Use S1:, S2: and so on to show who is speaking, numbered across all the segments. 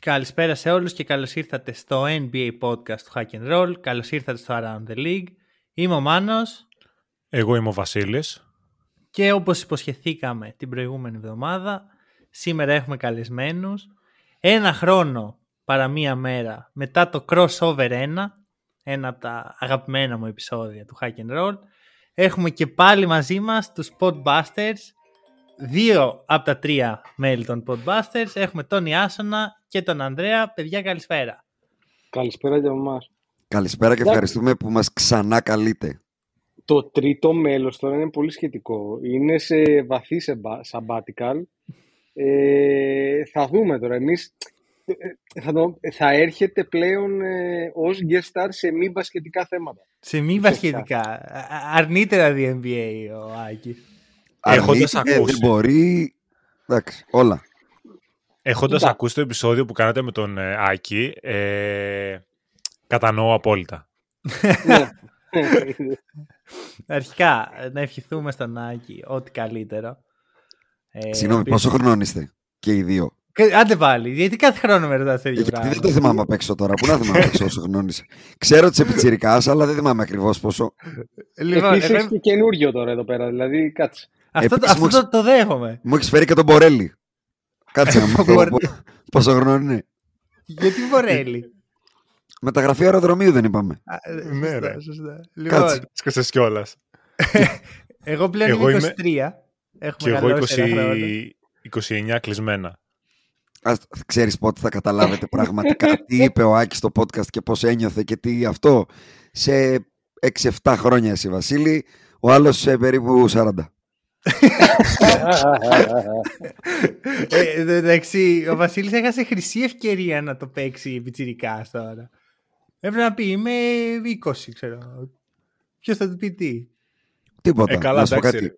S1: Καλησπέρα σε όλους και καλώς ήρθατε στο NBA podcast του Hack and Roll. Καλώς ήρθατε στο Around the League. Είμαι ο Μάνος
S2: Εγώ είμαι ο Βασίλης.
S1: και όπως υποσχεθήκαμε την προηγούμενη εβδομάδα, σήμερα έχουμε καλεσμένους. Ένα χρόνο παρά μία μέρα μετά το crossover 1, ένα από τα αγαπημένα μου επεισόδια του Hack and Roll, έχουμε και πάλι μαζί μας τους Podbusters, δύο από τα τρία μέλη των Podbusters. Έχουμε τον Ιάσονα και τον Ανδρέα. Παιδιά, καλησπέρα.
S3: Καλησπέρα για εμάς.
S4: Καλησπέρα και ευχαριστούμε που μας ξανά καλείτε.
S3: Το τρίτο μέλος τώρα είναι πολύ σχετικό. Είναι σε βαθύ σεμπα- sabbatical. Ε, θα δούμε τώρα. Εμείς ε, θα, το- θα έρχεται πλέον ε, ως guest star σε μη μπασκετικά θέματα.
S1: Σε μη βασιλικά. Α- Αρνείται δηλαδή NBA ο Άκης.
S2: Έχοντας
S4: Αρνείται,
S2: ακούσει.
S4: Δεν μπορεί... Εντάξει, όλα.
S2: Έχοντας
S3: Κοίτα.
S2: ακούσει το επεισόδιο που κάνατε με τον ε, Άκη, ε, κατανοώ απόλυτα.
S3: ναι.
S1: Αρχικά, να ευχηθούμε στον Άκη ό,τι καλύτερο. Ε,
S4: Συγγνώμη,
S1: επίσης-
S4: πόσο χρόνο είστε και οι δύο;
S1: Κα- Άντε πάλι, γιατί κάθε χρόνο με ρωτάς τέτοιο
S4: Γιατί
S1: πράγμα.
S4: δεν το θυμάμαι απ' έξω τώρα. Πού να θυμάμαι απ' έξω όσο χρόνο είσαι. Ξέρω ότι είσαι πιτσιρικάς, αλλά δεν θυμάμαι ακριβώς πόσο.
S1: Λοιπόν,
S3: Επίσης
S1: εγώ-
S3: έχει και καινούριο τώρα εδώ πέρα. Δηλαδή, κάτσε.
S1: αυτό,
S4: Επίσης
S1: αυτό
S4: μου
S1: το, το δέχομαι.
S4: Μου έχεις φέρει και τον Μπορέλη. Κάτσε να μάθω
S1: Μπορέλη.
S4: πο- πόσο χρόνο είναι.
S1: γιατί Βορέλη.
S4: Μεταγραφή αεροδρομίου δεν είπαμε.
S1: Α, ε,
S2: Ναι,
S1: σωστά,
S2: ρε.
S1: σωστά. Λοιπόν,
S4: Κάτσε.
S2: Σκάσες κιόλας.
S1: εγώ πλέον
S2: Εγώ
S1: είμαι
S2: είμαι-
S1: 23. Έχουμε
S2: Και εγώ
S1: μεγαλώσει ένα χρόνο.
S2: 20, 29 κλεισμένα.
S4: Ας, ξέρεις πότε θα καταλάβετε πραγματικά τι είπε ο Άκης στο podcast και πώς ένιωθε και τι αυτό. Σε 6-7 χρόνια εσύ Βασίλη, ο άλλος σε περίπου 40.
S1: Ε, εν τω εντάξει, ο Βασίλης έχασε χρυσή ευκαιρία να το παίξει πιτσιρικάς τώρα. Έπρεπε να πει είμαι 20, ξέρω. Ποιος θα του πει τι;
S4: Τίποτα.
S2: Ε, καλά,
S4: να, σου πω
S2: εντάξει,
S4: κάτι.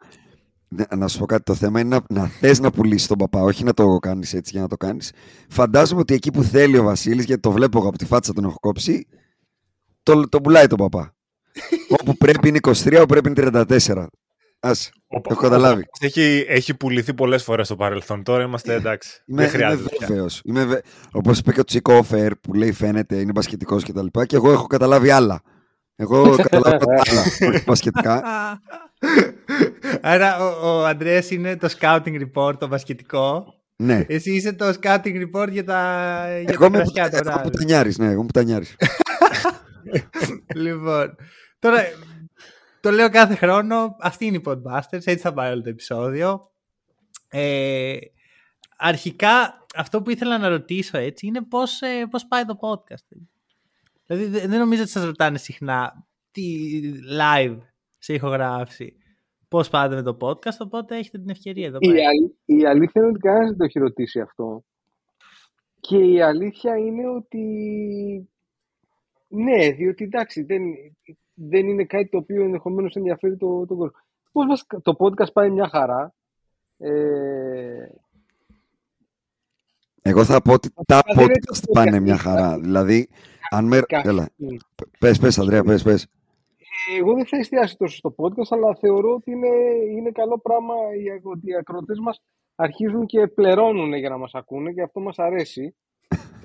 S4: Ναι, να σου πω κάτι. Το θέμα είναι να, να θες να πουλήσεις τον παπά, όχι να το κάνεις έτσι για να το κάνεις. Φαντάζομαι ότι εκεί που θέλει ο Βασίλης, γιατί το βλέπω εγώ από τη φάτσα τον έχω κόψει, το, το πουλάει τον παπά. όπου πρέπει είναι 23, όπου πρέπει είναι 34. Άσε,
S2: Ο-
S4: έχω καταλάβει.
S2: Έχει, έχει πουληθεί πολλές φορές στο παρελθόν. Τώρα είμαστε εντάξει.
S4: Είμαι,
S2: δεν
S4: είμαι
S2: χρειάζεται πια.
S4: βέβαιος. Είμαι βε... Όπως είπε και ο Τσίκο Όφερ που λέει φαίνεται είναι μπασκετικός κτλ. Και, τα λοιπά, και εγώ έχω καταλάβει άλλα. Εγώ καταλάβω άλλα. όχι μπασκετικά.
S1: Άρα ο, ο Αντρέας είναι το scouting report, το μπασκετικό.
S4: ναι.
S1: Εσύ είσαι το scouting report για τα, για
S4: Εγώ
S1: τα
S4: είμαι
S1: κρασιά το
S4: εγώ
S1: βράδυ.
S4: πουτανιάρης, ναι, εγώ είμαι πουτανιάρης.
S1: λοιπόν, τώρα το λέω κάθε χρόνο, αυτή είναι η Podbusters, έτσι θα πάει όλο το επεισόδιο. Ε, αρχικά, αυτό που ήθελα να ρωτήσω έτσι είναι πώς, ε, πώς πάει το podcast. Δηλαδή δε- δεν νομίζω ότι σας ρωτάνε συχνά τι live σε ηχογράφηση. Πώς πάτε με το podcast, οπότε έχετε την ευκαιρία εδώ
S3: η,
S1: πέρα.
S3: αλή- η αλήθεια είναι ότι κανένας δεν το έχει ρωτήσει αυτό. Και η αλήθεια είναι ότι ναι, διότι εντάξει, δεν, δεν είναι κάτι το οποίο ενδεχομένως ενδιαφέρει το, τον κόσμο. Πώς μας, το podcast πάει μια χαρά. Ε,
S4: Εγώ θα πω ότι τα
S3: δεν είναι
S4: podcast
S3: το
S4: πάνε
S3: podcast.
S4: μια χαρά. Δηλαδή, αν με...
S3: Κα-
S4: Έλα, πες, πες, Ανδρέα, πες, πες.
S3: Εγώ δεν θα εστιάσει τόσο στο podcast, αλλά θεωρώ ότι είναι, είναι καλό πράγμα οι, ακρο- ότι οι ακροατές μας αρχίζουν και πληρώνουν για να μας ακούνε και αυτό μας αρέσει.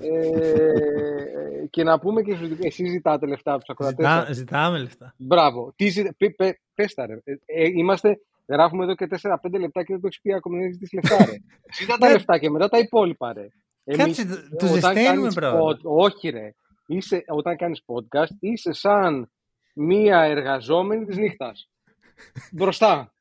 S3: Ε, και να πούμε και στους εσείς ζητάτε λεφτά από τους ακροατές
S1: Ζητά,
S3: σας.
S1: ζητάμε λεφτά.
S3: Μπράβο. Τι ζητα... πε, πε, πες τα, ρε. Ε, ε, είμαστε, γράφουμε εδώ και 4-5 λεπτά και δεν το έχεις πει ακόμα, δεν έχεις ζητήσει λεφτά ρε. Ζητά τα
S1: Ναι.
S3: λεφτά και μετά τα υπόλοιπα ρε.
S1: Κάτσε, το- τους
S3: όταν
S1: ζεσταίνουμε
S3: κάνεις
S1: πρώτα.
S3: pod- όχι ρε. Είσαι, όταν κάνεις podcast είσαι σαν μία εργαζόμενη της νύχτας. Μπροστά.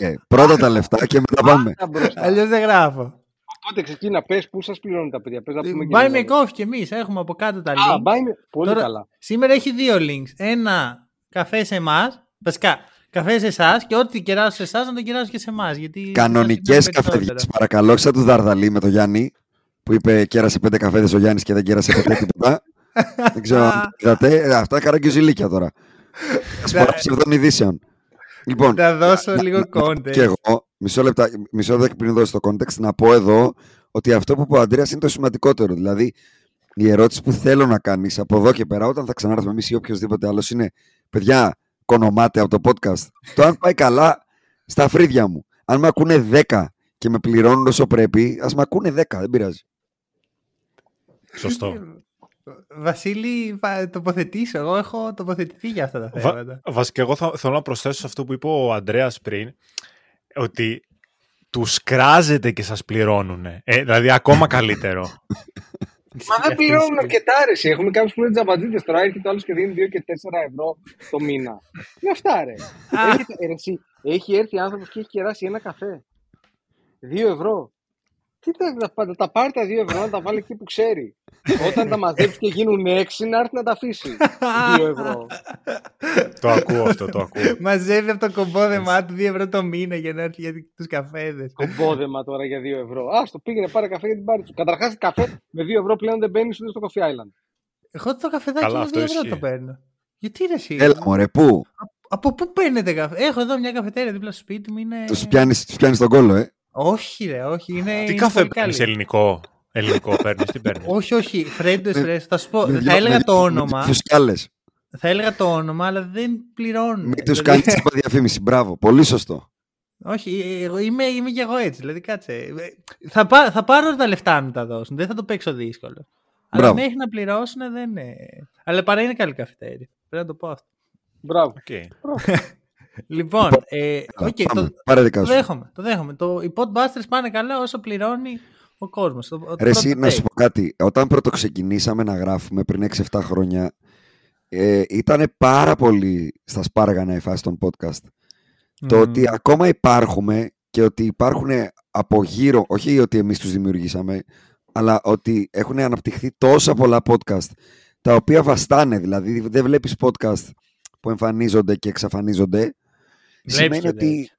S4: Ναι, πρώτα τα λεφτά και μετά πάμε.
S3: Πάντα μπροστά.
S1: Αλλιώς δεν γράφω.
S3: Οπότε ξεκίνα, πες πού σας πληρώνουν τα παιδιά. Πες να πούμε και
S1: Buy
S3: λίγο.
S1: me coffee κι εμείς. Έχουμε από κάτω τα
S3: Α,
S1: links.
S3: buy me- Πολύ
S1: Τώρα-
S3: καλά.
S1: Σήμερα έχει δύο links. Ένα καφέ σε εμάς. Βασικά, καφέ σε εσάς και ό,τι κεράσω σε εσάς να το κεράσω και σε εμάς. Γιατί
S4: Κανονικές
S1: σας δίνω
S4: καφέδιε.
S1: περισσότερο.
S4: Παρακαλώ, σαν του Δαρδαλή με το Γιάννη. που είπε κέρασε πέντε καφέδες ο Γιάννης και δεν κέρασε ποτέ τίποτα. δεν ξέρω αν είδατε. Ε, Αυτά καραγκιουζιλίκια τώρα. Σπορά ψευδών ειδήσεων. Λοιπόν,
S1: Να δώσω λίγο
S4: να- να-
S1: context.
S4: Και εγώ, μισό, λεπτά, μισό λεπτό πριν δώσω το context, να πω εδώ ότι αυτό που είπε ο Αντρέας είναι το σημαντικότερο. Δηλαδή, η ερώτηση που θέλω να κάνεις από εδώ και πέρα, όταν θα ξανάρθουμε εμείς ή οποιοδήποτε άλλος, είναι παιδιά, κονομάτε από το podcast. Το αν πάει καλά, στα φρύδια μου. Αν με ακούνε 10 και με πληρώνουν όσο πρέπει, ας με ακούνε 10, δεν πειράζει.
S2: Σωστό.
S1: Βασίλη, βα- τοποθετήσω. Εγώ έχω τοποθετηθεί για αυτά τα
S2: Βα-
S1: θέματα.
S2: βασικά, εγώ θα, θέλω να προσθέσω σε αυτό που είπε ο Αντρέας πριν, ότι τους κράζετε και σας πληρώνουν. Ε, δηλαδή, ακόμα καλύτερο.
S3: Μα δεν πληρώνουν αρκετά ρε. εσύ. Έχουμε κάποιους που είναι τζαμπατζίτε τώρα. Έρχεται ο άλλος και δίνει 2 και 4 ευρώ το μήνα. Είναι αυτά ρε. Έρχεται, ρε, εσύ, έχει έρθει άνθρωπος και έχει κεράσει ένα καφέ. 2 ευρώ. Τι τα, τα, τα πάρει τα 2 ευρώ να τα βάλει εκεί που ξέρει. Όταν τα μαζέψει και γίνουν 6 να έρθει να τα αφήσει. 2 ευρώ.
S2: το ακούω αυτό, το ακούω.
S1: Μαζεύει από το κομπόδεμά του 2 ευρώ το μήνα για να έρθει για τους καφέδες.
S3: Κομπόδεμα τώρα για 2 ευρώ. Α το πήγαινε πάρε καφέ για την πάρη του. Καταρχάς καφέ με 2 ευρώ πλέον δεν μπαίνεις ούτε στο Coffee Island.
S1: Εγώ το καφεδάκι
S2: Καλά,
S1: με 2
S2: αυτό
S1: ευρώ
S2: ισχύει.
S1: το παίρνω. Γιατί ρε εσύ;
S4: Έλα μωρέ, πού;
S1: Από πού παίρνετε καφέ; Έχω εδώ μια καφετέρια δίπλα στο σπίτι μου. Είναι...
S4: Τους πιάνεις, τους πιάνεις τον κόλλο, ε.
S1: Όχι, ρε, όχι. Είναι,
S2: Τι
S1: είναι
S2: καφέ
S1: πολύ
S2: παίρνεις,
S1: καλή.
S2: ελληνικό. Ελληνικό παίρνεις, τι παίρνεις;
S1: Όχι, όχι. Φρέντο
S4: Με-
S1: ρε. Θα σου πω.
S4: Με
S1: Θα
S4: δυο-
S1: έλεγα
S4: με
S1: το
S4: δυο-
S1: όνομα.
S4: Με τους σκάλες.
S1: Θα έλεγα το όνομα, αλλά δεν πληρώνουν.
S4: Μην τους κάνεις τσίπα διαφήμιση. Μπράβο, πολύ σωστό.
S1: Όχι, εγώ είμαι, είμαι και εγώ έτσι. Δηλαδή, κάτσε. Ε, Θα, πά, θα πάρω τα λεφτά να μου τα δώσουν. Δεν θα το παίξω δύσκολο. Αλλά
S4: Μπράβο.
S1: μέχρι να πληρώσουν δεν είναι. Αλλά παρά είναι καλή καφετέρια. Πρέπει να το πω αυτό.
S3: Μπράβο.
S2: Οκ.
S1: Λοιπόν, ε,
S4: Έλα,
S1: οκ,
S4: πάμε.
S1: το,
S4: Πάρε δικά
S1: το
S4: σου.
S1: δέχομαι. Το δέχομαι. Το, οι podbusters πάνε καλά όσο πληρώνει ο κόσμος. Το, το
S4: Ρε εσύ,
S1: πρώτο
S4: να σου
S1: take.
S4: πω κάτι. Όταν πρώτο ξεκινήσαμε να γράφουμε πριν 6-7 χρόνια, ε, ήταν πάρα πολύ στα σπάργανα η φάση των podcast. Το
S1: Μμμ.
S4: ότι ακόμα υπάρχουμε και ότι υπάρχουν από γύρω, όχι ότι εμείς τους δημιουργήσαμε, αλλά ότι έχουν αναπτυχθεί τόσα πολλά podcast, τα οποία βαστάνε, δηλαδή δεν βλέπεις podcast που εμφανίζονται και εξαφανίζονται.
S1: Βλέπεις
S4: σημαίνει
S1: και
S4: ότι
S1: βλέπεις.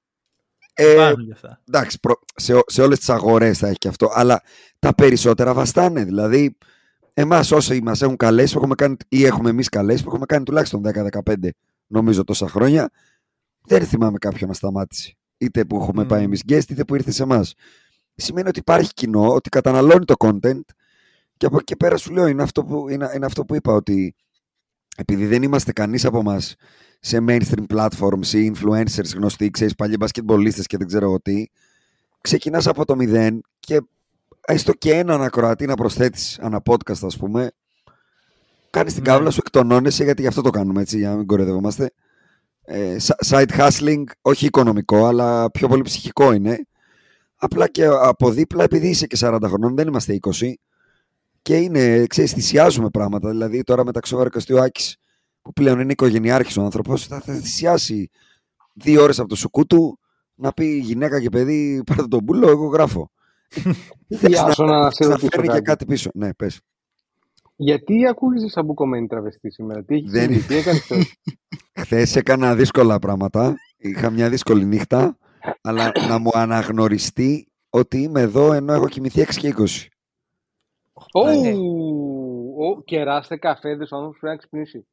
S4: ε,
S1: Υπάρχουν κι αυτά.
S4: εντάξει, προ- σε, ό- σε όλες τις αγορές θα έχει και αυτό, αλλά τα περισσότερα βαστάνε. Δηλαδή, εμάς όσοι μας έχουν καλέσει που έχουμε κάνει, ή έχουμε εμείς καλέσει που έχουμε κάνει τουλάχιστον 10-15 νομίζω τόσα χρόνια, δεν θυμάμαι κάποιον να σταμάτησε. Είτε που έχουμε
S1: Μμμ.
S4: πάει εμείς guest, είτε που ήρθε σε εμάς. Σημαίνει ότι υπάρχει κοινό, ότι καταναλώνει το content και από εκεί και πέρα σου λέω είναι αυτό που, είναι, είναι αυτό που είπα ότι επειδή δεν είμαστε κανείς από μας σε mainstream platforms ή influencers γνωστοί, ξέρεις, παλιοί μπασκετμπολίστες και δεν ξέρω εγώ τι, ξεκινάς από το μηδέν και έστω και έναν ακροατή να προσθέτεις ανά podcast ας πούμε, κάνεις την
S1: Ναι.
S4: κάβλα σου, εκτονώνεσαι γιατί γι' αυτό το κάνουμε έτσι, για να μην κορεδευόμαστε. Ε, sa- side hustling, όχι οικονομικό, αλλά πιο πολύ ψυχικό είναι. Απλά και από δίπλα, επειδή είσαι και 40 χρονών, δεν είμαστε 20, και είναι, ξέρεις, θυσιάζουμε πράγματα. Δηλαδή τώρα μεταξύ ο Άκης, που πλέον είναι οικογενειάρχης ο άνθρωπος, θα, θα θυσιάσει δύο ώρες από το σουκού του να πει γυναίκα και παιδί, πάρτε τον πουλο, εγώ γράφω. Θες
S3: Γεια σου, να σε
S4: να
S3: ρωτήσω
S4: φέρνει και
S3: κάτι.
S4: κάτι πίσω. Ναι, πες.
S3: Γιατί ακούγεσαι σαν μπουκωμένη τραβεστή σήμερα, τι έχεις
S4: Δεν
S3: συμβεί,
S4: είναι.
S3: τι έκανες χθες;
S4: Χθες έκανα δύσκολα πράγματα. Είχα μια δύσκολη νύχτα. Αλλά να μου αναγνωριστεί ότι είμαι εδώ ενώ έχω κοιμηθεί 6 και 20.
S3: Ω,
S1: Ναι.
S3: ω, Κεράστε καφέδες, ο άνθρωπος πρέπει να ξυπνήσει.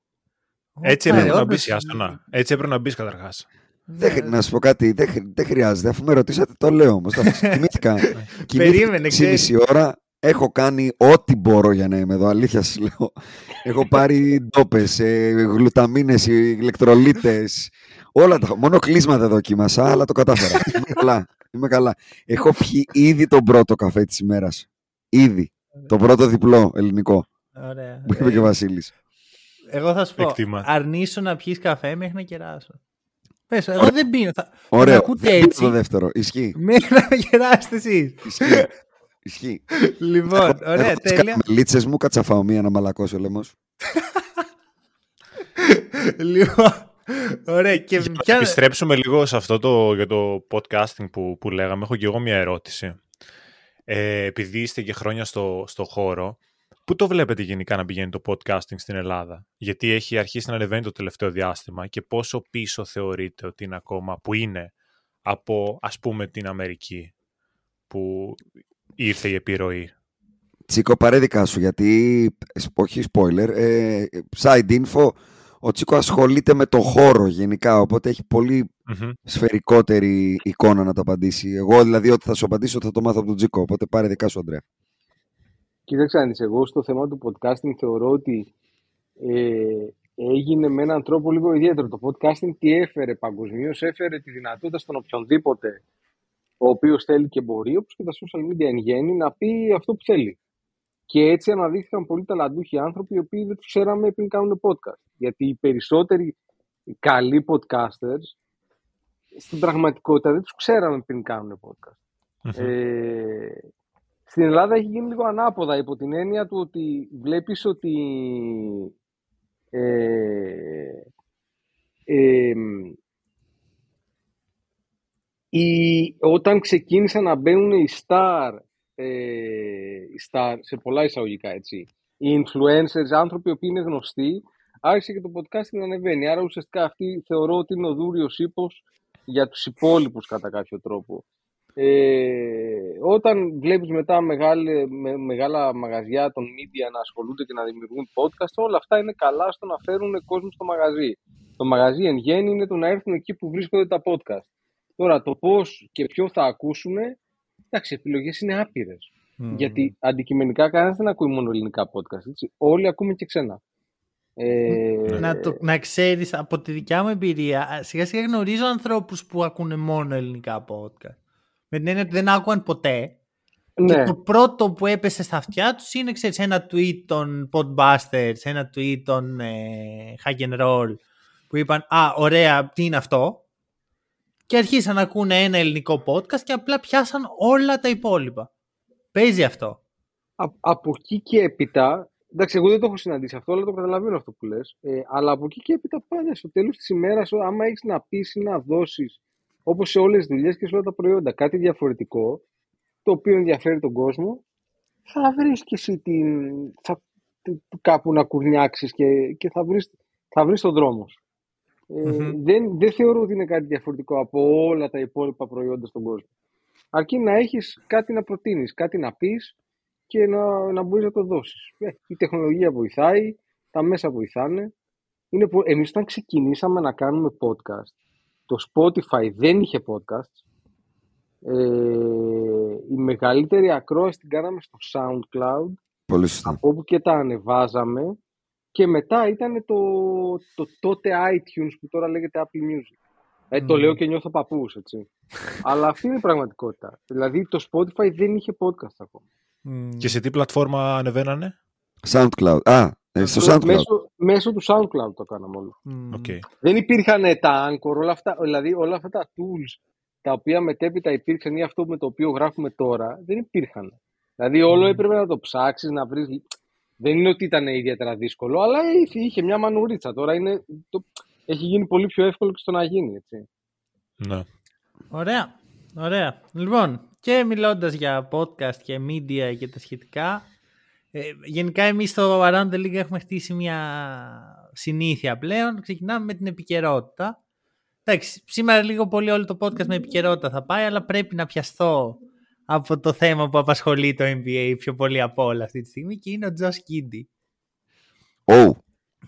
S2: Έτσι
S1: Ναι,
S2: έπρεπε να
S1: όντως.
S2: μπεις, Άστονα. Έτσι έπρεπε να μπεις καταρχάς.
S4: Δεν, χρει- να σου πω κάτι, δεν, χρει- δεν χρειάζεται. Αφού με ρωτήσατε, το λέω όμως. Κοιμήθηκα.
S1: Περίμενε,
S4: Κοιμήθηκα 6,5 ώρα. Έχω κάνει ό,τι μπορώ για να είμαι εδώ. Αλήθεια σου λέω. Έχω πάρει ντόπες, γλουταμίνες, ηλεκτρολίτες. Όλα τα. Μόνο κλείσμα δεν δοκίμασα, αλλά το κατάφερα. είμαι καλά. Είμαι καλά. Έχω πιει ήδη τον πρώτο καφέ της ημέρας. Ήδη. Το πρώτο διπλό ελληνικό
S1: Ωραία.
S4: που είπε και ο Βασίλης.
S1: Εγώ θα σου πω,
S2: Εκτιμά.
S1: αρνήσου να πιεις καφέ μέχρι να κεράσω. Πες, εγώ δεν πίνω. Θα...
S4: Ωραίο.
S1: ακούτε
S4: Δεν πίνω
S1: έτσι.
S4: το δεύτερο. Ισχύει.
S1: Μέχρι να με κεράσετε εσείς.
S4: Ισχύει. Ισχύει.
S1: λοιπόν, ωραία,
S4: Έχω τις
S1: τέλεια.
S4: καραμελίτσες μου, κατσαφάω μία να μαλακώσει ο λαιμός.
S1: λοιπόν, ωραία. Και
S2: Για να
S1: ποια...
S2: επιστρέψουμε λίγο σε αυτό το, για το podcasting που, που λέγαμε, έχω και εγώ μια ερώτηση. Ε, επειδή είστε και χρόνια στο, στο χώρο, πού το βλέπετε γενικά να πηγαίνει το podcasting στην Ελλάδα; Γιατί έχει αρχίσει να ανεβαίνει το τελευταίο διάστημα και πόσο πίσω θεωρείτε ότι είναι ακόμα, που είναι από ας πούμε την Αμερική που ήρθε η επιρροή;
S4: Τσίκο, πάρε δικά σου, γιατί, ε, όχι spoiler, ε, side info, ο Τσίκο ασχολείται με το χώρο γενικά, οπότε έχει πολύ
S2: Μμμ.
S4: σφαιρικότερη εικόνα να το απαντήσει. Εγώ δηλαδή ό,τι θα σου απαντήσω θα το μάθω από τον Τσίκο, οπότε πάρε δικά σου, Αντρέα.
S3: Κοίταξε, αν είσαι εγώ στο θέμα του podcasting θεωρώ ότι ε, έγινε με έναν τρόπο λίγο ιδιαίτερο. Το podcasting τι έφερε παγκοσμίως, έφερε τη δυνατότητα στον οποιονδήποτε ο οποίος θέλει και μπορεί, όπως και τα social media εν γέννη, να πει αυτό που θέλει. Και έτσι αναδείχθηκαν πολύ ταλαντούχοι άνθρωποι οι οποίοι δεν τους ξέραμε πριν κάνουν podcast. Γιατί οι περισσότεροι καλοί podcasters στην πραγματικότητα δεν τους ξέραμε πριν κάνουν podcast. Ε, στην Ελλάδα έχει γίνει λίγο ανάποδα υπό την έννοια του ότι βλέπεις ότι ε, ε, οι- όταν ξεκίνησαν να μπαίνουν οι star, ε, οι star σε πολλά εισαγωγικά έτσι, οι influencers, άνθρωποι οι οποίοι είναι γνωστοί, άρχισε και το podcasting να ανεβαίνει. Άρα ουσιαστικά αυτή θεωρώ ότι είναι ο δούριος ύπος για τους υπόλοιπους κατά κάποιο τρόπο. Ε, όταν βλέπεις μετά μεγάλε, με, μεγάλα μαγαζιά των media να ασχολούνται και να δημιουργούν podcast, όλα αυτά είναι καλά στο να φέρουν κόσμο στο μαγαζί. Το μαγαζί εν γέννη είναι το να έρθουν εκεί που βρίσκονται τα podcast. Τώρα το πώς και ποιο θα ακούσουν, εντάξει, επιλογές είναι άπειρες. Γιατί αντικειμενικά κανένας δεν ακούει μόνο ελληνικά podcast. Έτσι. Όλοι ακούμε και ξένα. Ε,
S1: Να, το, να ξέρεις από τη δικιά μου εμπειρία, α, σιγά σιγά γνωρίζω ανθρώπους που ακούνε μόνο ελληνικά podcast. Με την έννοια ότι δεν άκουαν ποτέ.
S3: ναι.
S1: Και το πρώτο που έπεσε στα αυτιά τους είναι ξέρεις, ένα tweet των Podbusters, ένα tweet των ε, Hack and Roll που είπαν «Α, ωραία, τι είναι αυτό» και αρχίσαν να ακούνε ένα ελληνικό podcast και απλά πιάσαν όλα τα υπόλοιπα. Παίζει αυτό.
S3: Α- από εκεί και έπειτα, εντάξει, εγώ δεν το έχω συναντήσει αυτό, αλλά το καταλαβαίνω αυτό που λες. Ε, αλλά από εκεί και έπειτα πάντα στο τέλος της ημέρας, ό- άμα έχεις να πεις ή να δώσεις, όπως σε όλες τις δουλειές και σε όλα τα προϊόντα, κάτι διαφορετικό, το οποίο ενδιαφέρει τον κόσμο, θα βρεις και εσύ την, θα, τι- κάπου να κουρνιάξεις και, και θα βρεις, θα βρεις τον δρόμο σου. Ε,
S1: Μμμ.
S3: δεν, δεν θεωρώ ότι είναι κάτι διαφορετικό από όλα τα υπόλοιπα προϊόντα στον κόσμο. Αρκεί να έχεις κάτι να προτείνεις, κάτι να πεις και να, να μπορείς να το δώσεις. Ε, η τεχνολογία βοηθάει, τα μέσα βοηθάνε. Είναι πο... Εμείς όταν ξεκινήσαμε να κάνουμε podcast, το Spotify δεν είχε podcast. Ε, η μεγαλύτερη ακρόαση την κάναμε στο SoundCloud,
S4: Πολύ σωστά.
S3: από όπου και τα ανεβάζαμε και μετά ήταν το, το τότε iTunes που τώρα λέγεται Apple Music. Ε, το
S1: Μμμ.
S3: λέω και νιώθω παππούς, έτσι. Αλλά αυτή είναι η πραγματικότητα. Δηλαδή το Spotify δεν είχε podcast ακόμα.
S2: Και σε τι πλατφόρμα ανεβαίνανε;
S4: SoundCloud. Α, ε, στο
S3: Μέσω-
S4: SoundCloud.
S3: Μέσω, μέσω του SoundCloud το κάναμε όλο.
S1: Μμμ.
S2: Οκ.
S3: Δεν υπήρχαν ε, τα Anchor, όλα αυτά, δηλαδή όλα αυτά τα tools τα οποία μετέπειτα υπήρξαν ή αυτό με το οποίο γράφουμε τώρα, δεν υπήρχαν. Δηλαδή όλο έπρεπε να το ψάξεις, να βρεις... Δεν είναι ότι ήταν ιδιαίτερα δύσκολο, αλλά είχε, είχε μια μανουρίτσα. Τώρα είναι, το, έχει γίνει πολύ πιο εύκολο και στο να γίνει, έτσι.
S2: Ναι.
S1: Ωραία. Ωραία. Λοιπόν, και μιλώντας για podcast και media και τα σχετικά, ε, γενικά εμείς στο Around the League έχουμε χτίσει μια συνήθεια πλέον. Ξεκινάμε με την επικαιρότητα. Εντάξει, σήμερα λίγο πολύ όλο το podcast με επικαιρότητα θα πάει, αλλά πρέπει να πιαστώ από το θέμα που απασχολεί το NBA πιο πολύ από όλα αυτή τη στιγμή και είναι ο Josh Kiddy.
S4: Oh,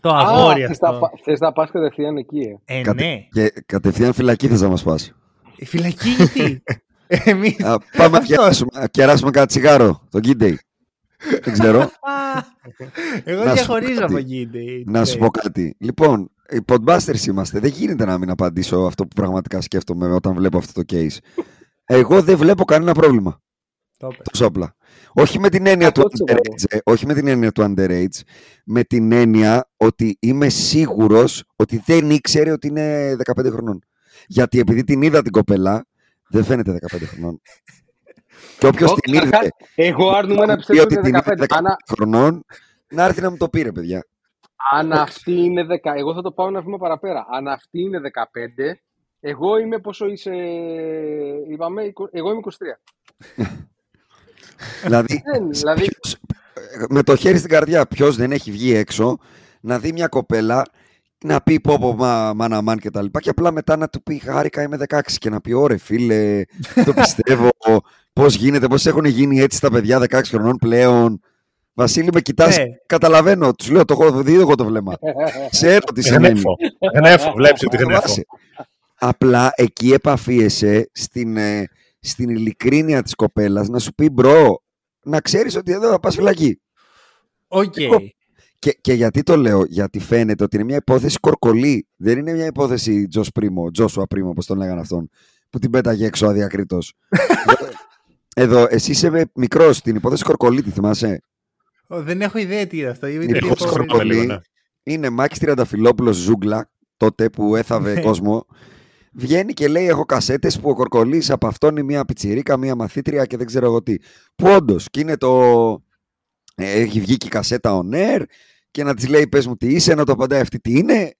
S1: Το αγόρι
S3: θες
S1: αυτό.
S3: να, πα- θες να πας κατευθείαν εκεί, ε.
S1: Ε,
S4: Κατε-
S1: ναι.
S4: και κατευθείαν φυλακή θες να μας πας.
S1: Η φυλακή γιατί; Εμείς.
S4: Α, πάμε να
S1: Αυτός.
S4: κεράσουμε, να κεράσουμε κάτι τσιγάρο, τον Kid Δεν ξέρω.
S1: Α, Εγώ
S4: Να σου πω
S1: διαχωρίζω
S4: κάτι.
S1: από Kiddy.
S4: να σου πω κάτι. Λοιπόν, οι podbusters είμαστε. Δεν γίνεται να μην απαντήσω αυτό που πραγματικά σκέφτομαι όταν βλέπω αυτό το case. Εγώ δεν βλέπω κανένα πρόβλημα.
S1: Το είπες.
S4: Τόσο απλά. Όχι με την έννοια του
S3: 100%.
S4: underage, ε, όχι με την έννοια του underage, με την έννοια ότι είμαι σίγουρος ότι δεν ήξερε ότι είναι 15 χρονών. Γιατί επειδή την είδα την κοπελά, δεν φαίνεται 15 χρονών. Και όποιος
S3: Ω,
S4: την είδε,
S3: καταρχάς, Εγώ άρνουμε να
S4: πει
S3: πιστεύω
S4: ότι
S3: ότι
S4: την
S3: είναι
S4: είδε
S3: 15.
S4: 15
S3: Αν,
S4: χρονών, να έρθει να μου το πήρε, παιδιά.
S3: αν αυτή είναι 10, εγώ θα το πάω ένα βήμα παραπέρα. Αν αυτή είναι 15, εγώ είμαι πόσο είσαι, είπαμε, εικο- εγώ είμαι 23.
S4: δηλαδή,
S3: Δεν, δηλαδή,
S4: ποιος- με το χέρι στην καρδιά, ποιος δεν έχει βγει έξω να δει μια κοπέλα να πει πω πω μα, μάνα μάν και τα λοιπά και απλά μετά να του πει χάρηκα είμαι 16 και να πει ωρε φίλε το πιστεύω πώς γίνεται, πώς έχουν γίνει έτσι τα παιδιά 16 χρονών πλέον Βασίλη, με κοιτάς,
S1: Ναι.
S4: καταλαβαίνω. Τους λέω, το έχω δει εγώ το βλέμμα. Ξέρω τι σημαίνει.
S2: Γνέφω. Γνέφω, βλέπεις ότι γνέφω.
S4: Θυμάσαι. Απλά εκεί επαφίεσαι στην, ε, στην ειλικρίνεια της κοπέλας να σου πει bro, να ξέρεις ότι εδώ θα πας φυλακή.
S1: Οκ.
S4: Εγώ- Και, και γιατί το λέω, γιατί φαίνεται ότι είναι μια υπόθεση Κορκολή. Δεν είναι μια υπόθεση Τζος Πρίμο, Τζόσουα Πρίμο, όπως τον λέγανε αυτόν, που την πέταγε έξω αδιακρίτως. Εδώ, εσύ είσαι μικρός, την υπόθεση κορκολή, τη θυμάσαι;
S1: Ω, Δεν έχω ιδέα τι είναι αυτό. Είναι
S4: Είναι
S1: τι
S4: υπόθεση
S1: έχω-
S2: χρόνο.
S4: κορκολή.
S2: λίγο, ναι.
S4: Είναι Μάκης Τριανταφυλόπουλος Ζούγκλα, τότε που έθαβε
S1: Ναι.
S4: κόσμο. Βγαίνει και λέει: Έχω κασέτες που ο Κορκολής από αυτόν είναι μια πιτσιρίκα, μια μαθήτρια και δεν ξέρω εγώ τι. Που όντως και είναι το. ε, Έχει βγει και η κασέτα on air και να της λέει: Πες μου τι είσαι, να το απαντάει αυτή τι είναι.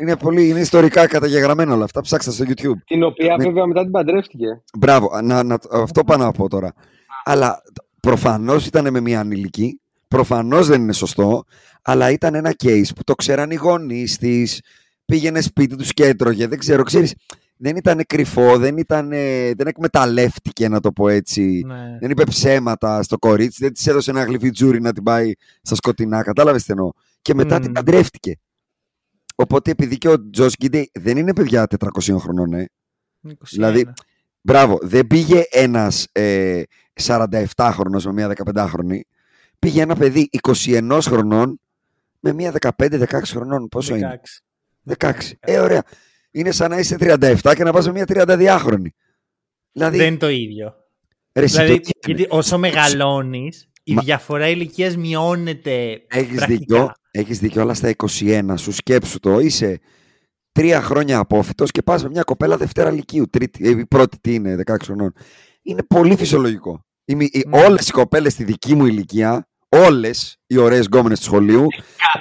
S4: Είναι, πολύ, είναι ιστορικά καταγεγραμμένα όλα αυτά. Ψάξτε στο YouTube.
S3: Την οποία
S4: Με-
S3: βέβαια μετά την παντρεύτηκε.
S4: Μπράβο, να, να, αυτό πάω να πω τώρα. Αλλά προφανώς ήταν με μια ανηλική. Προφανώς δεν είναι σωστό. Αλλά ήταν ένα case που το ξέραν οι γονείς της. Πήγαινε σπίτι τους και έτρωγε. Δεν ξέρω, ξέρεις. Δεν ήταν κρυφό, δεν, ήταν, δεν εκμεταλλεύτηκε να το πω έτσι.
S1: Ναι.
S4: Δεν είπε ψέματα στο κορίτσι, δεν της έδωσε ένα γλυφιτζούρι να την πάει στα σκοτεινά. Κατάλαβες τι εννοώ. Και μετά
S1: Μμμ.
S4: την παντρεύτηκε. Οπότε επειδή και ο Τζος Γκίντε δεν είναι παιδιά 400 χρονών, ε.
S1: 21.
S4: Δηλαδή, Μπράβο, δεν πήγε ένας ε, 47χρονο με μια 15χρονη. Πήγε ένα παιδί 21 χρονών με μια 15-16 χρονών. Πόσο είναι, 16. Ε, ωραία. Είναι σαν να είσαι 37 και να πας με μια 32χρονη. Δηλαδή,
S1: Δεν είναι το ίδιο.
S4: ρε, εσύ
S1: Δηλαδή,
S4: το πήγαινε.
S1: γιατί όσο μεγαλώνεις, η
S4: Μα-
S1: διαφορά ηλικίας μειώνεται.
S4: Έχεις
S1: πρακτικά.
S4: δίκιο, έχεις δίκιο, αλλά στα 21 σου σκέψου το, είσαι τρία χρόνια απόφυτος και πας με μια κοπέλα Δευτέρα Λυκείου, τρίτη, ε, η πρώτη τι είναι, 16 χρονών. Είναι πολύ φυσιολογικό. Οι, μη- οι-
S1: Ναι.
S4: Όλες οι κοπέλες στη δική μου ηλικία, όλες οι ωραίες γκόμενες του σχολείου,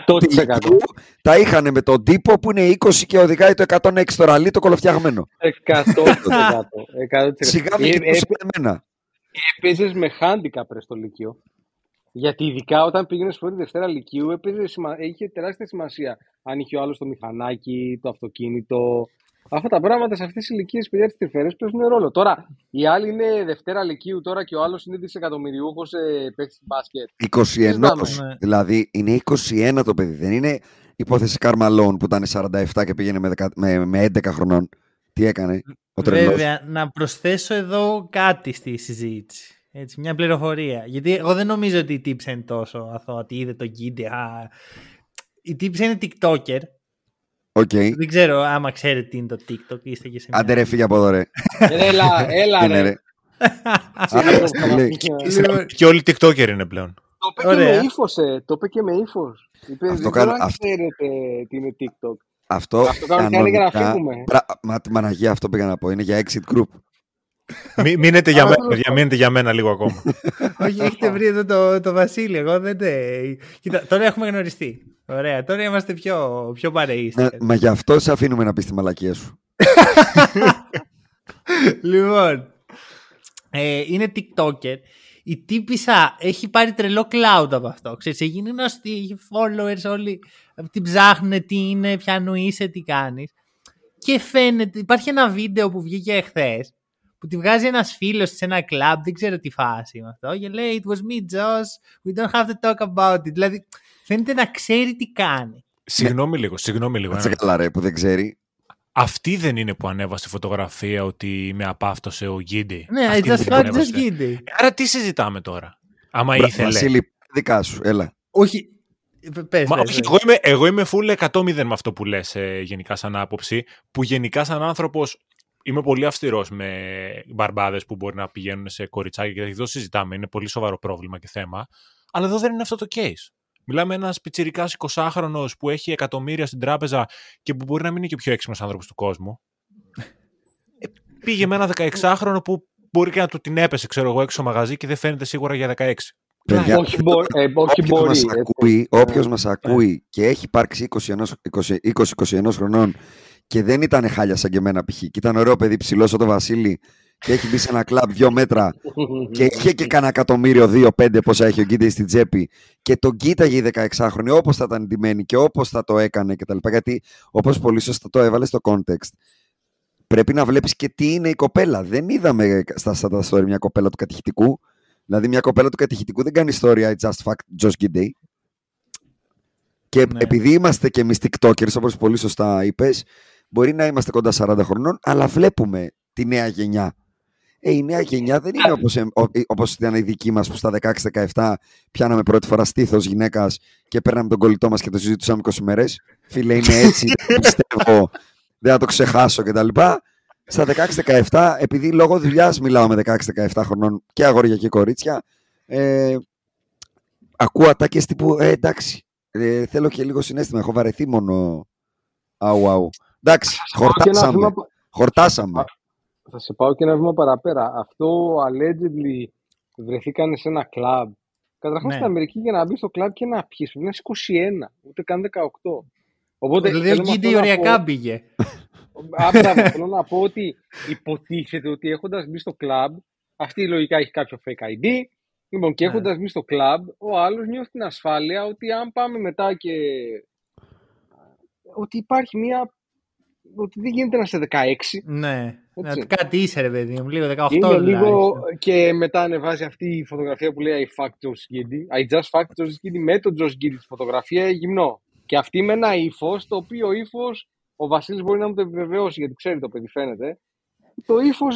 S3: 100%.
S4: τη- τα είχαν με τον τύπο που είναι 20 και οδηγάει το 106 το ραλί το κολοφτιαγμένο.
S3: 100%. 100%.
S4: Σιγά μην
S3: Ε,
S4: κοιτούσε
S3: ε,
S4: εμένα.
S3: Έπαιζε με handicap ρε στο Λυκείο. Γιατί ειδικά όταν πήγαινε πρώτη Δευτέρα Λυκείου έπαιζε σημα... είχε τεράστια σημασία. Αν είχε ο άλλος το μηχανάκι, το αυτοκίνητο. Αυτά τα πράγματα σε αυτές τις ηλικίες παιδιά τη τρυφερές παίζουν ρόλο. Τώρα, οι άλλοι είναι Δευτέρα Λυκείου τώρα και ο άλλος είναι δισεκατομμυριούχος ε, παίκτη μπάσκετ.
S4: 21,
S3: Συζητάμε.
S1: Ναι.
S4: δηλαδή είναι 21 το παιδί, δεν είναι υπόθεση Καρλ Μαλόουν που ήταν 47 και πήγαινε με, 10 με, με 11 χρονών. Τι έκανε ο τρελός;
S1: Βέβαια, να προσθέσω εδώ κάτι στη συζήτηση. Έτσι, μια πληροφορία. Γιατί εγώ δεν νομίζω ότι η τύπισσα είναι τόσο αθώα, ότι είδε το Γκίντι. Α, η τύπισσα είναι TikToker.
S4: OK.
S1: Δεν ξέρω άμα ξέρετε τι είναι το TikTok. Είστε και σε μια...
S4: Άντε ρε φύγε από εδώ ρε.
S3: Έλα, έλα
S4: Είναι,
S3: ρε.
S4: ρε.
S3: Σιγά,
S4: Α,
S3: το
S4: λέει.
S1: Λοιπόν,
S2: Και όλοι TikToker είναι πλέον.
S3: Το είπε και
S1: Ωραία.
S3: με ύφος, ε. Το είπε και με ύφος. Είπε,
S4: Αυτό
S3: δεν
S4: κάνω-
S3: ξέρω αν
S4: αυτό-
S3: ξέρετε τι είναι TikTok.
S4: Αυτό,
S3: Αυτό κανονικά είναι για να
S4: κανονικά-
S3: φύγουμε.
S4: Πρα- Μα τη μαναγία αυτό πήγα να πω. Είναι για exit group.
S2: Μη- Μείνετε για
S3: Α,
S2: μένα,
S3: τέλος
S2: παιδιά, μείνετε για μένα λίγο ακόμα.
S1: Όχι, έχετε βρει εδώ το, το Βασίλη. Εγώ δεν τε... Κοίτα, τώρα έχουμε γνωριστεί. Ωραία, τώρα είμαστε πιο, πιο παρεΐστες.
S4: Ναι, μα γι' αυτό σε αφήνουμε να πεις τη μαλακία σου.
S1: λοιπόν, ε, είναι TikToker. Η τύπησα έχει πάρει τρελό cloud από αυτό. Ξέρεις, έχει γίνει γνωστή, έχει followers όλοι. Την ψάχνουν τι είναι, ποιανού είσαι, τι κάνεις. Και φαίνεται, υπάρχει ένα βίντεο που βγήκε εχθέ που τη βγάζει ένας φίλος σε ένα club, δεν ξέρω τι φάση είναι αυτό, και λέει «It was me, Josh, we don't have to talk about it». Δηλαδή, φαίνεται να ξέρει τι κάνει.
S2: Συγγνώμη λίγο, συγγνώμη λίγο.
S4: Κάτσε
S2: ένα.
S4: καλά ρε που δεν ξέρει.
S2: Αυτή δεν είναι που ανέβασε φωτογραφία ότι με απάφτωσε ο Γκίντι.
S1: Ναι,
S2: Αυτή
S1: I
S2: είναι
S1: just
S2: που
S1: found
S2: ανέβασε.
S1: just Giddy.
S2: Άρα τι συζητάμε τώρα. Άμα
S4: Μπρα-
S2: ήθελε;
S4: Βασίλη, δικά σου, έλα.
S1: Όχι, πες,
S2: Μα,
S1: πες,
S2: όχι,
S1: πες.
S2: εγώ, είμαι, εγώ είμαι full 100-0 με αυτό που λες ε, γενικά σαν άποψη, που γενικά σαν άνθρωπος είμαι πολύ αυστηρός με μπαρμπάδες που μπορεί να πηγαίνουν σε κοριτσάκια και εδώ συζητάμε, είναι πολύ σοβαρό πρόβλημα και θέμα, αλλά εδώ δεν είναι αυτό το case. Μιλάμε ένας πιτσιρικάς 20χρονο που έχει εκατομμύρια στην τράπεζα και που μπορεί να μην είναι και ο πιο έξυπνος άνθρωπος του κόσμου. Ε, πήγε με ένα 16χρονο που μπορεί και να του την έπεσε, ξέρω εγώ, έξω στο μαγαζί και δεν φαίνεται σίγουρα για 16.
S4: Παιδιά,
S3: όχι μπο- ε, όχι
S4: όποιος
S3: μπορεί,
S4: μας
S3: έτσι.
S4: ακούει, όποιος
S3: Ε,
S4: μας ακούει και έχει υπάρξει 20-21 χρονών και δεν ήταν χάλια σαν και εμένα π.χ. και ήταν ωραίο παιδί ψηλός σαν το Βασίλη και έχει μπει σε ένα κλαμπ δύο μέτρα και είχε και κανένα εκατομμύριο, δύο-πέντε πόσα έχει ο Γκίντε στην τσέπη και τον κοίταγε η 16χρονη όπως θα ήταν ντυμένη και όπως θα το έκανε κτλ. Γιατί όπως πολύ σωστά το έβαλες στο context, πρέπει να βλέπεις και τι είναι η κοπέλα. Δεν είδαμε στα στα story μια κοπέλα του κατηχητικού. Δηλαδή, μια κοπέλα του κατηχητικού δεν κάνει ιστορία I just fucked Josh Gidey. Και
S1: Ναι.
S4: επειδή είμαστε και εμείς TikTokers, όπως πολύ σωστά είπες, μπορεί να είμαστε κοντά 40 χρονών, αλλά βλέπουμε τη νέα γενιά. Ε, η νέα γενιά δεν είναι όπως, ε, ο- όπως ήταν η δική μας που στα 16-17 πιάναμε πρώτη φορά στήθος γυναίκας και παίρναμε τον κολλητό μας και το συζητούσαμε 20 μέρες. Φίλε, είναι έτσι, δεν το πιστεύω, δεν θα το ξεχάσω κτλ. Στα 16-17, επειδή λόγω δουλειάς μιλάω με 16-17 χρονών και αγόρια και κορίτσια, ε, ακούω ατάκες τύπου, ε, εντάξει, ε, θέλω και λίγο συνέστημα, έχω βαρεθεί μόνο αου αου. Εντάξει,
S3: Και ένα
S4: χορτάσαμε.
S3: βήμα-
S4: Χορτάσαμε.
S3: Θα σε πάω και ένα βήμα παραπέρα. Αυτό allegedly βρεθήκαν σε ένα κλαμπ. Καταρχάς
S1: Ναι.
S3: στην Αμερική για να μπεις στο κλαμπ και να πιεις πρέπει να είσαι 21, ούτε καν 18. Οπότε
S1: Δηλαδή ο
S3: θέλω με αυτό
S1: Γκίντι
S3: να
S1: οριακά
S3: πω-
S1: πήγε.
S3: Α, μπράβο, θέλω να πω ότι υποτίθεται ότι έχοντας μπει στο κλαμπ, αυτή η λογικά έχει κάποιο fake ID. Λοιπόν, και
S1: Ναι.
S3: έχοντας μπει στο κλαμπ, ο άλλος νιώθει την ασφάλεια ότι αν πάμε μετά και. ότι υπάρχει μια. Ότι δεν γίνεται να είσαι 16.
S1: Ναι.
S3: Έτσι.
S1: Να- Κάτι είσαι ρε παιδί μου, λίγο 18
S3: Είναι
S1: δηλαδή.
S3: λίγο και μετά ανεβάζει αυτή η φωτογραφία που λέει I fucked Josh Giddy. I just fucked Josh Giddy με τον Josh Giddy τη φωτογραφία γυμνό. Και αυτή με ένα ύφος, το οποίο ύφος ο Βασίλης μπορεί να μου το επιβεβαιώσει γιατί ξέρει το παιδί, φαίνεται. Το ύφος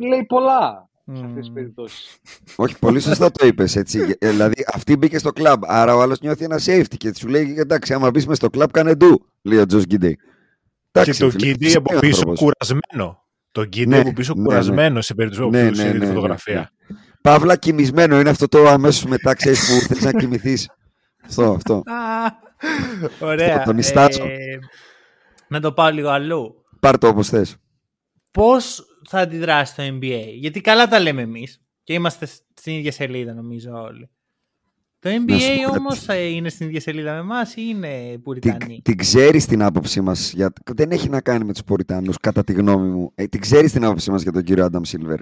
S3: λέει πολλά σε αυτές τις
S1: Μμμ.
S3: περιπτώσεις.
S4: Όχι, πολύ σωστά το είπες. Έτσι. Ε, δηλαδή, αυτή μπήκε στο κλαμπ. Άρα ο άλλος νιώθει ένα safety και σου λέει: Εντάξει, άμα μπεις μες στο κλαμπ, κάνε ντου. Λέει ο Τζο Γκίντι.
S2: Και το Γκίντι από πίσω κουρασμένο. Το Γκίντι
S4: Ναι,
S2: από πίσω
S4: ναι, ναι.
S2: κουρασμένο σε περίπτωση που
S4: Ναι,
S2: του
S4: ναι,
S2: είδε
S4: ναι,
S2: τη
S4: ναι,
S2: φωτογραφία.
S4: Παύλα κοιμισμένο είναι αυτό το αμέσως μετά, ξέρεις που θέλει να κοιμηθείς. Αυτό, αυτό.
S1: Α, Ωραία.
S4: Τον ιστάζω.
S1: Ε, να το πάω λίγο αλλού.
S4: Πάρ το όπως θες.
S1: Πώς θα αντιδράσεις το NBA. Γιατί καλά τα λέμε εμείς. Και είμαστε στην ίδια σελίδα νομίζω όλοι. Το
S4: Να σου
S1: NBA
S4: πω κάτι.
S1: όμως θα είναι στην ίδια σελίδα με εμάς ή είναι πουριτανοί.
S4: Την, την ξέρεις την άποψή μας. Για... Δεν έχει να κάνει με τους Ποριτάνου, κατά τη γνώμη μου. Ε, την ξέρεις την άποψή μας για τον κύριο Άνταμ Σίλβερ;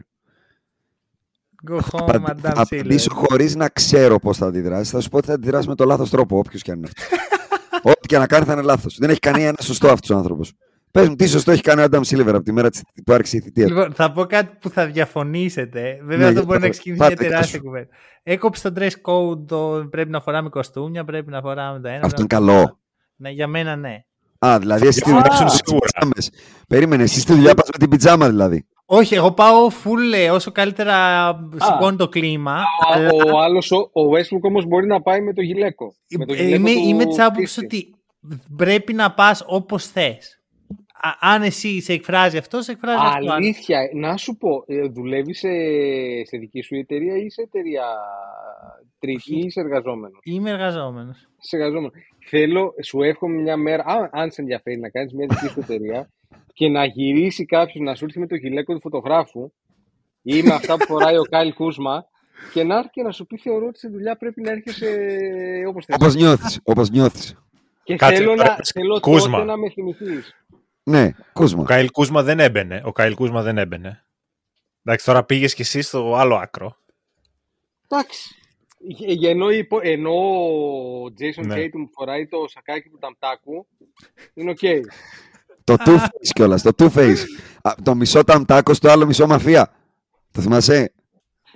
S1: Go home,
S4: Θα
S1: Madame
S4: θα απαντήσω
S1: Silver.
S4: χωρίς να ξέρω πώς θα αντιδράσεις. Θα σου πω ότι θα αντιδράσει με το λάθος τρόπο, όποιος και αν είναι αυτός. Ό,τι και να κάνει θα είναι λάθος. Δεν έχει κανένα σωστό αυτός ο άνθρωπος. Πες μου, τι σωστό έχει κάνει ο Άνταμ Σίλβερ από τη μέρα της- που άρχισε η θητεία του.
S1: Λοιπόν, θα πω κάτι που θα διαφωνήσετε. Βέβαια,
S4: Ναι,
S1: αυτό
S4: για
S1: μπορεί
S4: το-
S1: να ξεκινήσει
S4: πάτε,
S1: μια τεράστια
S4: σου.
S1: κουβέντα. Έκοψε το dress code, το πρέπει να φοράμε κοστούμια, πρέπει να φοράμε το ένα.
S4: Αυτό
S1: πρέπει
S4: είναι
S1: να-
S4: καλό.
S1: Ναι, για μένα ναι.
S4: Α, δηλαδή εσύ στη
S2: Α,
S4: δουλειά πας με
S2: σίγουρα.
S4: τις πιτζάμες. Περίμενε, εσύ στη δουλειά πας με την πιτζάμα δηλαδή.
S1: Όχι, εγώ πάω full ε, όσο καλύτερα σηκώνει το κλίμα. αλλά
S3: Ο άλλος, ο, ο Westbrook όμως μπορεί να πάει με το γυλαίκο. Με το
S1: ε,
S3: γυλαίκο
S1: είμαι,
S3: του
S1: είμαι της άποψης
S3: Christie.
S1: ότι πρέπει να πας όπως θες. Αν εσύ σε εκφράζει αυτό, σε εκφράζει αυτό.
S3: Αλήθεια, να σου πω, δουλεύει σε, σε δική σου εταιρεία ή σε εταιρεία τρίτη ή είσαι εργαζόμενος;
S1: Είμαι εργαζόμενος.
S3: Είσαι εργαζόμενο. Θέλω, σου εύχομαι μια μέρα, αν, αν σε ενδιαφέρει να κάνεις μια δική σου εταιρεία και να γυρίσει κάποιος να σου έρθει με το γιλέκο του φωτογράφου ή με αυτά που φοράει ο Κάιλ Κούζμα και να έρθει και να σου πει θεωρώ ότι στη δουλειά πρέπει να έρχεσαι όπως θέλει.
S4: Όπως νιώθεις. Όπως νιώθεις.
S3: Και
S2: Κάτσε,
S3: θέλω,
S2: τώρα,
S3: να, θέλω
S2: Κούζμα.
S3: τότε να με θυμηθείς.
S4: Ναι, Κούζμα.
S2: Ο Κάιλ Κούζμα δεν έμπαινε. Ο Κάιλ Κούζμα δεν έμπαινε. Εντάξει, τώρα πήγες κι εσύ στο άλλο άκρο.
S3: Εντάξει. Ε, για- Ενώ, υπο- ενώ ο Jason
S2: Ναι.
S3: Tatum φοράει το σακάκι του ταμτάκου, είναι οκ.
S4: Το two face κιόλας. Το two face. Α, το μισό ταμτάκο, το άλλο μισό μαφία. Το θυμάσαι;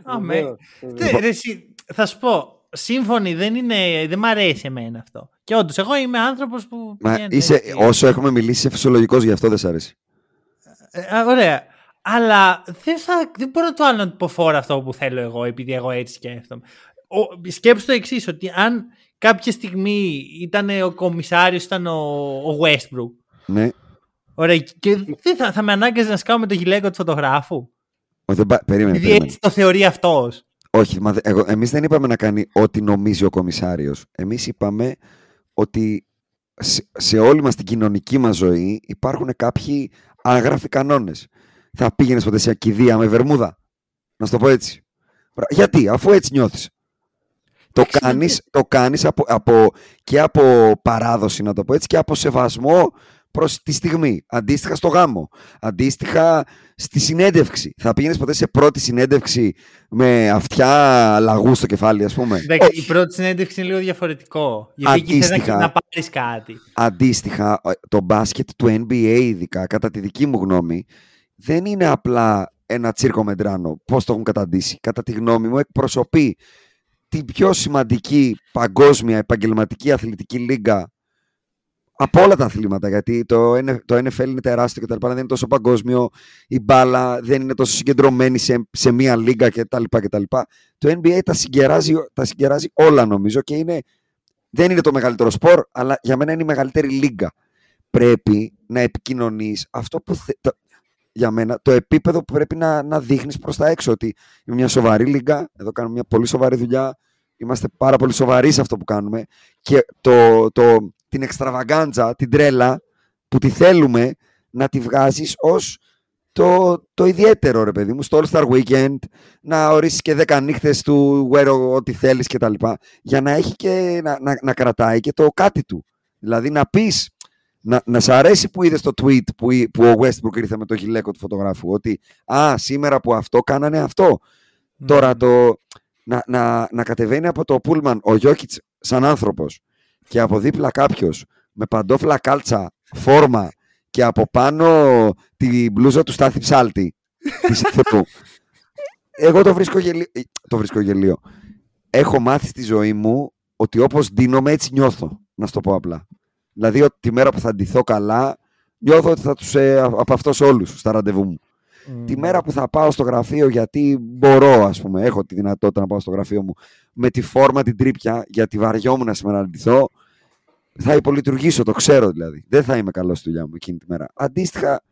S1: Αμέ.
S3: Βεβαίως, βεβαίως.
S1: Τε- ρε, εσύ, θα σου πω, σύμφωνοι δεν είναι, δεν μ' αρέσει εμένα αυτό. Και όντως, εγώ είμαι άνθρωπος που.
S4: Μα
S1: πηγαίνει
S4: είσαι,
S1: έτσι.
S4: όσο έχουμε μιλήσει, είσαι φυσιολογικός, γι' αυτό δεν σ' αρέσει.
S1: Ε, α, ωραία. Αλλά δεν, θα, δεν μπορώ το άλλο να το φορά αυτό που θέλω εγώ, επειδή εγώ έτσι σκέφτομαι. Ο, σκέψου το εξής, ότι αν κάποια στιγμή ήταν ο κομισάριος, ήταν ο, ο Westbrook.
S4: Ναι.
S1: Ωραία, και δεν θα, θα με ανάγκαζε να σκάω με το γυλαίκο του φωτογράφου;
S4: Ο, δεν, πα- περίμενε,
S1: Επειδή
S4: περίμενε.
S1: έτσι το θεωρεί αυτός.
S4: Όχι, μα, δε- εγώ, εμείς δεν είπαμε να κάνει ό,τι νομίζει ο κομισάριος. Εμείς είπαμε ότι σε, σε όλη μας την κοινωνική μας ζωή υπάρχουν κάποιοι άγραφοι κανόνες. Θα πήγαινες ποτέ σε κηδεία με βερμούδα; Να σου το πω έτσι. Πρα- Γιατί, αφού έτσι νιώθεις. Το
S1: Εντάξει,
S4: κάνεις, το κάνεις από, από, και από παράδοση, να το πω έτσι, και από σεβασμό προς τη στιγμή. Αντίστοιχα στο γάμο. Αντίστοιχα στη συνέντευξη. Θα πήγαινες ποτέ σε πρώτη συνέντευξη με αυτιά λαγού στο κεφάλι, ας πούμε;
S1: Εντάξει,
S4: Όχι.
S1: η πρώτη συνέντευξη είναι λίγο διαφορετικό. Γιατί εκεί θες να,
S4: Αντίστοιχα.
S1: να πάρεις κάτι.
S4: Αντίστοιχα, ε, το μπάσκετ του NBA ειδικά, κατά τη δική μου γνώμη, δεν είναι απλά ένα τσίρκο Μεντράνο. Πώς το έχουν καταντήσει; Κατά τη γνώμη μου εκπροσωπεί την πιο σημαντική παγκόσμια επαγγελματική αθλητική λίγα από όλα τα αθλήματα. Γιατί το, το NFL είναι τεράστιο και τα λοιπά, δεν είναι τόσο παγκόσμιο. Η μπάλα δεν είναι τόσο συγκεντρωμένη σε, σε μία λίγα κτλ. Το NBA τα συγκεράζει, τα συγκεράζει όλα νομίζω και είναι, δεν είναι το μεγαλύτερο σπορ, αλλά για μένα είναι η μεγαλύτερη λίγα. Πρέπει να επικοινωνείς αυτό που. Θε, το, για μένα το επίπεδο που πρέπει να, να δείχνεις προς τα έξω. Ότι είναι μια σοβαρή λίγα. Εδώ κάνουμε μια πολύ σοβαρή δουλειά. Είμαστε πάρα πολύ σοβαροί σε αυτό που κάνουμε. Και το, το, την εξτραβαγκάντζα, την τρέλα που τη θέλουμε να τη βγάζεις ως το, το ιδιαίτερο ρε παιδί μου, στο All Star Weekend, να ορίσεις και 10 νύχτες του wear ό,τι θέλεις και τα λοιπά, για να έχει και να, να, να κρατάει και το κάτι του. Δηλαδή να πεις, να, να σ' αρέσει που είδες το tweet που, που ο Westbrook ήρθε με το γυλαίκο του φωτογράφου, ότι α, σήμερα που αυτό κάνανε αυτό. Τώρα το, να, να, να κατεβαίνει από το Pullman ο Γιώκητς σαν άνθρωπος και από δίπλα κάποιος με παντόφλα κάλτσα, φόρμα και από πάνω τη μπλούζα του Στάθη Ψάλτη της Εγώ το βρίσκω, γελίο. Ε, το βρίσκω γελίο. Έχω μάθει στη ζωή μου ότι όπως ντύνομαι έτσι νιώθω, να σου το πω απλά. Δηλαδή ότι τη μέρα που θα ντυθώ καλά, νιώθω ότι θα τους ε, από αυτός όλους στα ραντεβού μου. Τη μέρα που θα πάω στο γραφείο γιατί μπορώ, ας πούμε, έχω τη δυνατότητα να πάω στο γραφείο μου με τη φόρμα την τρίπια γιατί βαριόμουν σήμερα να ντυθώ, θα υπολειτουργήσω, το ξέρω δηλαδή. Δεν θα είμαι καλός στη δουλειά μου εκείνη τη μέρα. Αντίστοιχα,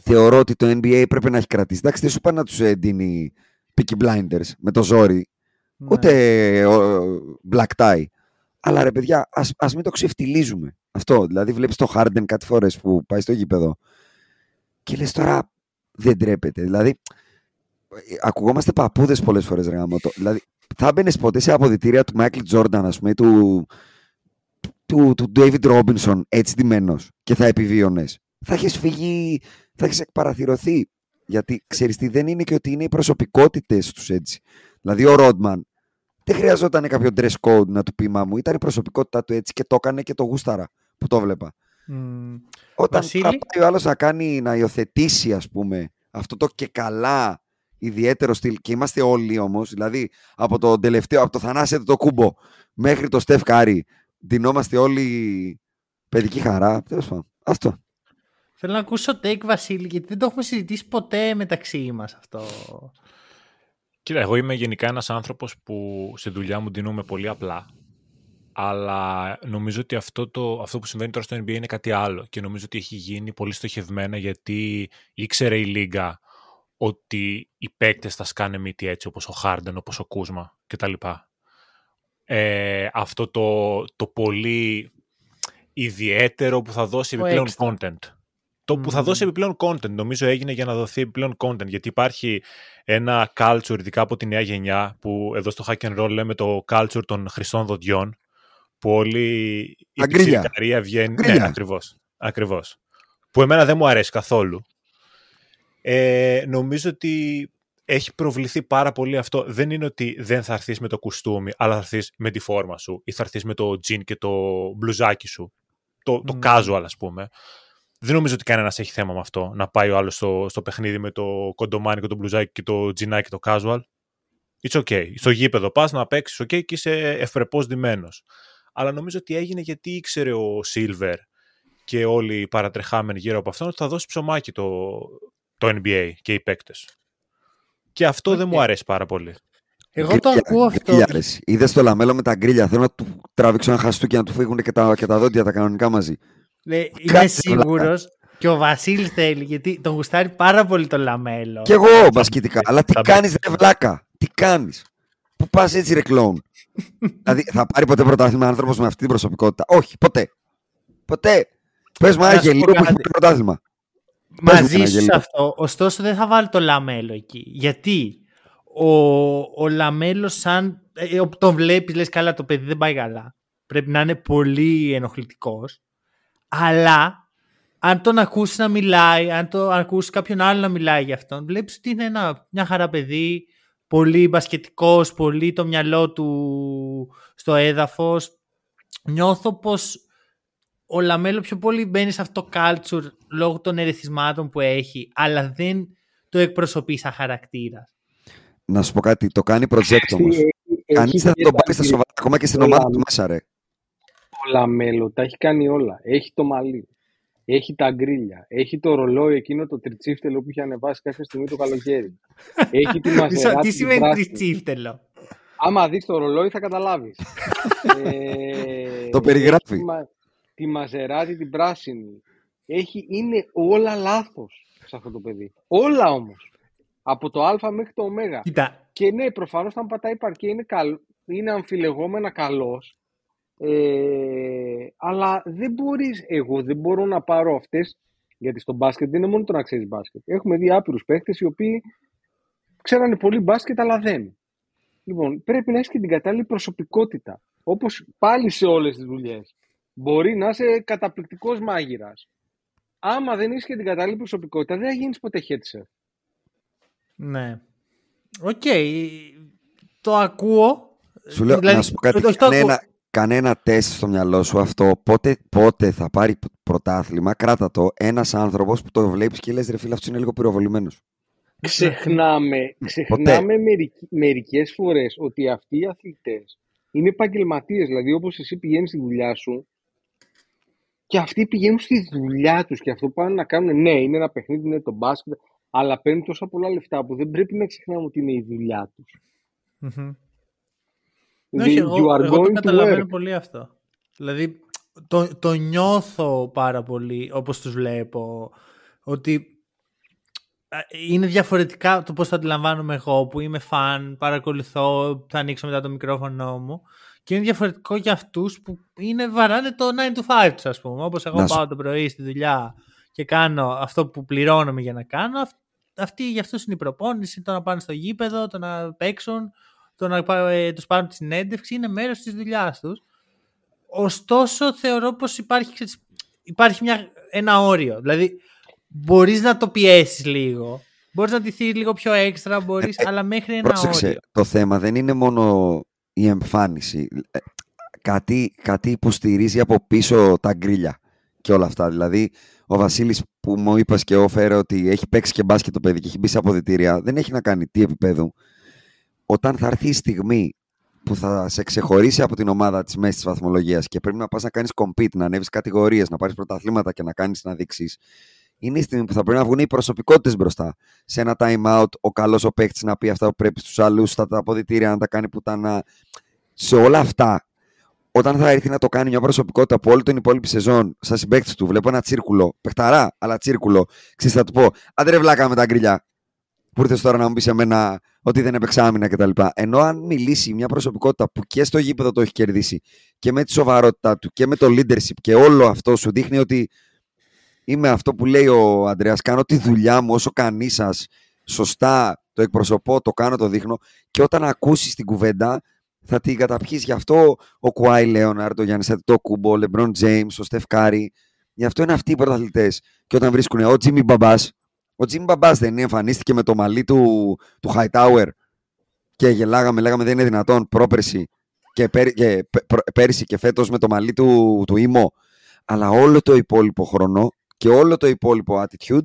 S4: θεωρώ ότι το NBA πρέπει να έχει κρατήσει. Εντάξει, δεν σου πάει να τους δίνει Peaky Blinders με το ζόρι, ναι. ούτε Black Tie. Αλλά ρε παιδιά, ας, ας μην το ξεφτιλίζουμε. Αυτό, δηλαδή βλέπεις το Harden κάτι φορές που πάει στο γήπεδο και λες τώρα δεν τρέπεται. Δηλαδή, ακουγόμαστε παππούδες πολλές φορές ρε γάμο. Δηλαδή, θα έμπαινε ποτέ σε αποδητήρια του Michael Jordan, ας πούμε, του, του, του David Robinson έτσι ντυμένο και θα επιβίωνες. Θα έχεις φύγει, θα έχεις εκπαραθυρωθεί. Γιατί ξέρεις τι, δεν είναι και ότι είναι οι προσωπικότητες τους έτσι. Δηλαδή, ο Ρόντμαν δεν χρειαζόταν κάποιο dress code να του πει μα μου. Ήταν η προσωπικότητά του έτσι και το έκανε και το γούσταρα που το βλέπα. Mm. Όταν Βασίλη... θα πάει ο άλλος να κάνει, να υιοθετήσει, ας πούμε, αυτό το και καλά ιδιαίτερο στυλ. Και είμαστε όλοι όμως, δηλαδή από το τελευταίο, από το Θανάση Αντετοκούνμπο μέχρι το Στεφ Κάρι, ντυνόμαστε όλοι παιδική χαρά. Τέλος πάντων. Αυτό.
S1: Θέλω να ακούσω take Βασίλη, γιατί δεν το έχουμε συζητήσει ποτέ μεταξύ μας αυτό.
S2: Κοίτα, εγώ είμαι γενικά ένας άνθρωπος που στη δουλειά μου ντύνομαι πολύ απλά. Αλλά νομίζω ότι αυτό, το, αυτό που συμβαίνει τώρα στο NBA είναι κάτι άλλο και νομίζω ότι έχει γίνει πολύ στοχευμένα γιατί ήξερε η Λίγκα ότι οι παίκτες θα σκάνε μύτη έτσι όπως ο Χάρντεν, όπως ο Κούσμα κτλ ε, αυτό το, το πολύ ιδιαίτερο που θα δώσει επιπλέον content. Το που θα δώσει επιπλέον content, νομίζω έγινε για να δοθεί επιπλέον content, γιατί υπάρχει ένα culture, ειδικά από τη νέα γενιά, που εδώ στο Hack and Roll λέμε το culture των χρυσών δοντιών, που όλη η ψυχαρία βγαίνει... Ναι, ακριβώς, ακριβώς. Που εμένα δεν μου αρέσει καθόλου. Ε, νομίζω ότι έχει προβληθεί πάρα πολύ αυτό. Δεν είναι ότι δεν θα έρθεις με το κουστούμι, αλλά θα έρθεις με τη φόρμα σου ή θα έρθεις με το τζιν και το μπλουζάκι σου. Το, το casual, ας πούμε. Δεν νομίζω ότι κανένας έχει θέμα με αυτό. Να πάει ο άλλος στο, στο παιχνίδι με το κοντομάνι και το μπλουζάκι και το τζινάκι και το casual. It's okay. Στο γήπεδο πας να παίξεις, OK, και είσαι ευπρεπώς ντυμένος. Αλλά νομίζω ότι έγινε γιατί ήξερε ο Silver και όλοι οι παρατρεχάμενοι γύρω από αυτόν ότι θα δώσει ψωμάκι το, το NBA και οι παίκτες. Και αυτό δεν μου αρέσει πάρα πολύ.
S1: Εγώ το ακούω αυτό.
S4: Είδες το λαμέλο με τα γκρίλια. Θέλω να του τραβήξω ένα χαστούκι να του φύγουν και τα, και τα δόντια τα κανονικά μαζί.
S1: Ναι, είμαι σίγουρος και ο Βασίλη θέλει γιατί τον γουστάρει πάρα πολύ το λαμέλο.
S4: Κι εγώ μπασκετικά. Αλλά τι κάνεις, ρε βλάκα; Τι κάνεις; Πού πας έτσι, ρε κλόουν; Δηλαδή θα πάρει ποτέ πρωτάθλημα άνθρωπος με αυτή την προσωπικότητα; Όχι, ποτέ. Ποτέ. Πες μου άγγελε λίγο που έχει πρωτάθλημα.
S1: Μαζί σου σε αυτό. Ωστόσο δεν θα βάλει το LaMelo εκεί. Γιατί; Ο, ο LaMelo σαν... Ε, ε τον βλέπεις λες καλά το παιδί δεν πάει καλά. Πρέπει να είναι πολύ ενοχλητικός. Αλλά αν τον ακούσεις να μιλάει, αν το ακούσεις κάποιον άλλο να μιλάει για αυτόν, βλέπεις ότι είναι ένα, μια χαρά παιδί, πολύ μπασκετικός, πολύ το μυαλό του στο έδαφος. Νιώθω πως ο LaMelo πιο πολύ μπαίνει σε αυτό το culture λόγω των ερεθισμάτων που έχει, αλλά δεν το εκπροσωπεί σαν χαρακτήρας.
S4: Να σου πω κάτι, το κάνει project όμως. Κανείς δεν θα το πάρει στα σοβαρά, ακόμα και στην ομάδα του μέσα, ρε.
S3: Όλα μέλο, τα έχει κάνει όλα. Έχει το μαλλί, έχει τα γκρίλια, έχει το ρολόι εκείνο το τριτσίφτελο που είχε ανεβάσει κάποια στιγμή το καλοκαίρι. έχει τη μαζεράτη.
S1: Τι σημαίνει τριτσίφτελο;
S3: Άμα δεις το ρολόι θα καταλάβεις. ε,
S4: το περιγράφει.
S3: Τη, τη μαζεράτη την πράσινη. Έχει, είναι όλα λάθος σε αυτό το παιδί. Όλα όμως. Από το α μέχρι το ω. Και ναι, προφανώς όταν πατάει παρκέ είναι, καλ, είναι αμφιλεγόμενα καλός. Ε, αλλά δεν μπορείς, εγώ δεν μπορώ να πάρω αυτές, γιατί στο μπάσκετ δεν είναι μόνο το να ξέρεις μπάσκετ. Έχουμε δει άπειρους παίχτες οι οποίοι ξέρανε πολύ μπάσκετ αλλά δεν. Λοιπόν, πρέπει να έχεις και την κατάλληλη προσωπικότητα. Όπως πάλι σε όλες τις δουλειές. Μπορεί να είσαι καταπληκτικός μάγειρας. Άμα δεν έχεις και την κατάλληλη προσωπικότητα, δεν θα γίνεις ποτέ headset.
S1: Ναι. Οκ. Το ακούω.
S4: Σου λέω δηλαδή, να σου πω κάτι. κανένα, κανένα τεστ στο μυαλό σου αυτό. Πότε, πότε θα πάρει πρωτάθλημα, κράτα το. Ένας άνθρωπος που το βλέπεις και λες ρε φίλε, αυτό είναι λίγο πυροβολημένο
S3: ξεχνάμε, ξεχνάμε μερικ, μερικές φορές ότι αυτοί οι αθλητές είναι επαγγελματίες. Δηλαδή όπως εσύ πηγαίνεις στη δουλειά σου και αυτοί πηγαίνουν στη δουλειά τους και αυτό που πάνε να κάνουν, ναι, είναι ένα παιχνίδι, είναι το μπάσκετ, αλλά παίρνουν τόσα πολλά λεφτά που δεν πρέπει να ξεχνάμε ότι είναι η δουλειά τους.
S1: Mm-hmm. Όχι, εγώ, εγώ το καταλαβαίνω πολύ αυτό. Δηλαδή, το, το νιώθω πάρα πολύ όπως τους βλέπω, ότι είναι διαφορετικά το πώς το αντιλαμβάνομαι εγώ που είμαι φαν, παρακολουθώ, θα ανοίξω μετά το μικρόφωνο μου και είναι διαφορετικό για αυτούς που είναι βαράνε το 9 to 5 ας πούμε. Όπως εγώ πάω το πρωί στη δουλειά και κάνω αυτό που πληρώνομαι για να κάνω, αυτή για αυτούς είναι η προπόνηση, το να πάνε στο γήπεδο, το να παίξουν, το να ε, τους πάρουν τη συνέντευξη, είναι μέρος της δουλειάς τους. Ωστόσο θεωρώ πως υπάρχει, υπάρχει μια, ένα όριο. Δηλαδή μπορείς να το πιέσεις λίγο. Μπορείς να τηθεί λίγο πιο έξτρα, μπορείς, ε, αλλά μέχρι ένα πρόσεξε, όριο.
S4: Το θέμα δεν είναι μόνο η εμφάνιση. Ε, κάτι, κάτι υποστηρίζει από πίσω τα γκρίλια και όλα αυτά. Δηλαδή, ο Βασίλης που μου είπα και όφερε ότι έχει παίξει και μπάσκετ το παιδί και έχει μπει σε αποδητήρια, δεν έχει να κάνει τι επίπεδο. Όταν θα έρθει η στιγμή που θα σε ξεχωρίσει από την ομάδα της μέσης της βαθμολογίας και πρέπει να πας να κάνεις compete, να ανέβεις κατηγορίες, να πάρεις πρωταθλήματα και να κάνεις να δείξεις είναι η στιγμή που θα πρέπει να βγουν οι προσωπικότητες μπροστά. Σε ένα time out, ο καλός ο παίκτης να πει αυτά που πρέπει στους άλλους, στα τα αποδητήρια να τα κάνει πουτάνα. Σε όλα αυτά, όταν θα έρθει να το κάνει μια προσωπικότητα από όλη την υπόλοιπη σεζόν, σαν συμπαίκτης του, βλέπω ένα τσίρκουλο, παιχταρά, αλλά τσίρκουλο, ξέρεις, θα του πω, άντε βλάκα με τα γκριλιά. Που ήρθες τώρα να μου πεις σε μένα ότι δεν έπαιξε άμυνα κτλ. Ενώ αν μιλήσει μια προσωπικότητα που και στο γήπεδο το έχει κερδίσει και με τη σοβαρότητά του και με το leadership και όλο αυτό σου δείχνει ότι είμαι αυτό που λέει ο Αντρέας, κάνω τη δουλειά μου όσο κανείς σας σωστά το εκπροσωπώ, το κάνω, το δείχνω και όταν ακούσεις την κουβέντα θα την καταπιείς. Γι' αυτό ο Kawhi Leonard, ο Γιάννης Αντετοκούνμπο, ο LeBron James, ο Steph Curry, γι' αυτό είναι αυτοί οι πρωταθλητές. Και όταν βρίσκουν ο Jimmy Butler, ο Jimmy Butler δεν εμφανίστηκε με το μαλλί του, του Hightower και γελάγαμε, λέγαμε δεν είναι δυνατόν πρόπερση και, πέρ, και πέρυσι και φέτος με το μαλλί του, του emo. Αλλά όλο το υπόλοιπο χρόνο και όλο το υπόλοιπο attitude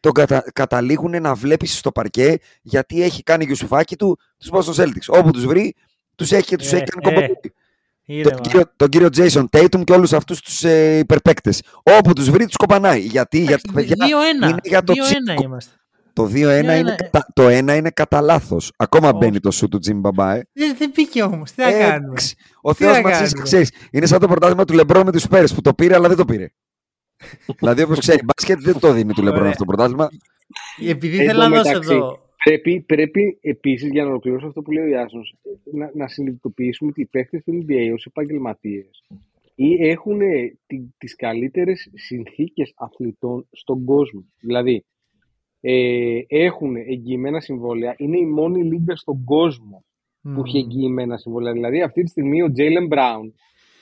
S4: τον κατα... καταλήγουν να βλέπεις στο παρκέ γιατί έχει κάνει Γιουσουφάκη του τους Boston Celtics. Όπου τους βρει, τους έχει και τους ε, έχει κάνει ε, τον, κύριο, τον κύριο Jason Tatum και όλους αυτούς τους ε, υπερπαίκτες. Όπου τους βρει, τους κοπανάει. Γιατί, γιατί παιδιά, είναι για το τσίκο. Το 2-1 είναι, κατα... το 1 είναι κατά λάθος. Ακόμα oh. μπαίνει το σου του Τζιμ Μπαμπάε.
S1: Δεν, δεν πήγε όμως. Τι θα κάνουμε.
S4: Ο Θεός μας ξέρεις. Είναι σαν το πρωτάθλημα του Λεμπρό με τους Πέρε που το πήρε αλλά δεν το πήρε δηλαδή, όπως ξέρει, μπάσκετ δεν το δίνει του Λεμπρόν αυτό το πρωτάθλημα.
S1: Επειδή θέλω να δώσω εδώ.
S3: Πρέπει, πρέπει επίσης για να ολοκληρώσω αυτό που λέει ο Ιάσο, να, να συνειδητοποιήσουμε ότι οι παίχτε του NBA ως επαγγελματίες ή έχουν τις καλύτερες συνθήκες αθλητών στον κόσμο. Δηλαδή, ε, έχουν εγγυημένα συμβόλαια. Είναι η μόνη λίγκα στον κόσμο που έχει εγγυημένα συμβόλαια. Δηλαδή, αυτή τη στιγμή ο Τζέιλεν Μπράουν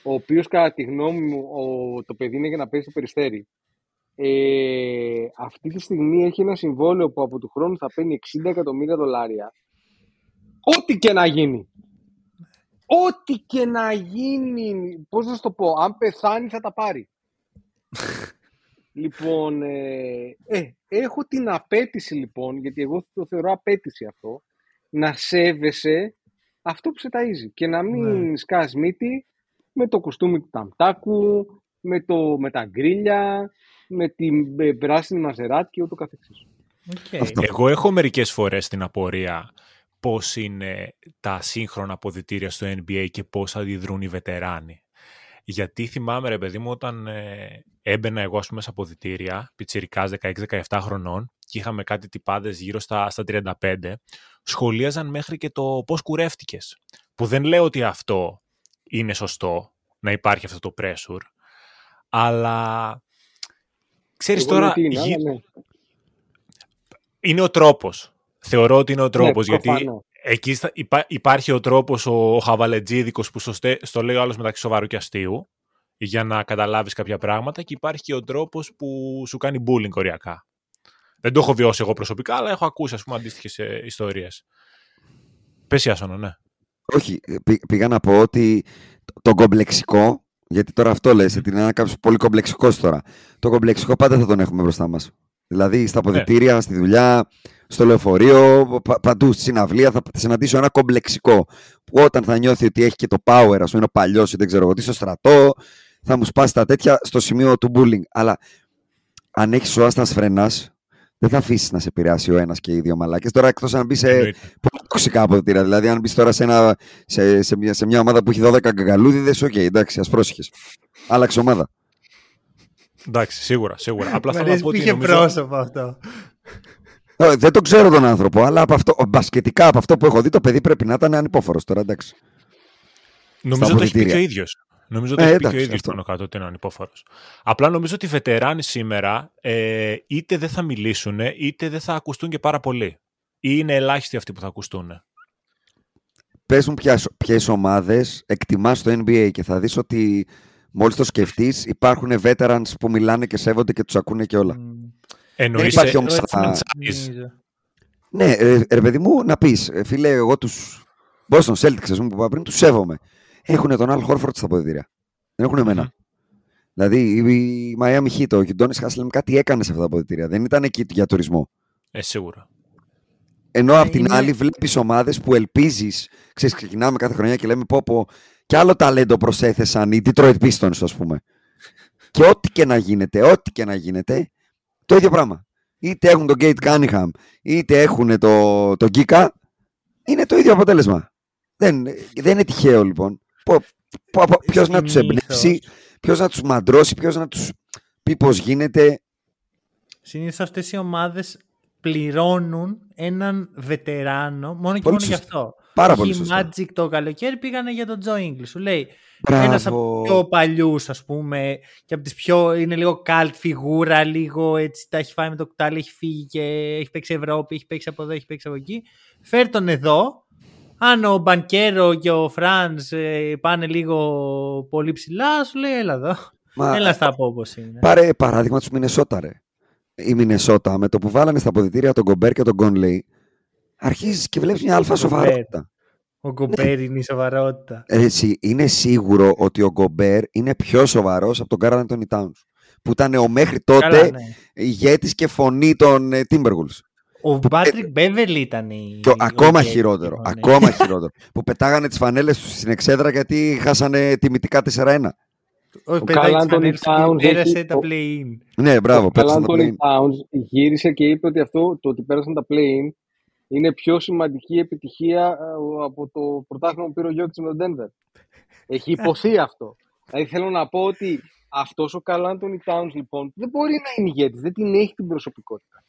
S3: ο οποίος κατά τη γνώμη μου ο, το παιδί είναι για να παίζει στο περιστέρι. Ε, αυτή τη στιγμή έχει ένα συμβόλαιο που από του χρόνου θα παίρνει 60 εκατομμύρια δολάρια. Ό,τι και να γίνει. Ό,τι και να γίνει. Πώς να σου το πω, αν πεθάνει θα τα πάρει. Λοιπόν, ε, ε, έχω την απέτηση λοιπόν, γιατί εγώ το θεωρώ απέτηση αυτό, να σέβεσαι αυτό που σε ταΐζει και να μην
S1: Ναι.
S3: σκάς μύτη με το κουστούμι του ταμτάκου, με, το, με τα grillz, με την ε, πράσινη Maserati και ούτω καθεξής.
S1: Οκ.
S4: Αυτό.
S2: Εγώ έχω μερικές φορές την απορία πώς είναι τα σύγχρονα αποδυτήρια στο NBA και πώς αντιδρούν οι βετεράνοι. Γιατί θυμάμαι ρε παιδί μου όταν ε, έμπαινα εγώ ας πούμε σε αποδυτήρια, πιτσιρικάς 16-17 χρονών και είχαμε κάτι τυπάδες γύρω στα, στα 35, σχολίαζαν μέχρι και το πώς κουρεύτηκες. Που δεν λέω ότι αυτό είναι σωστό, να υπάρχει αυτό το pressure, αλλά ξέρεις
S3: Εγώ λέω
S2: τώρα,
S3: ότι είναι,
S2: γύ-
S3: αλλά ναι.
S2: είναι ο τρόπος. Θεωρώ ότι είναι ο τρόπος, γιατί
S3: προφανώς.
S2: εκεί στα- υπά- υπάρχει ο τρόπος ο, ο χαβαλετζίδικος που στο, στε- στο λέει ο άλλος μεταξύ σοβαρού και αστείου για να καταλάβεις κάποια πράγματα και υπάρχει και ο τρόπος που σου κάνει bullying οριακά. Δεν το έχω βιώσει εγώ προσωπικά, αλλά έχω ακούσει ας πούμε αντίστοιχες ε, ιστορίες. Πες Ιάσονο, ναι.
S4: Όχι, ε, πή- πήγα να πω ότι το- το κομπλεξικό, γιατί τώρα αυτό λες, ότι είναι ένα κάποιος πολύ κομπλεξικός τώρα. Το κομπλεξικό πάντα θα τον έχουμε μπροστά μας. Δηλαδή στα αποδητήρια, στη δουλειά, στο λεωφορείο, πα- παντού στη συναυλία θα θα συναντήσω ένα κομπλεξικό. Που όταν θα νιώθει ότι έχει και το power, ας πούμε, είναι ο παλιός ή δεν ξέρω εγώ τι, στο στρατό, θα μου σπάσει τα τέτοια στο σημείο του bullying. Αλλά αν έχεις σώαστα φρενά, δεν θα αφήσεις να σε επηρεάσει ο ένας και οι δύο μαλάκες. Τώρα εκτός αν μπεις σε
S2: Εννοείται.
S4: πολύ τοξικά αποδητήρια. Δηλαδή, αν μπεις τώρα σε, ένα, σε, σε, μια, σε μια ομάδα που έχει 12 γκαγκαλούδιδε, οκ, εντάξει, ας πρόσεχες. Άλλαξε ομάδα.
S2: Εντάξει, σίγουρα, σίγουρα. Απλά
S1: Μ'
S2: θέλω να
S1: αρέσει
S2: πω
S1: που
S2: ότι
S1: είχε
S2: νομίζω...
S1: πρόσωπο αυτό.
S4: Ε, δεν τον ξέρω τον άνθρωπο, αλλά από αυτό, μπασκετικά από αυτό που έχω δει, το παιδί πρέπει να ήταν ανυπόφορος τώρα, εντάξει.
S2: Νομίζω το έχει πει και
S4: αποδυτήρια.
S2: ο ίδιος. Νομίζω το
S4: Ε,
S2: έχει πει και ο
S4: εντάξει,
S2: ίδιος
S4: αυτό.
S2: πάνω κάτω ότι είναι ανυπόφορος. Απλά νομίζω ότι οι βετεράνοι σήμερα ε, είτε δεν θα μιλήσουν, είτε δεν θα ακουστούν και πάρα πολύ. Ή είναι ελάχιστοι αυτοί που θα ακουστούν;
S4: Πες μου ποιες ομάδες εκτιμάς το NBA και θα δεις ότι μόλις το σκεφτείς, υπάρχουν veterans που μιλάνε και σέβονται και τους ακούνε και όλα.
S1: Μμ.
S2: Εννοείς
S4: υπάρχει
S2: σε-
S4: όμως
S2: σε
S4: τα-
S2: franchise.
S1: Νομίζω.
S4: Ναι, ρε, ρε παιδί μου, να πεις, φίλε, εγώ του Boston Celtics, ας πούμε, που είπα πριν, τους σέβομαι. Έχουν τον Al Horford στα αποδητήρια. Δεν έχουν εμένα.
S2: Μμμ.
S4: Δηλαδή, η Miami Heat, ο Γιουντόνις Χάσλεμ κάτι έκανε σε αυτά τα αποδητήρια. Δεν ήταν εκεί για τουρισμό.
S2: Ε, σίγουρα.
S4: Ενώ απ' την
S1: είναι-
S4: άλλη βλέπεις ομάδες που ελπίζεις. Ξέρεις, ξεκινάμε κάθε χρονιά και λέμε πω, πω κι άλλο ταλέντο προσέθεσαν οι Detroit Pistons, ας πούμε. Και ό,τι και να γίνεται, ό,τι και να γίνεται, το ίδιο πράγμα. Είτε έχουν τον Gate Cunningham, είτε έχουν το, το Gika, είναι το ίδιο αποτέλεσμα. Δεν, δεν είναι τυχαίο λοιπόν. Ποιος να τους
S1: Συνήθως.
S4: εμπνεύσει, ποιος να τους μαντρώσει, ποιος να τους πει πώς γίνεται.
S1: Συνήθως αυτές οι ομάδες πληρώνουν έναν βετεράνο μόνο και
S4: Πολύ
S1: μόνο γι'
S4: σωστό.
S1: αυτό.
S4: Πάρα
S1: Π.χ.
S4: πολύ
S1: οι
S4: σωστό.
S1: Magic το καλοκαίρι πήγανε για τον Τζο Ingles. Σου λέει ένας από
S4: Μπράβο.
S1: τους πιο παλιούς, ας πούμε, και από τις πιο. είναι λίγο cult φιγούρα, λίγο έτσι. Τα έχει φάει με το κουτάλι, έχει φύγει και έχει παίξει Ευρώπη, έχει παίξει από εδώ, έχει παίξει από εκεί. Φέρ' τον εδώ. Αν ο Banchero και ο Franz πάνε λίγο πολύ ψηλά, σου λέει έλα εδώ.
S4: Μα,
S1: Έλα στα πω όπως είναι.
S4: Πάρε παράδειγμα τους Μινεσότα, ρε. Η Μινεσότα με το που βάλανε στα αποδυτήρια τον Γκομπέρ και τον Conley, αρχίζεις και βλέπεις μια αλφα
S1: Γκομπέρ.
S4: σοβαρότητα.
S1: Ο Γκομπέρ είναι η σοβαρότητα.
S4: Έτσι, είναι σίγουρο ότι ο Γκομπέρ είναι πιο σοβαρός από τον Karl-Anthony Towns, Που ήταν ο μέχρι τότε
S1: Καλά, ναι.
S4: ηγέτης και φωνή των ε, Timberwolves.
S1: Ο Μπάτρικ Μπέβερλι ήταν η.
S4: Και ο-
S1: ο
S4: ακόμα
S1: ηγέτης,
S4: χειρότερο.
S1: λοιπόν, ναι.
S4: Ακόμα χειρότερο. που πετάγανε τις φανέλες τους στην εξέδρα γιατί χάσανε τιμητικά 4-1.
S1: Ο
S3: Ο
S1: πετάει
S3: Καρλ
S1: τις φανέλες του
S3: Άντωνι
S1: και πέρασε
S3: Towns
S1: τα
S3: έχει-
S1: play-in.
S4: Ναι, μπράβο.
S3: ο
S4: πέτασαν
S3: Καρλ
S4: τα
S3: Άντωνι
S4: play-in.
S3: Towns γύρισε και είπε ότι αυτό το ότι πέρασαν τα play-in είναι πιο σημαντική επιτυχία ε, από το πρωτάθλημα που πήρε ο Γιώκητς με τον Denver. Έχει υποθεί αυτό. Δηλαδή θέλω να πω ότι αυτός ο Καρλ Άντωνι Towns λοιπόν δεν μπορεί να είναι ηγέτης, δεν την έχει την προσωπικότητα.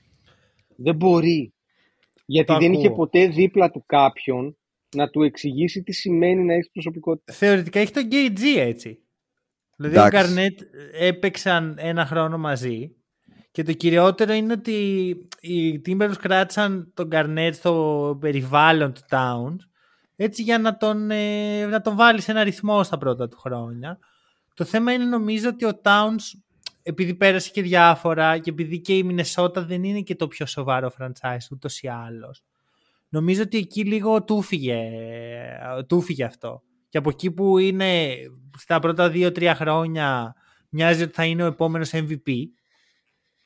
S3: Δεν μπορεί. Γιατί
S1: Το
S3: δεν είχε
S1: ακούω.
S3: ποτέ δίπλα του κάποιον να του εξηγήσει τι σημαίνει να έχει προσωπικότητα.
S1: Θεωρητικά έχει τον KG έτσι. Δηλαδή
S4: Εντάξει.
S1: ο Γκαρνέτ έπαιξαν ένα χρόνο μαζί και το κυριότερο είναι ότι οι Timberwolves κράτησαν τον Γκαρνέτ στο περιβάλλον του Towns έτσι για να τον, ε, να τον βάλει σε ένα ρυθμό στα πρώτα του χρόνια. Το θέμα είναι νομίζω ότι ο Towns επειδή πέρασε και διάφορα και επειδή και η Μινεσότα δεν είναι και το πιο σοβαρό franchise ούτως ή άλλως. Νομίζω ότι εκεί λίγο του φύγε, του φύγε αυτό. Και από εκεί που είναι στα πρώτα δύο-τρία χρόνια μοιάζει ότι θα είναι ο επόμενος MVP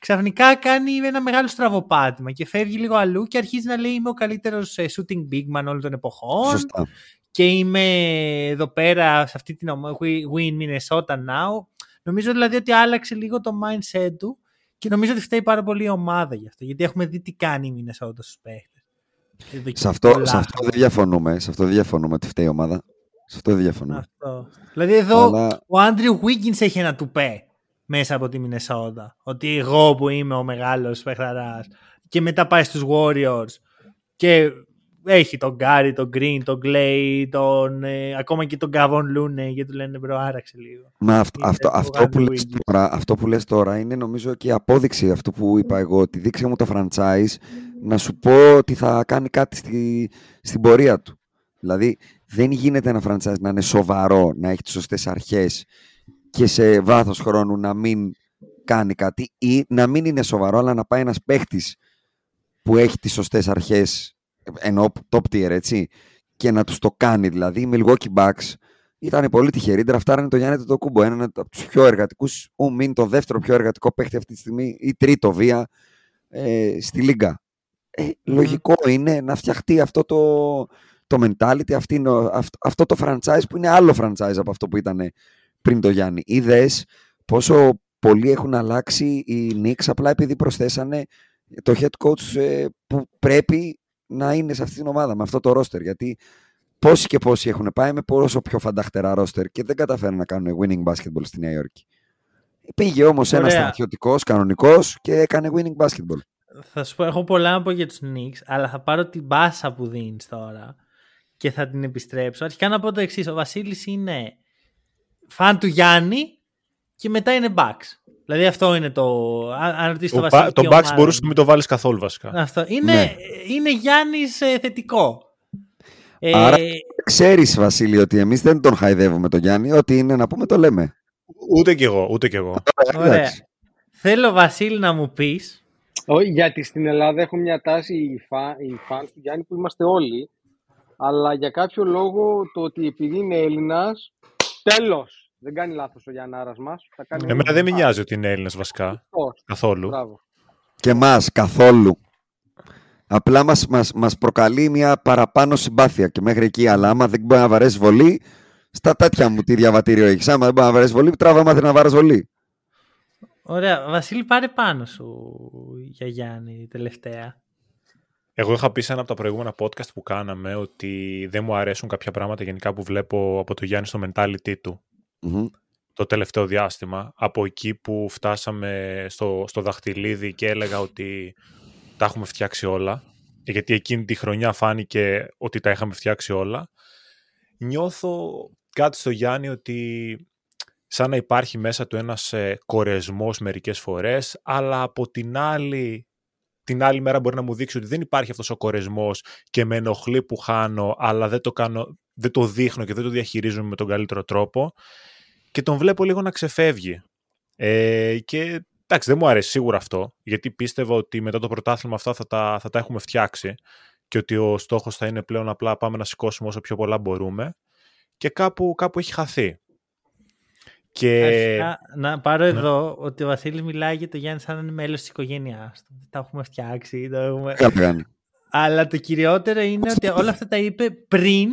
S1: ξαφνικά κάνει ένα μεγάλο στραβοπάτημα και φεύγει λίγο αλλού και αρχίζει να λέει είμαι ο καλύτερος ε, shooting big man όλων των εποχών
S4: Σωστά.
S1: και είμαι εδώ πέρα σε αυτή την ομάδα win Minnesota now. Νομίζω δηλαδή ότι άλλαξε λίγο το mindset του και νομίζω ότι φταίει πάρα πολύ η ομάδα γι' αυτό γιατί έχουμε δει τι κάνει η Minnesota στους παίχτες. Εδώ και
S4: Σε αυτό,
S1: πολλά
S4: σε αυτό δεν διαφωνούμε. Σε αυτό δεν διαφωνούμε ότι φταίει η ομάδα. Σε αυτό δεν διαφωνούμε.
S1: Αυτό. Δηλαδή εδώ
S4: Αλλά-
S1: ο Άντριου Wiggins έχει ένα τουπέ μέσα από τη Μινεσότα. Ότι εγώ που είμαι ο μεγάλος παιχταράς και μετά πάει στους Warriors και έχει τον Γκάρι, τον Green, τον Klay, τον, ε, ακόμα και τον Kevon Looney γιατί του λένε bro άραξε λίγο.
S4: Μα αυτό,
S1: Είναι
S4: αυτό,
S1: το
S4: αυτό, που
S1: Andrew
S4: λες
S1: Wiggins.
S4: τώρα, αυτό που λες τώρα είναι νομίζω και η απόδειξη αυτού που είπα εγώ ότι δείξε μου το franchise να σου πω ότι θα κάνει κάτι στη, στην πορεία του. Δηλαδή δεν γίνεται ένα franchise να είναι σοβαρό, να έχει τις σωστές αρχές και σε βάθος χρόνου να μην κάνει κάτι ή να μην είναι σοβαρό αλλά να πάει ένας παίχτης που έχει τις σωστές αρχές εννοώ top tier έτσι και να τους το κάνει δηλαδή οι Milwaukee Bucks ήταν πολύ τυχεροί, τραφτάρανε το Γιάννη το Κούμπο, έναν από τους πιο εργατικούς, ου μην το δεύτερο πιο εργατικό παίχτη αυτή τη στιγμή ή τρίτο βία ε, στη Λίγκα. Ε, λογικό είναι να φτιαχτεί αυτό το, το mentality, αυτή, είναι ο- αυ- αυτό το franchise που είναι άλλο franchise από αυτό που ήταν πριν το Γιάννη. Είδες πόσο πολύ έχουν αλλάξει οι Knicks απλά επειδή προσθέσανε το head coach ε, που πρέπει να είναι σε αυτή την ομάδα με αυτό το roster. Γιατί πόσοι και πόσοι έχουν πάει με πόσο πιο φανταχτερά roster και δεν καταφέρουν να κάνουν winning basketball στη Νέα Υόρκη. Πήγε όμως ένας
S1: Ωραία.
S4: στρατιωτικός, κανονικός και έκανε winning basketball.
S1: Θα σου πω, έχω πολλά να πω για τους Knicks, αλλά θα πάρω την μπάσα που δίνεις τώρα και θα την επιστρέψω. Αρχικά να πω το εξής. Ο Βασίλης είναι φαν του Γιάννη και μετά είναι Bucks. Δηλαδή αυτό είναι το... Αν αν ρωτήσεις το
S2: Το,
S1: Βασίλη
S2: το
S1: τι
S2: Bucks
S1: ομάδα
S2: μπορούσε να
S1: είναι.
S2: μην το βάλεις καθόλου βασικά.
S1: Αυτό. Είναι,
S4: Ναι.
S1: είναι Γιάννης ε, θετικό. Ε,
S4: Άρα- Ξέρεις Βασίλη ότι εμείς δεν τον χαϊδεύουμε τον Γιάννη, ότι είναι να πούμε το λέμε.
S2: Ούτε κι εγώ, ούτε κι εγώ.
S1: Ωραία.
S4: Εντάξει.
S1: Θέλω Βασίλη να μου πεις
S3: Όχι, γιατί στην Ελλάδα έχουν μια τάση οι, φα... οι fans του Γιάννη που είμαστε όλοι, αλλά για κάποιο λόγο το ότι επειδή είναι Έλληνας, τέλος. Δεν κάνει λάθος ο Γιαννάρας μας. Θα κάνει
S2: Εμένα δεν με
S3: Α,
S2: νοιάζει ότι είναι Έλληνε βασικά.
S3: σωστός.
S2: Καθόλου.
S3: Μπράβο.
S4: Και μας καθόλου. Απλά μας, μας, μας προκαλεί μια παραπάνω συμπάθεια και μέχρι εκεί. Αλλά άμα δεν μπορεί να βαρέσει βολή, στα τέτοια μου τι διαβατήριο έχεις. Άμα δεν μπορεί να βαρέσει βολή, τράβα μάθε να βάρεις βολή.
S1: Ωραία, Βασίλη πάρε πάνω σου για Γιάννη τελευταία.
S2: Εγώ είχα πει σε ένα από τα προηγούμενα podcast που κάναμε ότι δεν μου αρέσουν κάποια πράγματα γενικά που βλέπω από το Γιάννη στο mentality του
S4: Μμμ.
S2: το τελευταίο διάστημα. Από εκεί που φτάσαμε στο, στο δαχτυλίδι και έλεγα ότι τα έχουμε φτιάξει όλα. Γιατί εκείνη τη χρονιά φάνηκε ότι τα είχαμε φτιάξει όλα. Νιώθω κάτι στο Γιάννη ότι σαν να υπάρχει μέσα του ένας ε, κορεσμός μερικές φορές, αλλά από την άλλη, την άλλη μέρα μπορεί να μου δείξει ότι δεν υπάρχει αυτός ο κορεσμός και με ενοχλεί που χάνω, αλλά δεν το, κάνω, δεν το δείχνω και δεν το διαχειρίζομαι με τον καλύτερο τρόπο και τον βλέπω λίγο να ξεφεύγει. Ε, και εντάξει, δεν μου αρέσει σίγουρα αυτό, γιατί πίστευα ότι μετά το πρωτάθλημα αυτά θα τα, θα τα έχουμε φτιάξει και ότι ο στόχος θα είναι πλέον απλά πάμε να σηκώσουμε όσο πιο πολλά μπορούμε και κάπου, κάπου έχει χαθεί. Και...
S1: Αρχικά, να πάρω εδώ ότι ο Βασίλης μιλάει για το Γιάννη σαν να είναι μέλος της οικογένειάς του. Τα έχουμε φτιάξει. Τα έχουμε...
S4: Καλά κάνει.
S1: Αλλά το κυριότερο είναι ότι όλα αυτά τα είπε πριν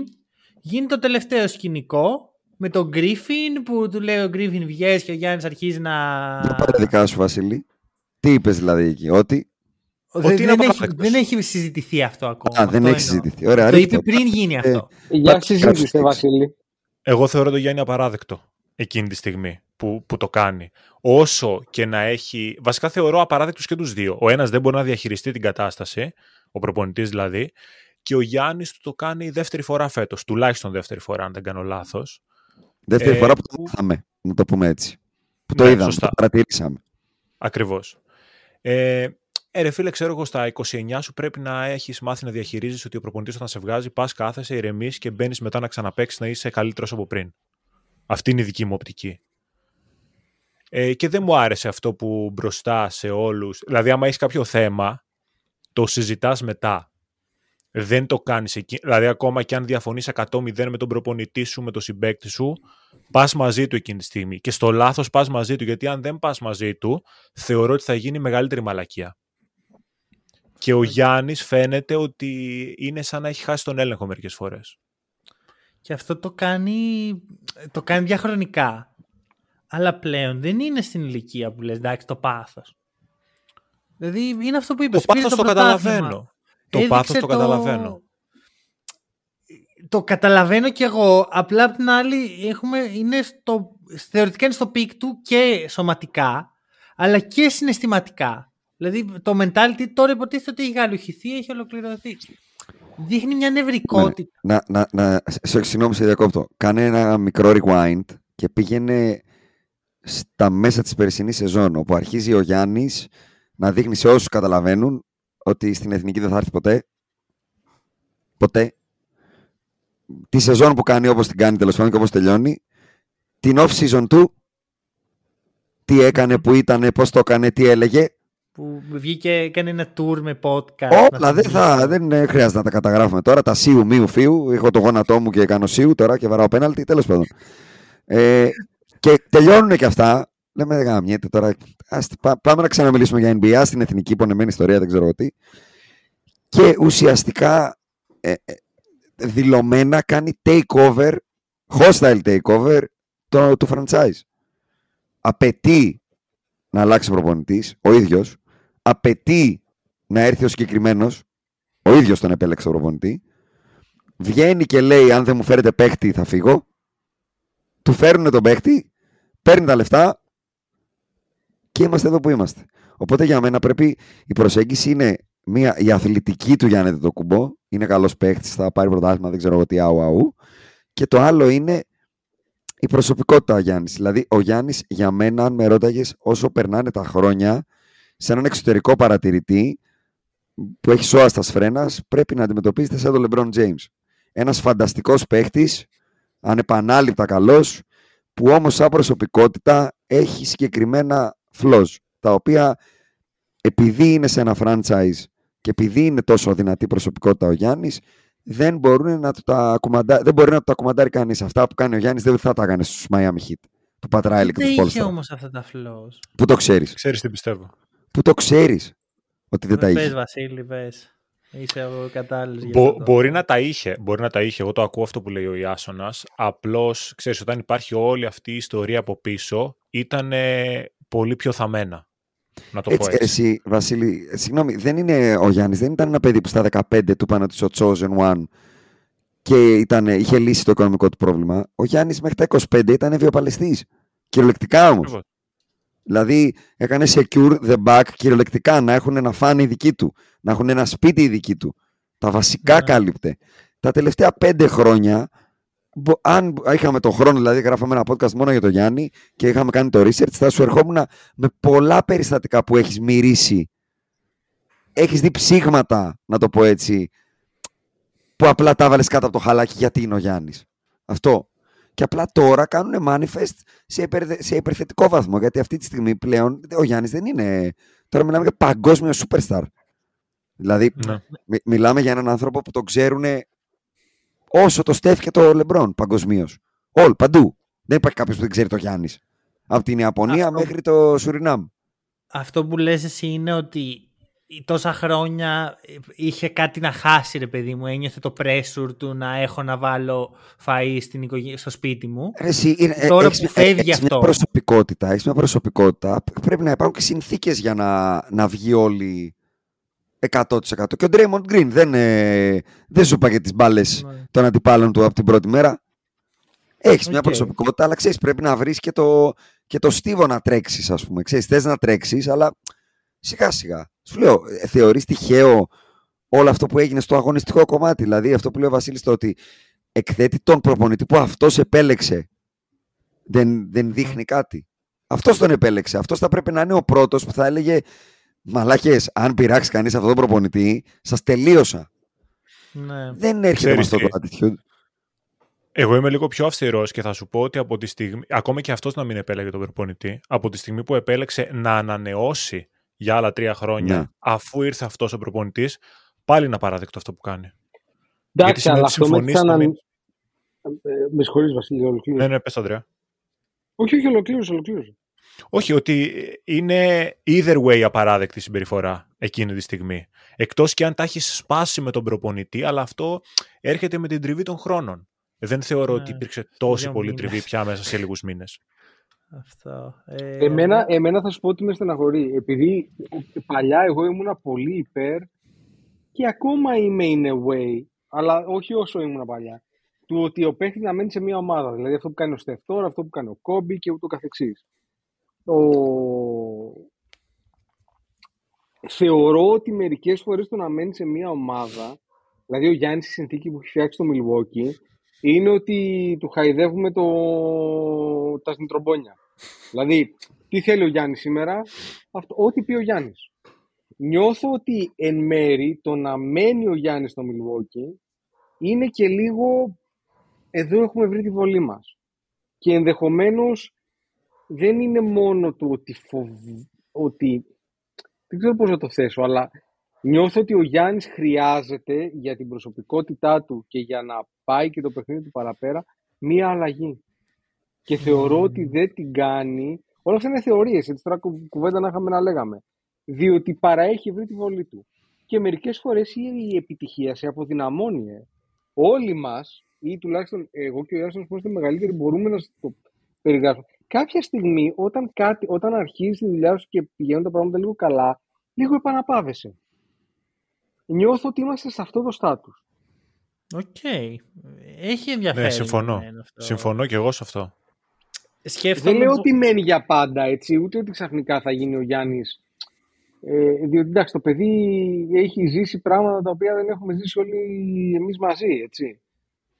S1: γίνει το τελευταίο σκηνικό με τον Γκρίφιν που του λέει ο Γκρίφιν βγες και ο Γιάννης αρχίζει να...
S4: Για πάρε δικά σου Βασίλη. Τι είπες δηλαδή εκεί, ότι...
S1: Δεν,
S2: Ότι είναι
S1: δεν, έχει,
S2: απαράδεκτος.
S1: δεν έχει συζητηθεί αυτό ακόμα.
S4: Α, δεν
S1: Αυτό
S4: έχει
S1: εννοώ.
S4: συζητηθεί. Ωραία,
S1: Το
S4: ρίχτε.
S1: είπε πριν γίνει αυτό.
S3: Για
S4: Κάτσε,
S3: συζήτηση,
S4: κάτσε.
S3: Βασίλη.
S2: Εγώ θεωρώ τον Γιάννη απαράδεκτο εκείνη τη στιγμή που, που το κάνει. Όσο και να έχει. Βασικά θεωρώ απαράδεκτου και τους δύο. Ο ένας δεν μπορεί να διαχειριστεί την κατάσταση, ο προπονητής δηλαδή, και ο Γιάννης του το κάνει δεύτερη φορά φέτος. Τουλάχιστον δεύτερη φορά, αν δεν κάνω λάθος.
S4: Δεύτερη
S2: Ε,
S4: φορά που το
S2: που-
S4: μάθαμε, να το πούμε έτσι. Που το
S2: Ναι,
S4: είδαμε,
S2: σωστά.
S4: το παρατηρήσαμε.
S2: Ακριβώς. Ε, ε, ρε φίλε, ξέρω εγώ στα 29 σου πρέπει να έχεις μάθει να διαχειρίζεις ότι ο προπονητής όταν σε βγάζει, πας κάθεσαι, ηρεμείς και μπαίνεις μετά να ξαναπέξει να είσαι καλύτερος από πριν. Αυτή είναι η δική μου οπτική. Ε, και δεν μου άρεσε αυτό που μπροστά σε όλους. Δηλαδή, άμα έχεις κάποιο θέμα, το συζητάς μετά. δεν το κάνεις εκεί. Δηλαδή, ακόμα και αν διαφωνείς 100-0 με τον προπονητή σου, με τον συμπέκτη σου, πας μαζί του εκείνη τη στιγμή. Και στο λάθος πας μαζί του, γιατί αν δεν πας μαζί του, θεωρώ ότι θα γίνει μεγαλύτερη μαλακία. Και ο Γιάννης φαίνεται ότι είναι σαν να έχει χάσει τον έλεγχο μερικές φορές.
S1: Και αυτό το κάνει, το κάνει διαχρονικά. Αλλά πλέον δεν είναι στην ηλικία που λες, εντάξει, το πάθος. Δηλαδή είναι αυτό που είπες.
S2: Το πάθος το, καταλαβαίνω. Το πάθος το, καταλαβαίνω.
S1: Το καταλαβαίνω κι εγώ. Απλά απ' την άλλη έχουμε, είναι στο, θεωρητικά είναι στο peak του και σωματικά, αλλά και συναισθηματικά. Δηλαδή το mentality τώρα υποτίθεται ότι έχει γαλουχηθεί, έχει ολοκληρωθεί. Δείχνει μια νευρικότητα.
S4: Ναι. Να, να, να, σε, συγγνώμη, σε διακόπτω. Κάνε ένα μικρό rewind και πήγαινε στα μέσα της περσινής σεζόν, όπου αρχίζει ο Γιάννης να δείχνει σε όσους καταλαβαίνουν ότι στην Εθνική δεν θα έρθει ποτέ. Ποτέ. Τη σεζόν που κάνει όπως την κάνει τέλος πάντων και όπως τελειώνει. Την off-season του. Τι έκανε, που ήταν, πώς το έκανε, τι έλεγε.
S1: Που βγήκε, έκανε ένα tour με podcast.
S4: Όλα, δεν, θα, δεν ε, χρειάζεται να τα καταγράφουμε τώρα. Τα σίου, μίου, φίου. Έχω το γόνατό μου και κάνω σίου τώρα και βαράω πέναλτι. Τέλος πάντων. Ε, και τελειώνουν και αυτά. Λέμε δεν γαμιέται τώρα. Ας, πάμε να ξαναμιλήσουμε για NBA στην εθνική πονεμένη ιστορία, δεν ξέρω τι. Και ουσιαστικά ε, ε, δηλωμένα κάνει takeover, hostile takeover το, του franchise. Απαιτεί να αλλάξει προπονητής, ο ίδιος. Απαιτεί να έρθει ο συγκεκριμένος, ο ίδιος τον επέλεξε τον προπονητή. Βγαίνει και λέει: Αν δεν μου φέρετε παίχτη, θα φύγω. Του φέρουν τον παίχτη, παίρνει τα λεφτά και είμαστε εδώ που είμαστε. Οπότε για μένα πρέπει η προσέγγιση είναι μια, η αθλητική του Γιάννη το κουμπό. Είναι καλός παίχτης, θα πάρει πρωτάθλημα, δεν ξέρω εγώ τι αου αου. Και το άλλο είναι η προσωπικότητα ο Γιάννης. Δηλαδή, ο Γιάννης για μένα, αν με ρώταγες, όσο περνάνε τα χρόνια, σε έναν εξωτερικό παρατηρητή που έχει σώα στα σφρένα, πρέπει να αντιμετωπίζεται σαν τον LeBron James. Ένας φανταστικός παίχτης, ανεπανάληπτα καλός, που όμως σαν προσωπικότητα έχει συγκεκριμένα flaws, τα οποία επειδή είναι σε ένα franchise και επειδή είναι τόσο δυνατή προσωπικότητα ο Γιάννης, δεν, μπορούν να τα κουμαντά... δεν μπορεί να τα κουμαντάρει κανείς. Αυτά που κάνει ο Γιάννης δεν θα τα κάνει στους Miami Heat. Του Πατράιλ και τους
S1: Δεν είχε όμως αυτά τα flaws.
S4: Πού το ξέρεις;
S2: Ξέρεις τι πιστεύω.
S4: Πού το ξέρεις ότι δεν
S1: Με
S4: τα
S1: πες,
S4: είχε.
S1: Βασίλη, πες. Είσαι ο κατάλληλος για
S2: Μπο-
S1: αυτό.
S2: μπορεί να τα είχε, μπορεί να τα είχε. Εγώ το ακούω αυτό που λέει ο Ιάσονας. Απλώς, ξέρεις, όταν υπάρχει όλη αυτή η ιστορία από πίσω, ήταν πολύ πιο θαμμένα. Να το
S4: Έτσι,
S2: πω έτσι.
S4: εσύ, Βασίλη, συγγνώμη, δεν είναι ο Γιάννης, δεν ήταν ένα παιδί που στα 15 του είπαν ότι είσαι ο Chosen One και ήταν, είχε λύσει το οικονομικό του πρόβλημα. Ο Γιάννης μέχρι τα 25 ήταν βιοπαλαιστής. Κυριολεκτικά όμως.
S2: Ακριβώς.
S4: Δηλαδή έκανε secure the back κυριολεκτικά, να έχουν ένα φαν οι δικοί του, να έχουν ένα σπίτι οι δικοί του. Τα βασικά
S1: Ναι.
S4: κάλυπτε. Τα τελευταία πέντε χρόνια, μπο- αν είχαμε τον χρόνο, δηλαδή γράφαμε ένα podcast μόνο για τον Γιάννη και είχαμε κάνει το research, θα σου ερχόμουν με πολλά περιστατικά που έχεις μυρίσει. Έχεις δει ψήγματα, να το πω έτσι, που απλά τα βάλες κάτω από το χαλάκι γιατί είναι ο Γιάννης. Αυτό. Και απλά τώρα κάνουν manifest σε, υπερ, σε υπερθετικό βαθμό. Γιατί αυτή τη στιγμή πλέον ο Γιάννης δεν είναι. Τώρα μιλάμε για παγκόσμιο superstar. Δηλαδή,
S2: Ναι.
S4: μι- μιλάμε για έναν άνθρωπο που τον ξέρουν όσο το Στεφ και το Λεμπρόν παγκοσμίως. Όλοι, παντού. Δεν υπάρχει κάποιος που δεν ξέρει το Γιάννης. Από την Ιαπωνία
S1: Αυτό-
S4: μέχρι το Σουρινάμ.
S1: Αυτό που λες εσύ είναι ότι τόσα χρόνια είχε κάτι να χάσει ρε παιδί μου, ένιωθε το pressure του να έχω να βάλω φαΐ στην οικογέ- στο σπίτι μου.
S4: Ρε, Εσύ, είναι, ε,
S1: Τώρα
S4: έχεις
S1: που
S4: μια-
S1: φεύγει
S4: έχεις
S1: αυτό.
S4: Μια προσωπικότητα, έχεις μια προσωπικότητα. Πρέπει να υπάρχουν και συνθήκες για να, να βγει όλοι 100%. Και ο Draymond Green δεν, ε, δεν έσπαγε τις μπάλες
S1: Ναι.
S4: των αντιπάλων του από την πρώτη μέρα. Έχεις μια
S1: Οκ.
S4: προσωπικότητα, αλλά ξέρεις, πρέπει να βρεις και το, και το στίβο να τρέξεις, ας πούμε. Ξέρεις, θες να τρέξεις, αλλά σιγά σιγά. Σου λέω, ε, θεωρείς τυχαίο όλο αυτό που έγινε στο αγωνιστικό κομμάτι; Δηλαδή, αυτό που λέει ο Βασίλης το ότι εκθέτει τον προπονητή που αυτός επέλεξε. Δεν, δεν δείχνει κάτι. Αυτός τον επέλεξε. Αυτός θα πρέπει να είναι ο πρώτος που θα έλεγε «Μαλάκες, αν πειράξει κανείς αυτόν τον προπονητή, σας τελείωσα».
S1: Ναι.
S4: Δεν έρχεται
S2: Ξέρεις
S4: με αυτό το
S2: τι;
S4: attitude.
S2: Εγώ είμαι λίγο πιο αυστηρός και θα σου πω ότι από τη στιγμή. Ακόμα και αυτός να μην επέλεγε τον προπονητή, από τη στιγμή που επέλεξε να ανανεώσει για άλλα τρία χρόνια,
S4: Ναι.
S2: αφού ήρθε αυτός ο προπονητής, πάλι να παραδεκτό αυτό που κάνει.
S3: Εντάξει, αλλά αυτό με
S2: συμφωνείς
S3: ξανα...
S2: να μην-
S3: Ε, Με συγχωρείς Βασίλη, ολοκλήρωσε.
S2: Ναι, ναι, πες Ανδρέα.
S3: Όχι, όχι, ολοκλήρωσε, ολοκλήρωσε.
S2: Όχι, ότι είναι either way απαράδεκτη συμπεριφορά εκείνη τη στιγμή. Εκτός και αν τα έχεις σπάσει με τον προπονητή, αλλά αυτό έρχεται με την τριβή των χρόνων. Δεν θεωρώ
S1: Ναι,
S2: ότι υπήρξε
S1: σε
S2: τόση
S1: δύο
S2: πολύ
S1: μήνες.
S2: τριβή πια μέσα σε λίγους μήνες.
S1: Αυτό. Ε,
S3: Εμένα, εμένα θα σου πω ότι με στεναχωρεί. Επειδή παλιά εγώ ήμουνα πολύ υπέρ και ακόμα είμαι in a way, αλλά όχι όσο ήμουνα παλιά, του ότι ο παίχτης να μένει σε μια ομάδα. Δηλαδή αυτό που κάνει ο Στεφτόρ, αυτό που κάνει ο Κόμπι και ούτω καθεξής. Ο... Θεωρώ ότι μερικές φορές το να μένει σε μια ομάδα, δηλαδή ο Γιάννης η συνθήκη που έχει φτιάξει το Milwaukee, είναι ότι του χαϊδεύουμε το... τα σνιτρομπόνια. Δηλαδή, τι θέλει ο Γιάννης σήμερα, αυτό, ό,τι πει ο Γιάννης. Νιώθω ότι εν μέρη το να μένει ο Γιάννης στο Milwaukee είναι και λίγο εδώ έχουμε βρει τη βολή μας. Και ενδεχομένως δεν είναι μόνο το ότι, φοβ... ότι δεν ξέρω πώς να το θέσω, αλλά νιώθω ότι ο Γιάννης χρειάζεται για την προσωπικότητά του και για να πάει και το παιχνίδι του παραπέρα μία αλλαγή. Και θεωρώ ότι δεν την κάνει. Όλα αυτά είναι θεωρίες, έτσι τώρα κου- κουβέντα να είχαμε να λέγαμε. Διότι παραέχει βρει τη βολή του. Και μερικές φορές η η επιτυχία σε αποδυναμώνει. ε. Όλοι μας, ή τουλάχιστον εγώ και ο Ιάσονος που είμαστε μεγαλύτεροι, μπορούμε να το περιγράψουμε. Κάποια στιγμή, όταν, κάτι, όταν αρχίζει τη δουλειά σου και πηγαίνουν τα πράγματα λίγο καλά, λίγο επαναπάβεσαι. Νιώθω ότι είμαστε σε αυτό το στάτους.
S1: Οκ. Έχει ενδιαφέρον.
S2: Ναι, συμφωνώ.
S1: εμένα αυτό.
S2: Συμφωνώ και εγώ σε αυτό.
S1: Σκέφτομαι
S3: Δεν λέω
S1: που-
S3: ότι μένει για πάντα έτσι, ούτε ότι ξαφνικά θα γίνει ο Γιάννης. Ε, διότι εντάξει, το παιδί έχει ζήσει πράγματα τα οποία δεν έχουμε ζήσει όλοι εμείς μαζί, έτσι.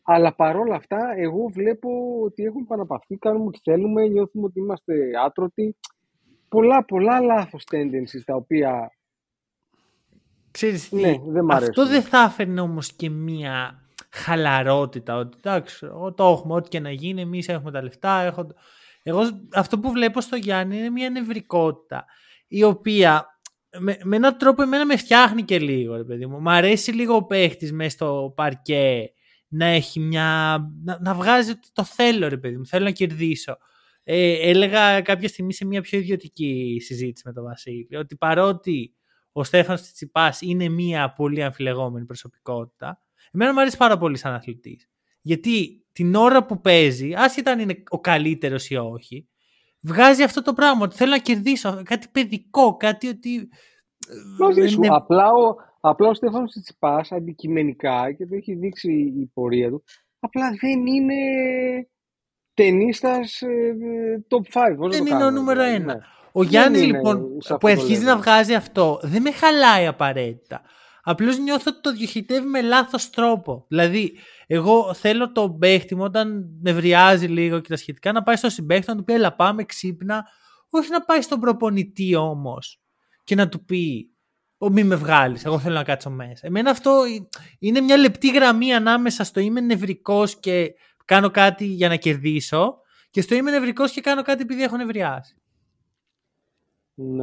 S3: Αλλά παρόλα αυτά, εγώ βλέπω ότι έχουμε επαναπαυθεί, κάνουμε ό,τι θέλουμε, νιώθουμε ότι είμαστε άτρωτοι. Πολλά, πολλά λάθος tendencies τα οποία
S1: Ξέρεις τι,
S3: Ναι, δεν μ'
S1: αυτό
S3: αρέσουν.
S1: δεν θα έφερνε όμως και μία χαλαρότητα ότι εντάξει, εγώ το έχουμε, ό,τι και να γίνει, εμείς έχουμε τα λεφτά. Έχω... Εγώ αυτό που βλέπω στο Γιάννη είναι μία νευρικότητα η οποία με, με έναν τρόπο εμένα με φτιάχνει και λίγο, ρε παιδί μου. Μ' αρέσει λίγο ο παίχτης μέσα στο παρκέ να έχει μια... να, να βγάζει ότι το θέλω, ρε παιδί μου, θέλω να κερδίσω. Ε, έλεγα κάποια στιγμή σε μια πιο ιδιωτική συζήτηση με τον Βασίλη ότι παρότι ο Στέφανος Τσιτσιπάς είναι μια πολύ αμφιλεγόμενη προσωπικότητα, εμένα μου αρέσει πάρα πολύ σαν αθλητής. Γιατί την ώρα που παίζει, άσχετα αν είναι ο καλύτερος ή όχι, βγάζει αυτό το πράγμα, ότι θέλω να κερδίσω, κάτι παιδικό, κάτι ότι...
S3: Μαζί σου.
S1: είναι-
S3: Απλά ο, απλά ο Στέφανος Τσιτσιπάς αντικειμενικά και το έχει δείξει η πορεία του, απλά δεν είναι ταινίστας ε, ε, top 5. πώς να
S1: Δεν
S3: το
S1: είναι ο
S3: κάνουμε,
S1: νούμερο
S3: δηλαδή,
S1: ένα.
S3: ναι.
S1: Ο Γιάννης
S3: είναι
S1: λοιπόν
S3: σε αυτό
S1: που
S3: το
S1: αρχίζει
S3: level.
S1: να βγάζει αυτό δεν με χαλάει απαραίτητα. Απλώς νιώθω ότι το διοχετεύει με λάθος τρόπο. Δηλαδή, εγώ θέλω το παίχτη μου όταν νευριάζει λίγο και τα σχετικά να πάει στο συμπαίχτη να του πει έλα πάμε ξύπνα. Όχι να πάει στον προπονητή όμως και να του πει «Ω, μη με βγάλεις, εγώ θέλω να κάτσω μέσα. Εμένα αυτό είναι μια λεπτή γραμμή ανάμεσα στο είμαι νευρικός και κάνω κάτι για να κερδίσω και στο είμαι νευρικός και κάνω κάτι επειδή έχω νευριάσει.
S3: Ναι.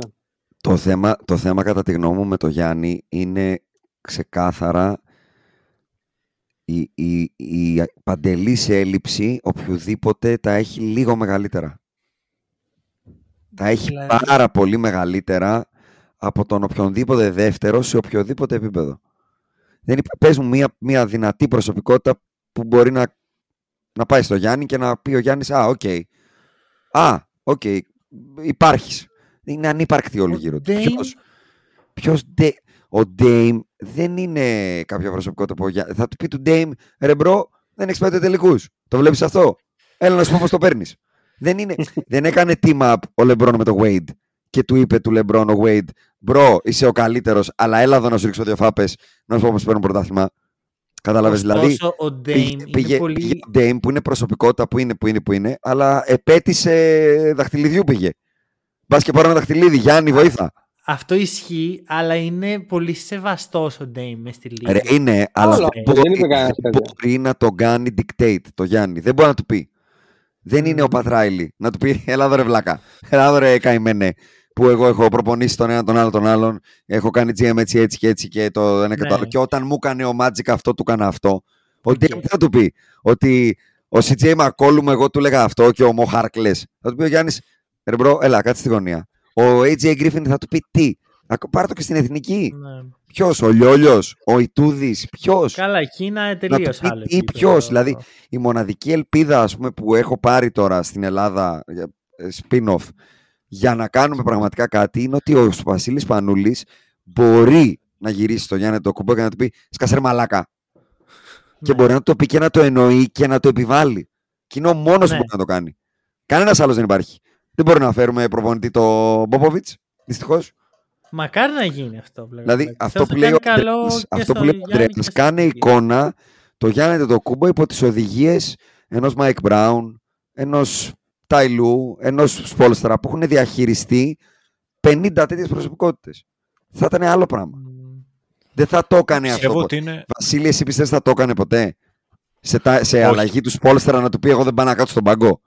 S4: Το θέμα, το θέμα κατά τη γνώμη μου με το Γιάννη είναι ξεκάθαρα η, η, η παντελής έλλειψη οποιοδήποτε τα έχει λίγο μεγαλύτερα. Τα έχει
S1: Δηλαδή-
S4: πάρα πολύ μεγαλύτερα από τον οποιονδήποτε δεύτερο σε οποιοδήποτε επίπεδο. Δεν υπά- πες μου μια, μια δυνατή προσωπικότητα που μπορεί να, να πάει στο Γιάννη και να πει ο Γιάννης «Α, οκ, α, οκ, υπάρχεις». Είναι ανύπαρκτη όλοι
S1: Ο
S4: γύρω τους.
S1: Dame-
S4: Ποιος, ποιος Da- ο Dame δεν είναι κάποια προσωπικότητα που ο Γιάννη- θα του πει του Dame «Ρε bro, δεν έχεις πέντε τελικούς. Το βλέπεις αυτό; Έλα να σου πω πώς το παίρνεις». δεν, είναι, δεν έκανε team up ο LeBron με το Wade και του είπε του LeBron ο Wade «Μπρο, είσαι ο καλύτερος, αλλά έλα εδώ να σου ρίξω δύο φάπες να σου πω πώς παίρνουν πρωτάθλημα». Κατάλαβες, δηλαδή;
S1: Ωστόσο, ο Dame
S4: πήγε,
S1: είναι
S4: πήγε,
S1: πολύ...
S4: πήγε ο Dame που είναι προσωπικότητα που είναι, που είναι, που είναι, αλλά επέτησε δαχτυλιδιού πήγε. Μπας και πάρω ένα δαχτυλίδι, Γιάννη, βοήθα.
S1: Αυτό ισχύει, αλλά είναι πολύ σεβαστός ο Dame μες στη λίγα.
S4: Ρε, είναι, αλλά
S3: Όλα,
S4: δεν
S3: δεν
S4: μπορεί,
S3: είπε κανένας
S4: δεν
S3: τέτοιο.
S4: μπορεί να το κάνει dictate το Γιάννη. Δεν μπορεί να του πει. Δεν είναι ο
S1: Μμμ.
S4: Πατράιλι να του πει Έλα εδώ ρε βλάκα. Έλα εδώ ρε καημένε. που εγώ έχω προπονήσει τον ένα τον άλλο τον άλλον, έχω κάνει GM έτσι έτσι και έτσι και το ένα και
S1: Ναι.
S4: το άλλο. Και όταν μου έκανε ο Magic αυτό, του έκανα αυτό. Ο
S1: Οκ.
S4: DM τι θα του πει, ότι ο CJ McCollum εγώ του έλεγα αυτό και ο Mo Harkless. Θα του πει ο Γιάννης, ρε μπρο, έλα, κάτσε στη γωνία. Ο AJ Griffin θα του πει τι; Ακ- Πάρε το και στην εθνική.
S1: Ναι.
S4: Ποιος, ο Λιόλιος, ο Ιτούδης, ποιος;
S1: Καλά, εκείνα
S4: Να του
S1: τελείως
S4: πει
S1: άλλο.
S4: τι,
S1: επίπεδο.
S4: ποιος, δηλαδή, Η μοναδική ελπίδα ας πούμε, που έχω πάρει τώρα στην Ελλάδα για- ε, spin-off για να κάνουμε πραγματικά κάτι είναι ότι ο Βασίλης Πανούλης μπορεί να γυρίσει στο Γιάννη το κουμπό και να του πει «Σκασέρ μαλάκα». Και
S1: Ναι.
S4: μπορεί να το πει και να το εννοεί και να το επιβάλλει. Και είναι ο μόνος
S1: Ναι.
S4: που μπορεί να το κάνει. Κανένας άλλος δεν υπάρχει. Δεν μπορεί να φέρουμε προπονητή το Μπόποβιτς, δυστυχώς.
S1: Μακάρι να γίνει αυτό. Βλέπω.
S4: Δηλαδή
S1: Πιστεύω
S4: αυτό
S1: θα
S4: που λέει ο
S1: κάνει καλό
S4: Αντρέας,
S1: και
S4: αυτό
S1: στο
S4: που λέει ο
S1: Γιάννη
S4: Αντρέας,
S1: και στο
S4: κάνε
S1: Στίβι.
S4: εικόνα το Γιάννη το κούμπο υπό τις οδηγίες ενός Mike Brown, ενός Ταϊλού, ενός Σπόλστρα που έχουν διαχειριστεί 50 τέτοιες προσωπικότητες. Θα ήταν άλλο πράγμα.
S1: Μμ.
S4: Δεν θα το έκανε αυτό.
S2: Πιστεύω
S4: ποτέ.
S2: ότι είναι.
S4: Βασίλη, εσύ πιστεύεις θα το έκανε ποτέ; Σε, τα, σε
S2: Όχι.
S4: αλλαγή του Σπόλστρα να του πει εγώ δεν πάω να κάτσω στον πάγκο.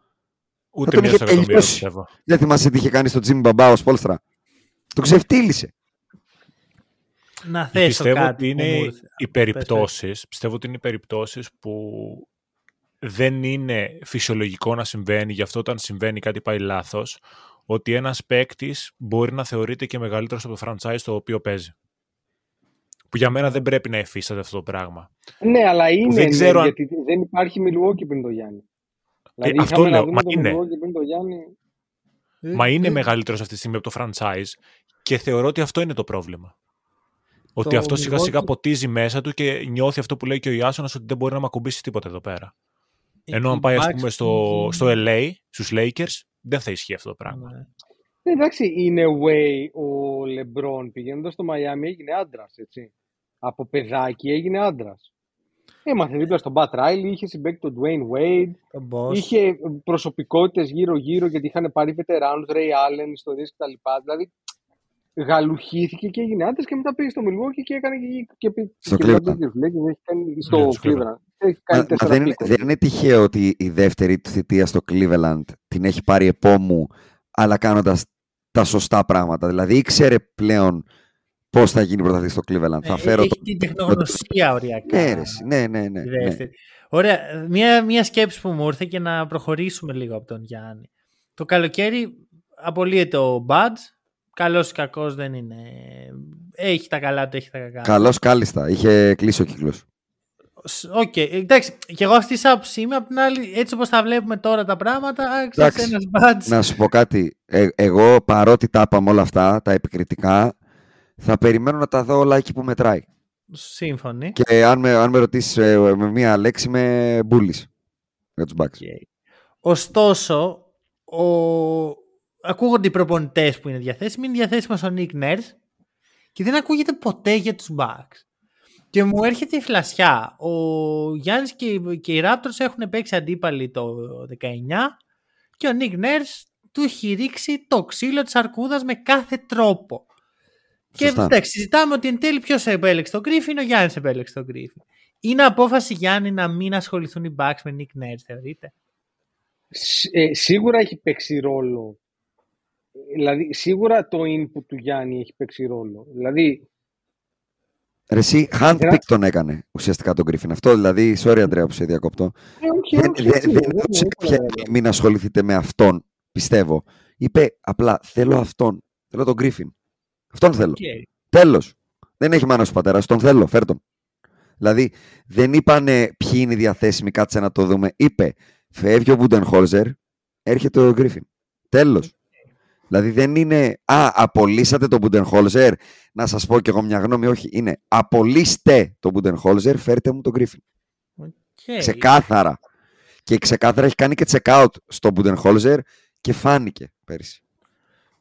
S2: Ούτε
S4: τον
S2: μία
S4: είχε
S2: στο εκατομμύριο
S4: τελειώσει.
S2: πιστεύω.
S4: Δεν θυμάσαι τι είχε κάνει στο Jimmy Μπαμπά ο Σπόλστρα. Το ξεφτύλισε.
S1: Να θέσω
S2: Πιστεύω
S1: κάτι.
S2: ότι
S1: που μου
S2: είναι
S1: ήρθε.
S2: οι περιπτώσεις, πιστεύω ότι είναι οι περιπτώσεις που δεν είναι φυσιολογικό να συμβαίνει, γι' αυτό όταν συμβαίνει κάτι πάει λάθος, ότι ένας παίκτης μπορεί να θεωρείται και μεγαλύτερος από το franchise το οποίο παίζει. Που για μένα δεν πρέπει να εφίσταται αυτό το πράγμα.
S3: Ναι, αλλά είναι.
S2: δεν
S3: ναι,
S2: ξέρω αν-
S3: Γιατί δεν υπάρχει Milwaukee πριν το Γιάννη. Δηλαδή,
S2: αυτό
S3: είχαμε να
S2: λέω,
S3: δούμε
S2: μα
S3: το
S2: είναι.
S3: Milwaukee πριν το Γιάννη.
S2: Μα είναι μεγαλύτερος αυτή τη στιγμή από το franchise και θεωρώ ότι αυτό είναι το πρόβλημα. Ότι αυτό σιγά σιγά
S1: Milwaukee-
S2: ποτίζει μέσα του και νιώθει αυτό που λέει και ο Ιάσονας ότι δεν μπορεί να με ακουμπήσει τίποτα εδώ πέρα. Ενώ
S1: Οι
S2: αν πάει ας
S1: Bucks
S2: πούμε στο,
S1: που-
S2: στο LA, στους Lakers, δεν θα ισχύει αυτό το πράγμα.
S1: Ναι.
S3: Ναι, εντάξει, in a way ο Λεμπρόν πηγαίνοντας στο Μαϊάμι έγινε άντρας, έτσι. Από παιδάκι έγινε άντρας. Έμαθε δίπλα στον Μπατ Ράιλι, είχε συμπέκτη τον Dwayne Wade,
S1: Τον boss.
S3: είχε προσωπικότητες γύρω-γύρω γιατί είχαν πάρει βετεράνους, Ray Allen, ιστορίε κτλ. Δηλαδή γαλουχήθηκε και έγινε άντρας και μετά πήγε στο Milwaukee και έκανε και, και, και,
S4: Στο
S3: και
S4: Cleveland.
S3: μετά τους Lakers, έχει κάνει στο
S2: Ναι, στο
S3: Cleveland. Έχει
S4: Μα,
S3: κάνει
S4: μα
S3: τέσσερα
S4: δεν, είναι,
S3: πίκο.
S4: δεν είναι τυχαίο ότι η δεύτερη του θητεία στο Cleveland την έχει πάρει επόμου, αλλά κάνοντας τα σωστά πράγματα. Δηλαδή ήξερε πλέον πώς θα γίνει πρωταθλητή στο Cleveland. θα
S1: Ε,
S4: φέρω
S1: έχει
S4: το.
S1: την τεχνογνωσία οριακά.
S4: Ναι, ρε, εσύ, ναι, ναι, ναι,
S1: τη
S4: ναι.
S1: δεύτερη. Ωραία. Μια, μια σκέψη που μου ήρθε και να προχωρήσουμε λίγο από τον Γιάννη. Το καλοκαίρι απολύεται ο Μπαντ. Καλός ή κακός δεν είναι. Έχει τα καλά του, έχει τα κακά του.
S4: Καλώ κάλλιστα. Είχε κλείσει ο κύκλος.
S1: Σ- Οκ, εντάξει. Και εγώ αυτή τη άποψη είμαι. Απ' την άλλη, έτσι όπως τα βλέπουμε τώρα τα πράγματα, ξέρεις
S4: Εντάξει.
S1: ένας Μπαντ.
S4: Να σου πω κάτι. Ε, εγώ παρότι τα είπαμε όλα αυτά, τα επικριτικά, θα περιμένω να τα δω όλα εκεί που μετράει.
S1: Σύμφωνοι.
S4: Και αν με, αν με ρωτήσεις με μία λέξη, με μπούλη για τους Bucks.
S1: Οκ. Ωστόσο, ο... ακούγονται οι προπονητές που είναι διαθέσιμοι. Είναι διαθέσιμος ο Nick Nurse και δεν ακούγεται ποτέ για τους Bucks. Και μου έρχεται η φλασιά. Ο Γιάννης και, οι- και οι Raptors έχουν παίξει αντίπαλοι το 19 και ο Nick Nurse του έχει ρίξει το ξύλο της αρκούδας με κάθε τρόπο. Και
S4: Σωστά.
S1: εντάξει, συζητάμε ότι εν τέλει ποιος επέλεξε τον Griffin, ο Γιάννης επέλεξε τον Griffin. Είναι απόφαση Γιάννη να μην ασχοληθούν οι Bucks με Nick Nurse, θεωρείτε;
S3: Σ- ε, σίγουρα έχει παίξει ρόλο. Δηλαδή, σίγουρα το input του Γιάννη έχει παίξει ρόλο. Δηλαδή,
S4: Ρε εσύ, handpick
S3: Γράφει.
S4: τον έκανε ουσιαστικά τον Griffin. Αυτό δηλαδή, sorry Αντρέα που σε διακόπτω.
S3: ε, όχι,
S4: Δεν,
S3: όχι,
S4: δεν,
S3: έτσι
S4: δεν
S3: είναι, δεν
S4: έδωσε
S3: είναι,
S4: κάποια
S3: δεν είναι.
S4: μην ασχοληθείτε με αυτόν, πιστεύω. Είπε απλά, θέλω αυτόν. Θέλω τον Griffin. Αυτόν θέλω.
S1: Okay.
S4: Τέλος. Δεν έχει μάνα ο πατέρα, τον θέλω, φέρ τον. Δηλαδή, δεν είπανε ποιοι είναι οι διαθέσιμοι, κάτσε να το δούμε. Είπε, φεύγει ο Μπουντενχόλζερ, έρχεται ο Γκρίφιν. Τέλος. Δηλαδή δεν είναι, α, απολύσατε τον Μπουντενχόλζερ, να σας πω κι εγώ μια γνώμη, όχι. Είναι, απολύστε τον Μπουντενχόλζερ, φέρτε μου τον Γκρίφιν.
S1: Okay.
S4: Ξεκάθαρα. Και ξεκάθαρα έχει κάνει και check out στον Μπουντενχόλζερ και φάνηκε πέρυσι.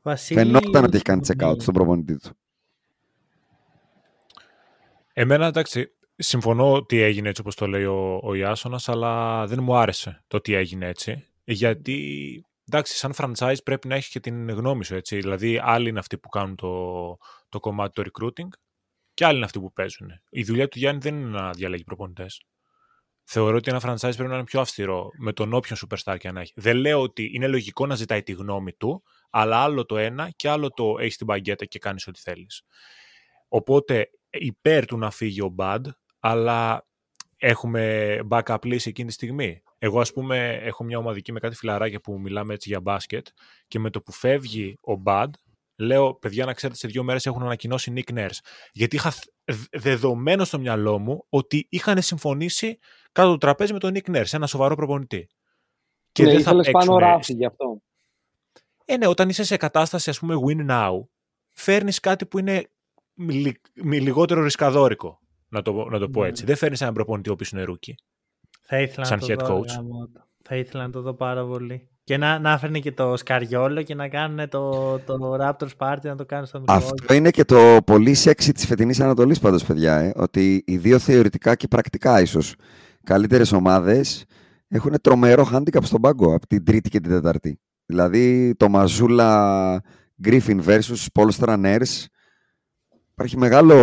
S1: Βασίλη,
S4: Φαινόταν ότι έχει κάνει check out
S1: ναι.
S4: στον προπονητή του.
S2: Εμένα, εντάξει, συμφωνώ ότι έγινε έτσι όπως το λέει ο, ο Ιάσονας, αλλά δεν μου άρεσε το ότι έγινε έτσι. Γιατί, εντάξει, σαν franchise πρέπει να έχεις και την γνώμη σου, έτσι. Δηλαδή, άλλοι είναι αυτοί που κάνουν το, το κομμάτι του recruiting και άλλοι είναι αυτοί που παίζουν. Η δουλειά του Γιάννη δεν είναι να διαλέγει προπονητές. Θεωρώ ότι ένα franchise πρέπει να είναι πιο αυστηρό με τον όποιον superstar και να έχει. Δεν λέω ότι είναι λογικό να ζητάει τη γνώμη του, αλλά άλλο το ένα και άλλο το έχεις την μπαγκέτα και κάνεις ό,τι θέλεις. Οπότε υπέρ του να φύγει ο Bad, αλλά έχουμε backup λύση εκείνη τη στιγμή. Εγώ, ας πούμε, έχω μια ομαδική με κάτι φιλαράκια που μιλάμε έτσι για μπάσκετ και με το που φεύγει ο Bad, λέω, παιδιά, να ξέρετε, σε δύο μέρες έχουν ανακοινώσει Nick Nurse. Γιατί είχα δεδομένο στο μυαλό μου ότι είχαν συμφωνήσει κάτω απ' το τραπέζι με τον Nick Nurse, ένα σοβαρό προπονητή.
S3: Και ναι, δεν θα παίξουν... πάνω ράφι γι' αυτό.
S2: Ε, ναι, όταν είσαι σε κατάσταση, ας πούμε, win now, φέρνεις κάτι που είναι λιγότερο ρισκαδόρικο, να το, να το πω ναι. έτσι. Δεν φέρνεις έναν προπονητή ο οποίος είναι rookie.
S1: Θα ήθελα σαν να το head coach. Δω, θα ήθελα να το δω πάρα πολύ. Και να, να φέρνει και το Σκαριόλο και να κάνουν το, το Raptors Party να το κάνουν στο μικρό.
S4: Αυτό είναι και το πολύ σεξι της φετινής Ανατολής πάντως, παιδιά. Ε, ότι οι δύο θεωρητικά και πρακτικά ίσως καλύτερες ομάδες έχουν τρομερό handicap στον πάγκο από την τρίτη και την τεταρτή. Δηλαδή το Μαζούλα Griffin versus Paul Stranners Υπάρχει μεγάλο,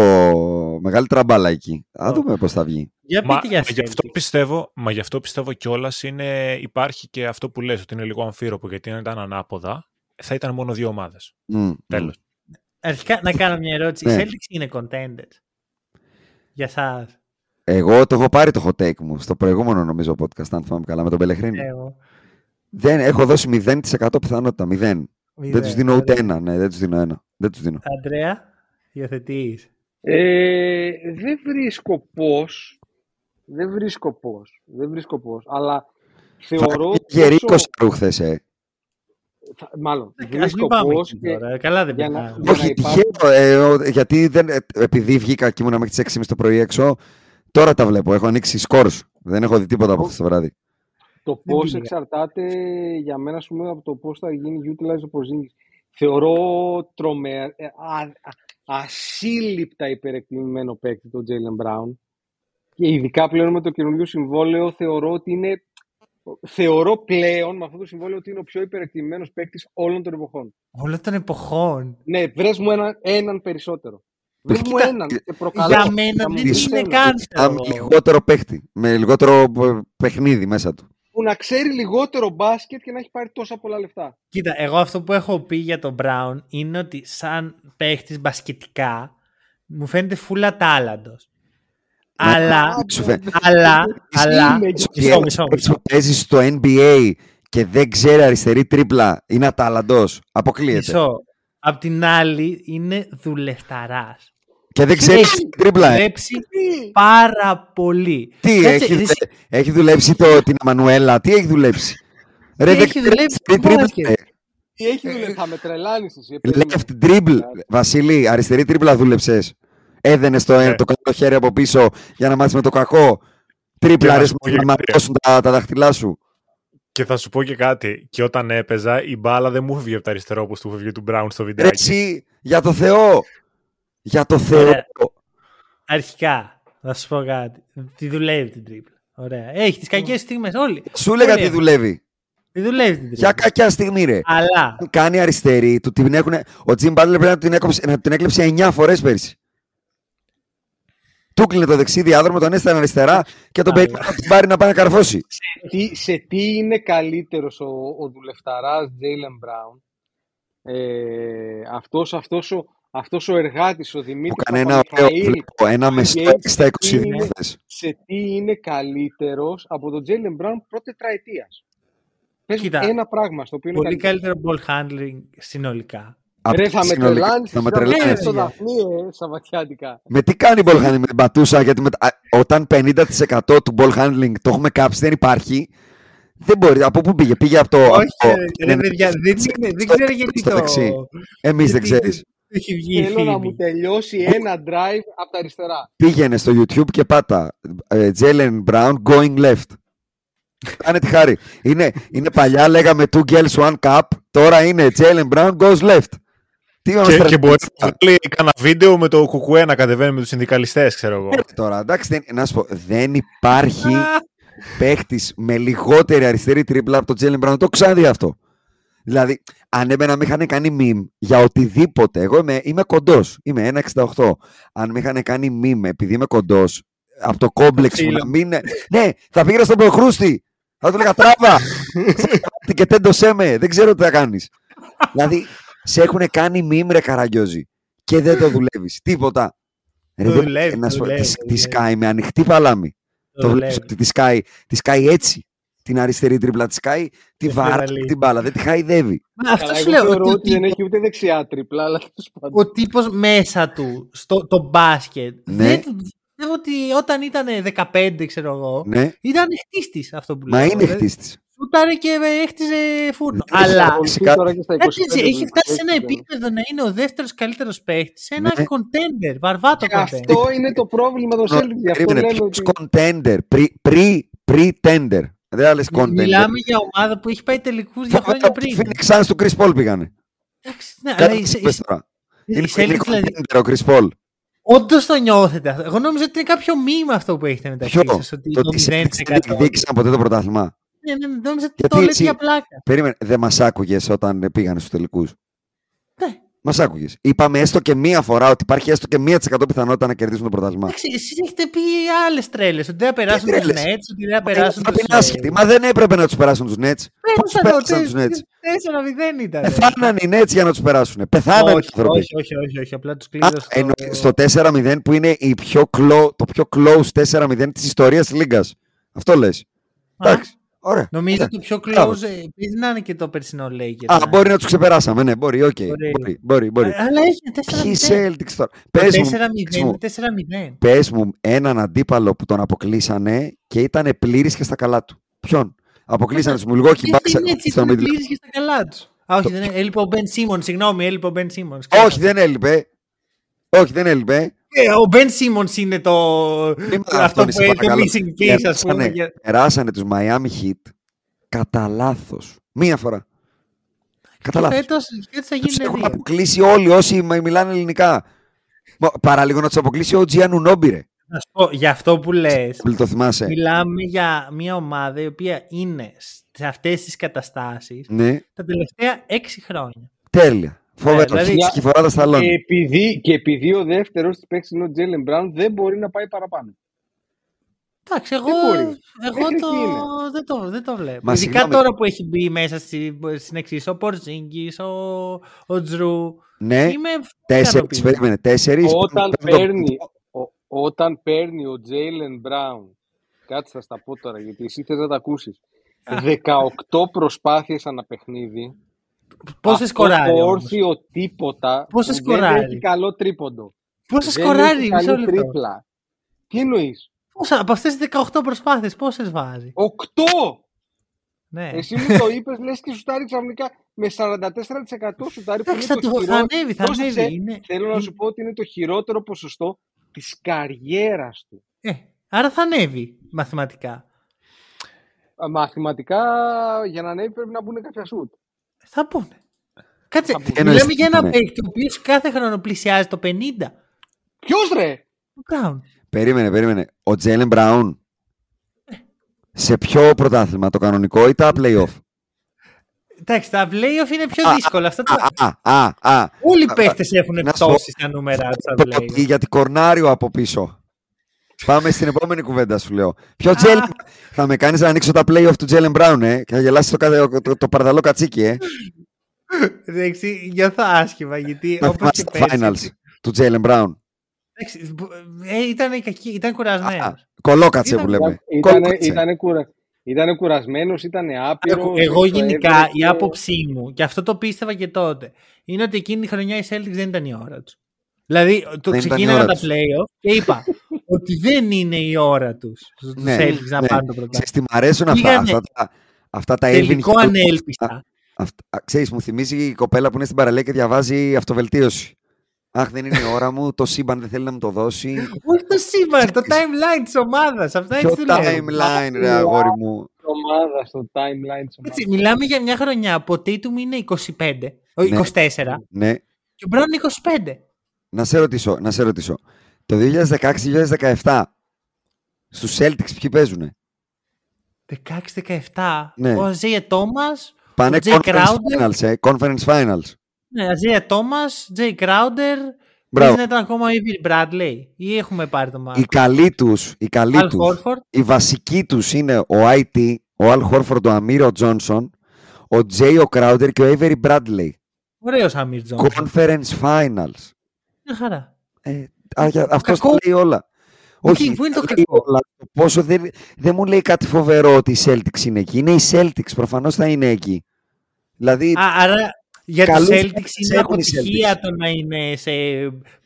S4: μεγάλη τραμπάλα εκεί. Α δούμε πώς θα βγει.
S1: Για
S2: μα,
S1: για
S2: γι αυτό πιστεύω, μα γι' αυτό πιστεύω κιόλας είναι, υπάρχει και αυτό που λες ότι είναι λίγο αμφίροπο γιατί αν ήταν ανάποδα θα ήταν μόνο δύο ομάδες. Mm, Τέλος.
S1: Αρχικά να κάνω μια ερώτηση. Ναι. Celtics είναι contenders. Για σας;
S4: Εγώ το έχω πάρει το hot take μου στο προηγούμενο νομίζω podcast, αν θυμάμαι καλά, με τον Πελεχρίνη. Δεν, έχω δώσει 0% πιθανότητα. 0. Δεν τους δίνω ούτε ένα. Ναι, δεν τους δίνω ένα. Δεν τους δίνω.
S1: Αντρέα, υιοθετείς.
S3: Ε, δεν βρίσκω πώς. Δεν βρίσκω πώς. Δεν βρίσκω πώς. Αλλά θεωρώ.
S4: Γερή ρούχθες, ε.
S3: Μάλλον. Βρίσκω πώς.
S1: Καλά δεν πήγα.
S4: Όχι, τυχαίο. Ε, γιατί δεν, ε, επειδή βγήκα και ήμουν μέχρι τις 6.30 το πρωί έξω, τώρα τα βλέπω. Έχω ανοίξει σκόρς. Δεν έχω δει τίποτα από αυτό το βράδυ.
S3: Το πώς εξαρτάται για μένα πούμε, από το πώς θα γίνει utilize ο Θεωρώ τρομερά, ε, ασύλληπτα υπερεκτιμημένο παίκτη το Jalen Brown. Και ειδικά πλέον με το καινούργιο συμβόλαιο θεωρώ ότι είναι θεωρώ πλέον με αυτό το συμβόλαιο ότι είναι ο πιο υπερεκτιμημένος παίκτης όλων των εποχών.
S1: Όλων των εποχών.
S3: Ναι, βρες μου ένα, έναν περισσότερο. Βρες μου έναν και
S1: προκαλώ. Για μένα δεν είναι καν.
S4: Λιγότερο παίκτη, με λιγότερο παιχνίδι μέσα του
S3: που να ξέρει λιγότερο μπάσκετ και να έχει πάρει τόσα πολλά λεφτά.
S1: Κοίτα, εγώ αυτό που έχω πει για τον Brown είναι ότι σαν παίχτης μπασκετικά μου φαίνεται φούλα τάλαντος. Αλλά, αλλά, αλλά,
S4: μισό, μισό, μισό. Παίζει στο NBA και δεν ξέρει αριστερή τρίπλα, είναι ατάλαντος, αποκλείεται. Μισό.
S1: Απ' την άλλη είναι δουλευταράς.
S4: Και δεν ξέρεις τρίπλα.
S1: Έχει δουλέψει πάρα πολύ.
S4: Τι, έχεις, έχει δουλέψει το, την Αμανουέλα, τι έχει δουλέψει;
S1: Τι Ρε, έχει δουλέψει την τρίπλα.
S3: Τι έχει δουλέψει, θα με τρελάνεις εσύ.
S4: Left dribble, Βασίλη, αριστερή τρίπλα δούλεψες. Έδαινε το, ναι. το καλό χέρι από πίσω για να μάθεις με το κακό. Τρίπλα, αρέσει να μαθαίνουν τα, τα δάχτυλά σου.
S2: Και θα σου πω και κάτι. Και όταν έπαιζα, η μπάλα δεν μου έφυγε από τα αριστερό όπως του έφυγε του Μπράουν στο βιντεάκι.
S4: Έτσι, για το Θεό. Για το Θεό.
S1: Αρχικά, θα σου πω κάτι. Τι δουλεύει την τρίπλα. Ωραία. Έχει τις κακές στιγμές όλοι.
S4: Σου έλεγα τι δουλεύει.
S1: Τι δουλεύει την τρίπλα.
S4: Ποια κακιά στιγμή, ρε.
S1: Αλλά.
S4: Κάνει αριστερή, του την έχουν. Ο Τζιμ Μπάτλερ πρέπει να την, έκοψε, να την έκλεψε 9 φορές πέρσι. Του κλείνει το δεξί διάδρομο, τον έστειλε αριστερά και τον περιμένει να την πάρει να πάει να καρφώσει.
S3: Σε τι, σε τι είναι καλύτερος ο, ο δουλευταράς Τζέιλεν Μπράουν; Ε, αυτός, αυτός ο, αυτός ο εργάτης, ο Δημήτρης.
S4: Που κάνει ένα ωραίο ένα μεσό στα 22
S3: Σε τι είναι καλύτερος από τον Τζέιλεν Μπράουν πρώτη τετραετίας. Πες Κοίτα, ένα πράγμα στο οποίο είναι
S1: Πολύ καλύτερος ball handling συνολικά.
S3: Ρε, θα με τρελάνει. Θα με τρελάνει. Στο δαφνί, ε, σαβατιάτικα.
S4: Με τι κάνει ball handling με την πατούσα, γιατί με, όταν 50% του ball handling το έχουμε κάψει, δεν υπάρχει. Δεν μπορεί. Από πού πήγε, πήγε από το.
S1: Όχι, από... ρε, παιδιά, δεν, δεν ξέρω γιατί το.
S4: Εμείς δεν ξέρεις.
S3: Έχει βγει Θέλω να μου τελειώσει ένα drive από τα αριστερά.
S4: Πήγαινε στο YouTube και πάτα. Jalen Brown going left. Κάνε τη χάρη. Είναι, είναι παλιά, λέγαμε two girls, one cup. Τώρα είναι Jalen Brown goes left.
S2: Τι και, και μπορεί να βγάλει κανένα βίντεο με το κουκουέ να κατεβαίνει με τους συνδικαλιστές, ξέρω εγώ.
S4: Ε, τώρα, εντάξει, δεν, να σου πω, δεν υπάρχει παίχτης με λιγότερη αριστερή τρίπλα από τον Jalen Brown. Το ξαναδεί αυτό. Δηλαδή, αν εμένα με είχαν κάνει meme για οτιδήποτε, εγώ είμαι, είμαι κοντός, είμαι 1,68. Αν με είχαν κάνει meme επειδή είμαι κοντός, από το κόμπλεξ μου
S1: φίλο.
S4: να μην. Ναι, θα πήγαινα στον προχρούστη. Θα του έλεγα τράβα. και τέντωσέ με. Δεν ξέρω τι θα κάνεις. δηλαδή, σε έχουν κάνει μιμ ρε καραγκιόζη και δεν το δουλεύεις. Τίποτα. Ρε,
S1: Το
S4: δεν-
S1: δουλεύει,
S4: να
S1: το
S4: σου πω,
S1: δουλεύει,
S4: τη-
S1: το
S4: Τη
S1: δουλεύει.
S4: σκάει με ανοιχτή παλάμη. Το
S1: Το
S4: βλέπεις
S1: δουλεύει.
S4: ότι τη σκάει, τη σκάει έτσι. Την αριστερή τρίπλα της σκάει, τη
S1: Δεν
S4: βαράει
S1: βαλίζει.
S4: την μπάλα. Δεν τη χαϊδεύει.
S1: Μα Αυτό
S3: Καλά,
S1: σου
S3: εγώ
S1: λέω.
S3: θεωρώ
S1: Ότι ο
S3: ότι δεν
S1: τύπος-
S3: έχει ούτε δεξιά τρίπλα, αλλά τέλος πάντων.
S1: ο τύπος μέσα του, στο το μπάσκετ,
S4: Ναι.
S1: δεν, πιστεύω ότι όταν ήταν 15, ξέρω εγώ,
S4: Ναι,
S1: ήταν χτίστης αυτό που
S4: μα
S1: λέω.
S4: είναι
S1: Δηλαδή,
S4: χτίστης.
S1: Σούταρε και χτίζε φούρνο.
S4: Ναι,
S1: Αλλά
S4: έχει φυσικά-
S3: Τώρα και στα
S1: κάτι
S3: 25
S1: έτσι, έχει
S3: του
S1: φτάσει σε ένα
S3: παίχτη,
S1: επίπεδο να είναι ο δεύτερος καλύτερος παίχτης, σε ένα
S4: Ναι.
S1: contender, βαρβάτο
S3: Και
S1: contender.
S3: αυτό είναι το πρόβλημα των Celtics. Γι' αυτό
S4: Περίμενε,
S3: λένε
S4: ποιος
S3: ότι...
S4: contender, pre- pre- pre-tender. Δεν θα λες contender.
S1: Μιλάμε για ομάδα που έχει πάει τελικούς δύο
S4: Θα
S1: χρόνια
S4: βέβαια
S1: πριν.
S4: του Phoenix Suns του Chris Paul πήγανε.
S1: Εντάξει, ναι,
S4: Κάτι
S1: αλλά οι-
S4: της
S1: οι-
S4: είπες τώρα.
S1: οι
S4: Είναι
S1: Celtics
S4: είναι
S1: δηλαδή
S4: contender ο Chris Paul.
S1: Όντως το νιώθετε αυτό. Εγώ νόμιζα ότι είναι κάποιο μήμα αυτό που έχετε μεταξύ
S4: Ποιο,
S1: σας, Ότι
S4: το
S1: το
S4: ότι οι Celtics
S1: 0%.
S4: δεν διεκδίκησαν ποτέ το πρωτάθλημα;
S1: Ναι, ναι, νόμιζα ότι
S4: Γιατί
S1: το λέτε
S4: εσύ-
S1: για πλάκα.
S4: Περίμενε, δεν μας άκουγες όταν ε, πήγανε στους τελικούς;
S1: Ναι.
S4: Μας άκουγες. Είπαμε έστω και μία φορά ότι υπάρχει έστω και μία τη εκατό πιθανότητα να κερδίσουν το πρωτάθλημα.
S1: Εντάξει, εσείς έχετε πει άλλες τρέλες. Ότι δεν θα περάσουν τους
S4: τρέλες;
S1: Nets, ότι δεν θα
S4: Μα
S1: περάσουν
S4: είναι
S1: τους.
S4: άσχετοι. Μα δεν έπρεπε να τους περάσουν τους Nets. Πώς τους πέρασαν τους Nets;
S1: 4-0 ήταν.
S4: Πεθάναν οι Nets για να τους περάσουν. Πεθάναν οι
S1: όχι,
S4: άνθρωποι.
S1: όχι, όχι, όχι, όχι, απλά τους
S4: Α,
S1: κλείδωσε.
S4: εννοεί στο 4-0 που είναι η πιο clo- το πιο close 4-0 της ιστορίας της Λίγκας. Αυτό λες. Εντάξει. Ωραία.
S1: Νομίζω
S4: Ωραία.
S1: το πιο
S4: Μπράβο.
S1: close ε, επίσης να είναι και το περσινό Lakers.
S4: Α,
S1: ναι.
S4: μπορεί να τους ξεπεράσαμε. Ναι, μπορεί, οκ.
S1: Μπορεί.
S4: Μπορεί, μπορεί, μπορεί.
S1: Α, Αλλά έχει
S4: Ποιοι
S1: 4-0.
S4: Celtics τώρα. Πες μου, πες
S1: 4-0,
S4: μου,
S1: 4-0.
S4: πες μου έναν αντίπαλο που τον αποκλείσανε και ήταν πλήρης και στα καλά του. Ποιον; Αποκλείσανε τους Milwaukee
S1: Γιατί
S4: Bucks
S1: είναι έτσι,
S4: στο
S1: ήταν
S4: Middle.
S1: πλήρης και στα καλά τους; Α, όχι, δεν είναι. Έλειπε ο Ben Simmons, συγγνώμη, έλειπε ο Ben Simmons.
S4: Όχι, δεν έλειπε. Όχι, δεν έλειπε.
S1: Ε, Ο Ben Simmons είναι το.
S4: Μην με
S1: αυτό
S4: αυτόνεις,
S1: που
S4: σε
S1: έχει το
S4: παρακαλώ.
S1: missing piece, ας πούμε.
S4: Περάσανε,
S1: για-
S4: περάσανε τους Miami Heat κατά λάθος. Μία φορά. Κατά λάθος.
S1: Φέτος, φέτος θα
S4: Τους
S1: γίνουν
S4: έχουν
S1: δύο;
S4: αποκλείσει όλοι όσοι μα- μιλάνε ελληνικά. Μα, Παραλίγο να τους αποκλείσει ο Τζιάνου Νόμπιρε.
S1: Να σου πω, για αυτό που λες,
S4: Το θυμάσαι.
S1: μιλάμε για μια ομάδα η οποία είναι σε αυτές τις καταστάσεις
S4: Ναι,
S1: τα τελευταία έξι χρόνια.
S4: τέλεια. Φοβερό.
S1: δηλαδή-
S4: και φορά τα
S3: Και
S4: σταλόνι.
S3: επειδή, και επειδή ο δεύτερος της παίκτης είναι ο Τζέλεν Μπράουν, δεν μπορεί να πάει παραπάνω.
S1: Εντάξει, εγώ,
S3: Δεν μπορεί.
S1: εγώ
S3: Μέχρι
S1: το,
S3: εκεί είναι.
S1: δεν, το, δεν το βλέπω.
S4: Μα
S1: Ειδικά
S4: συγγνώμη.
S1: τώρα που έχει μπει μέσα στη, στην εξή ο Πορζίνγκης, ο, ο Τζρου.
S4: Ναι,
S1: Είμαι
S4: τέσσερις.
S1: ικανοποιημένος.
S4: Περίμενε. Τέσσερις.
S3: Όταν παίρνει, ο- όταν παίρνει ο Τζέιλεν Μπράουν, κάτσε θα στα πω τώρα γιατί εσύ θες να τα ακούσεις, 18 προσπάθειες ανά παιχνίδι,
S1: Πόσες
S3: αυτό
S1: σκοράρει
S3: το
S1: όμως;
S3: όρθιο τίποτα
S1: Πόσες
S3: που δεν
S1: σκοράρει;
S3: έχει καλό τρίποντο.
S1: Πόσες
S3: δεν
S1: σκοράρει,
S3: έχει
S1: μισό
S3: καλή
S1: λεπτό.
S3: τρίπλα. Τι εννοείς,
S1: Πόσα, από αυτές τις 18 προσπάθειες, πόσες βάζει;
S3: 8!
S1: Ναι.
S3: Εσύ μου το είπες, λες και σουτάρει ξαφνικά με 44% σουτάρει που
S1: Εντάξει,
S3: είναι
S1: θα,
S3: το
S1: το, θα
S3: χειρότερο.
S1: ανέβει, θα
S3: Πρόσεξε,
S1: ανέβει. Είναι,
S3: Θέλω να σου πω ότι είναι το χειρότερο ποσοστό της καριέρας του.
S1: ε, άρα θα ανέβει μαθηματικά.
S3: Α, Μαθηματικά για να ανέβει πρέπει να μπουν κάποια σουτ.
S1: Θα πούνε. Κάτσε,
S3: Θα πούνε.
S1: μιλάμε
S4: Εννοείς,
S1: για ένα
S4: ναι.
S1: παίκτη ο οποίος κάθε χρόνο πλησιάζει το 50.
S3: Ποιος ρε!
S1: Ο Brown.
S4: Περίμενε, περίμενε. Ο Τζέλεν Μπράουν. Σε ποιο πρωτάθλημα, το κανονικό ή τα playoff;
S1: Εντάξει, τα playoff είναι πιο
S4: Α,
S1: δύσκολα. Αυτά τα...
S4: Α, α, α, α.
S1: Όλοι οι
S4: α,
S1: παίχτες έχουν
S4: να σου πω-
S1: πτώσει στα νούμερα του στα
S4: Το
S1: playoff.
S4: ότι γιατί κορνάριο από πίσω. Πάμε στην επόμενη κουβέντα σου λέω. Ποιο Τζέλεν. θα με κάνεις να ανοίξω τα playoff του Τζέλεν Μπράουν, ε, και θα γελάσεις το, κα- το, το, το παρδαλό κατσίκι, ε.
S1: Εντάξει, νιώθω άσχημα γιατί
S4: Να
S1: όπως και
S4: θυμάσαι τα
S1: πέρσι.
S4: finals του Τζέλεν Μπράουν.
S1: Εντάξει, μπο- ε, ήταν, κακή, ήταν κουρασμένος.
S4: Κολόκατσε που
S1: Ήταν-
S4: λέμε.
S3: Ήτανε,
S4: Κολόκατσε.
S3: ήτανε, κουρα... ήτανε κουρασμένος, ήτανε άπειρος.
S1: Εγώ
S3: το
S1: γενικά
S3: έδωσε-
S1: η άποψή μου, και αυτό το πίστευα και τότε, είναι ότι εκείνη η χρονιά οι Celtics δεν ήταν η ώρα τους. Δηλαδή, το
S4: Δεν ήταν η
S1: ξεκίναγαν
S4: ώρα
S1: τα
S4: τους.
S1: playoff και είπα ότι δεν είναι η ώρα τους στους
S4: Ναι,
S1: Celtics να
S4: ναι.
S1: πάρουν το πρωτάθλημα.
S4: Ξέρεις τι μ' αρέσουν αυτά,
S1: Πήγανε
S4: αυτά, τα, αυτά τα
S1: Τελικό
S4: Irving Hughes,
S1: ανέλπιστα.
S4: Αυτά, α, ξέρεις, μου θυμίζει η κοπέλα που είναι στην παραλία και διαβάζει αυτοβελτίωση. Αχ, δεν είναι η ώρα μου, το σύμπαν δεν θέλει να μου το δώσει.
S1: Όχι το σύμπαν, το timeline της ομάδας. Αυτά
S4: Ποιο
S1: έτσι δουλεύει.
S4: timeline, ρε αγόρι μου.
S3: ομάδα στο timeline της ομάδας.
S1: Έτσι, μιλάμε για μια χρονιά που ο Tatum είναι 25, ο
S4: Ναι.
S1: 24
S4: Ναι,
S1: και ο Brown είναι 25.
S4: να σε ρωτήσω, να σε ρωτήσω. Το 2016-2017 στους Celtics ποιοι παίζουνε;
S1: 16-17.
S4: Ναι.
S1: Ο Αζία Τόμας,
S4: Πάνε
S1: Ο Jay
S4: Conference
S1: Crowder.
S4: Finals, ε, Conference Finals.
S1: ναι, Isaiah Thomas, Jae Crowder,
S4: Μπράβο.
S1: να ήταν ακόμα ο Avery Bradley; Ή έχουμε πάρει το μάτι;
S4: Οι καλοί τους, οι καλοί
S1: Al
S4: τους,
S1: Horford.
S4: οι βασικοί τους είναι ο IT, ο Al Horford, ο Amir, ο Johnson, ο Jae, ο Crowder και ο Avery Bradley.
S1: Ωραίος Amir Johnson.
S4: Conference Finals.
S1: Μια χαρά.
S4: Ε, α, για- αυτός
S1: Κακό.
S4: τα λέει όλα.
S1: Οκ,
S4: Όχι,
S1: πού είναι το
S4: τα λέει
S1: κακό;
S4: όλα. Πόσο δεν, δεν μου λέει κάτι φοβερό ότι οι Celtics είναι εκεί. Είναι οι Celtics, προφανώς θα είναι εκεί. Δηλαδή,
S1: Α, άρα για τους
S4: Καλούς
S1: Celtics
S4: παίκτες
S1: είναι
S4: έχουν οι
S1: αποτυχία
S4: Celtics.
S1: το να είναι σε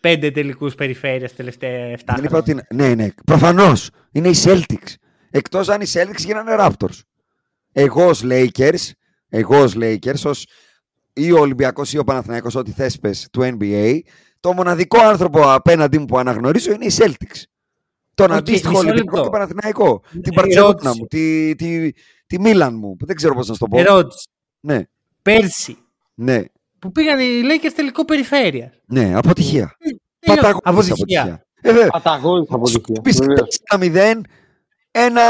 S1: πέντε τελικούς περιφέρειες τελευταία 7
S4: δεν είπα ότι είναι... Ναι, ναι, προφανώς. Είναι οι Celtics. Εκτός αν οι Celtics γίνανε Raptors. Εγώ ως Lakers, εγώ ως Lakers, ως ή ο Ολυμπιακός ή ο Παναθηναϊκός, ό,τι θες πες, του NBA, το μοναδικό άνθρωπο απέναντί μου που αναγνωρίζω είναι οι Celtics. Τον
S1: Οκ,
S4: αντίστοιχο
S1: μισό
S4: Ολυμπιακό
S1: λεπτό.
S4: και Παναθηναϊκό. Την
S1: Ε,
S4: Μπαρτσελόνα
S1: ερώτηση.
S4: μου, τη, τη, τη Μίλαν μου, που δεν ξέρω πώς να σου το πω.
S1: Ερώτηση.
S4: Ναι,
S1: Πέρσι
S4: ναι,
S1: που πήγαν οι Lakers τελικό περιφέρεια.
S4: ναι, αποτυχία.
S1: Τέλειο.
S4: Παταγωγής
S1: Αποτυχία.
S4: Ε, βέβαια.
S3: Παταγώδης αποτυχία.
S4: Πεις
S3: Βεβαίως.
S4: ένα μηδέν, ένα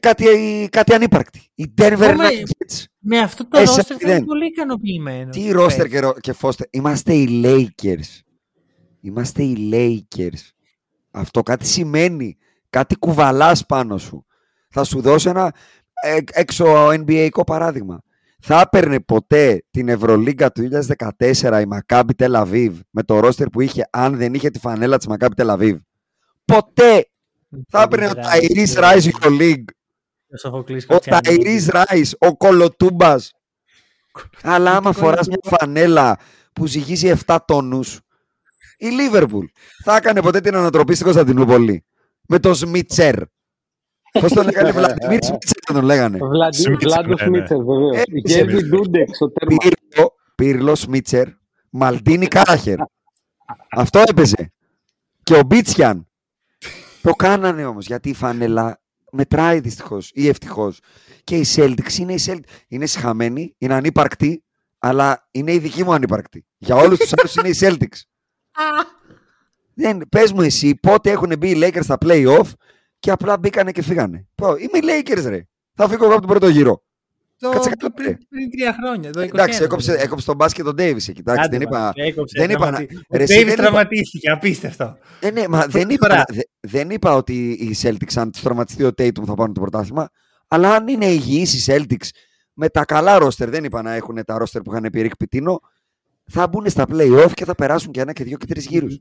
S4: κάτι, κάτι ανύπαρκτη. Η Denver
S1: Ακόμα,
S4: Nuggets.
S1: Με αυτό το
S4: Έσαι
S1: ρόστερ θα είμαι
S4: μηδέν.
S1: πολύ ικανοποιημένος.
S4: Τι ρόστερ και, ρο- και Φώστερ. Είμαστε οι Lakers. Είμαστε οι Lakers. Αυτό κάτι σημαίνει. Κάτι κουβαλάς πάνω σου. Θα σου δώσω ένα ε, έξω NBA παράδειγμα. Θα έπαιρνε ποτέ την Ευρωλίγκα του 2014 η Μακάμπι Τελαβίβ με το ρόστερ που είχε αν δεν είχε τη φανέλα της Μακάμπι Τελαβίβ. Ποτέ θα έπαιρνε ο Ταϊρής Ράις Euroleague.
S1: Ο Σοφοκλής
S4: Ο
S1: Κοτσιάνης.
S4: Ταϊρής Ράις, ο Κολοτούμπας. Αλλά άμα φοράς μια φανέλα που ζυγίζει 7 τόνους, η Λίβερπουλ θα έκανε ποτέ την ανατροπή στην Κωνσταντινούπολη. Με το Σμίτσερ. Πώς τον λέγανε, Βλαντιμίρ Σμίτσερ τον λέγανε.
S3: Βλαντι-
S5: Σμίτσερ,
S3: Βλάντος
S5: ναι, ναι.
S3: Σμίτσερ, βεβαίως.
S4: Ε,
S3: Γέρβι
S5: Σμίτσερ.
S3: Ντούντεξ, ο τέρμα.
S4: Πύρλο, Πύρλο Σμίτσερ, Μαλτίνι Κάραχερ. Αυτό έπαιζε. Και ο Μπίτσιαν. Το κάνανε όμως, γιατί η φανέλα μετράει δυστυχώς ή ευτυχώς. Και οι Celtics είναι οι Celtics. Είναι συχαμένοι, είναι ανύπαρκτοι, αλλά είναι η δική μου ανύπαρκτη. Για όλους τους άλλους είναι οι Celtics. Δεν, πες μου εσύ πότε έχουν μπει οι Lakers στα play-off και απλά μπήκανε και φύγανε. Πω, είμαι οι Lakers ρε. Θα φύγω εγώ από τον πρώτο γύρο.
S1: Το-
S4: Κάτσε
S1: το
S4: καλά,
S1: πριν,
S4: ρε.
S1: πριν τρία χρόνια. Το 21,
S4: Εντάξει, έκοψε,
S1: δηλαδή.
S4: έκοψε τον μπάσκετ τον Davis εκεί. Εντάξει,
S1: Άντε
S4: δεν
S1: μας,
S4: είπα,
S1: έκοψε,
S4: δεν είπα να-
S1: τραυματι-
S4: ρε,
S1: Ο
S4: εσύ
S1: Davis
S4: δεν είπα-
S1: τραυματίστηκε, απίστευτο.
S4: Ε, ναι, μα δεν
S1: Πρώτη
S4: είπα,
S1: φορά.
S4: δε- δεν είπα ότι οι Celtics αν τους τραυματιστεί ο Tatum θα πάρουν το πρωτάθλημα, αλλά αν είναι υγιείς οι Celtics με τα καλά ρόστερ, δεν είπα να έχουν τα ρόστερ που είχαν πει Rick Pitino, θα μπουν στα play-off και θα περάσουν και ένα και δύο και τρεις γύρους.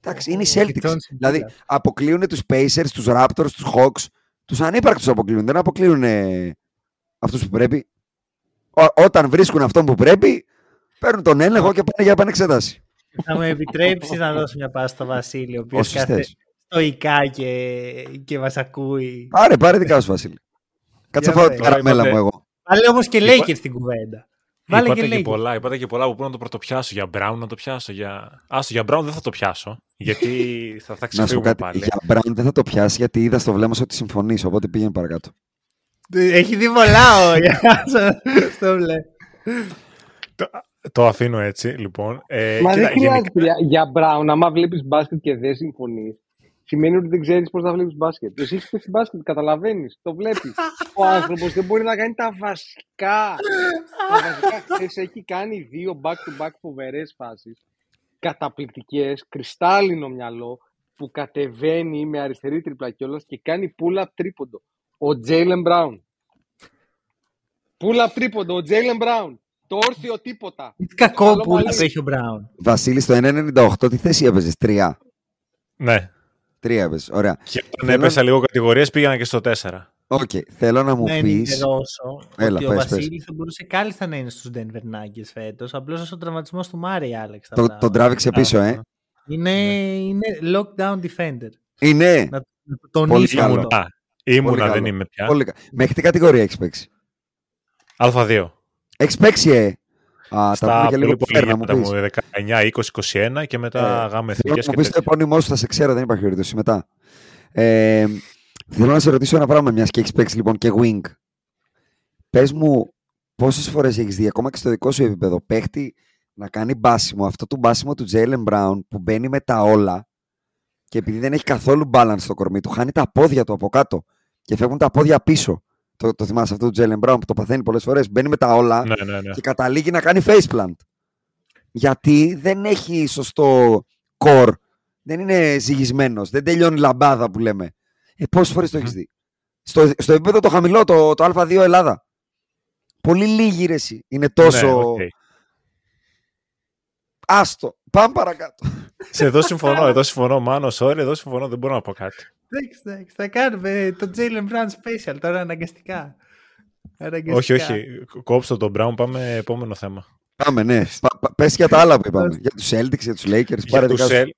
S4: Εντάξει, είναι οι
S1: Ο
S4: Celtics.
S1: Johnson
S4: Δηλαδή,
S1: Miller.
S4: αποκλείουν τους Pacers, τους Raptors, τους Hawks, τους ανύπαρκτους αποκλείουν. Δεν αποκλείουν ε, αυτούς που πρέπει. Ό- όταν βρίσκουν αυτόν που πρέπει, παίρνουν τον έλεγχο και πάνε για επανεξέταση.
S1: Θα μου επιτρέψεις να δώσω μια πάση στο Βασίλειο, ο οποίος
S4: Όσοι
S1: κάθε
S4: θες.
S1: στοικά και, και μας ακούει.
S4: Πάρε, πάρε δικά σου, Βασίλη. Κάτσε
S1: Για
S4: φάω
S1: πες.
S4: την καραμέλα μου εγώ.
S1: Βάλε όμως και
S5: Είπα-
S1: Lakers στην κουβέντα. Βάλε
S2: Είπατε
S1: και
S2: και,
S1: Lakers.
S2: πολλά, είπατε και πολλά που πού να το πρωτοπιάσω. Για Brown να το πιάσω. Για... Άστο, για Brown δεν θα το πιάσω. Γιατί θα, θα
S4: Να σου πω
S2: ξεφύγουμε
S4: κάτι.
S2: πάλι.
S4: Για Μπράουν δεν θα το πιάσει γιατί είδα στο βλέμμα σου ότι συμφωνείς. Οπότε πήγαινε παρακάτω.
S1: Έχει δει πολλά ο στο βλέ.
S2: Το, το αφήνω έτσι, λοιπόν. Ε,
S3: Μα
S2: κοίτα,
S3: δεν χρειάζεται
S2: γενικά-
S3: για, για Μπράουν. Άμα βλέπεις μπάσκετ και δεν συμφωνείς, σημαίνει ότι δεν ξέρεις πώς θα βλέπεις μπάσκετ. Εσύ έχεις παίξει μπάσκετ, καταλαβαίνεις, το βλέπεις. Ο άνθρωπος δεν μπορεί να κάνει τα βασικά. τα βασικά. Χθες έχει κάνει δύο back-to-back φοβερές φάσεις. Καταπληκτικές, κρυστάλλινο μυαλό που κατεβαίνει με αριστερή τρίπλα κιόλας και κάνει pull-up τρίποντο. Ο Τζέιλεν Μπράουν. Pull-up τρίποντο, ο Τζέιλεν Μπράουν. Το όρθιο τίποτα.
S1: Τι κακό
S3: Καλό
S1: που
S3: μαλλί.
S1: έχει ο Μπράουν.
S4: Βασίλη, στο 1,98 τι θέση έπαιζες. Τρία.
S2: Ναι.
S4: Τρία έπαιζες. Ωραία.
S2: Και όταν
S4: Θέλω-
S2: έπεσα λίγο κατηγορίες πήγαινα και στο 4.
S4: Οκ. Θέλω να μου
S1: Να
S4: πει.
S1: ενημερώσω
S4: Έλα,
S1: ότι ο
S4: πες, πες.
S1: Βασίλης θα μπορούσε κάλλιστα να είναι στους Denver Nuggets φέτος. Απλώς ο τραυματισμός του Μάρι, άλλαξε. τα
S4: Το,
S1: πράγματα.
S4: τον τράβηξε πίσω, ε.
S1: Είναι, είναι lockdown defender.
S4: Είναι.
S1: Να, να το
S4: Πολύ
S1: τονίσω
S4: καλό.
S1: Αυτό.
S2: Ήμουνα, ήμουνα
S4: Πολύ
S2: δεν
S4: καλό.
S2: είμαι πια.
S4: Πολύ κα- Μέχρι τι κατηγορία έχεις παίξει;
S2: Α2.
S4: Έχεις παίξει, ε; Α, τα
S2: Στα
S4: πούμε και
S2: πολύ
S4: λίγο
S2: πολύ
S4: πέρα να μου
S2: γέματα
S4: πεις.
S2: μου, 19, 20, 21 και μετά
S4: Ε,
S2: γάμες
S4: Θέλω
S2: θήκες
S4: να
S2: και
S4: μου πεις το
S2: τέτοια.
S4: επώνυμό σου, θα σε ξέρω, δεν υπάρχει περίπτωση μετά. Ε, θέλω να σε ρωτήσω ένα πράγμα, μιας και έχεις παίξει λοιπόν και wing. Πες μου, πόσες φορές έχεις δει ακόμα και στο δικό σου επίπεδο παίχτη να κάνει μπάσιμο, αυτό το μπάσιμο του Jalen Brown που μπαίνει με τα όλα και επειδή δεν έχει καθόλου balance στο κορμί του, χάνει τα πόδια του από κάτω και φεύγουν τα πόδια πίσω. Το, το θυμάσαι αυτό του Jaylen Brown που το παθαίνει πολλές φορές. Μπαίνει με τα όλα
S2: Ναι, ναι, ναι.
S4: και καταλήγει να κάνει faceplant. Γιατί δεν έχει σωστό core. Δεν είναι ζυγισμένος. Δεν τελειώνει λαμπάδα που λέμε. Ε, πόσες φορές το έχεις δει; Στο, στο επίπεδο το χαμηλό, το, το Α2 Ελλάδα. Πολύ λίγη ρε εσύ. Είναι τόσο...
S2: Ναι, οκ.
S4: Άστο. Πάμε παρακάτω.
S2: Σε εδώ συμφωνώ, εδώ συμφωνώ. Μάνο, sorry, εδώ συμφωνώ, δεν μπορώ να πω κάτι.
S1: Εντάξει, εντάξει. Θα κάνουμε το Jalen Brown special τώρα αναγκαστικά. Αναγκαστικά.
S2: όχι, όχι. Κόψτε τον Brown, πάμε επόμενο θέμα.
S4: Πάμε, ναι. Πα- πα- Πες για τα άλλα που είπαμε. για τους Celtics, για τους Lakers.
S2: Για
S4: Πάρε
S2: τους
S4: δικά σου.
S2: Cel-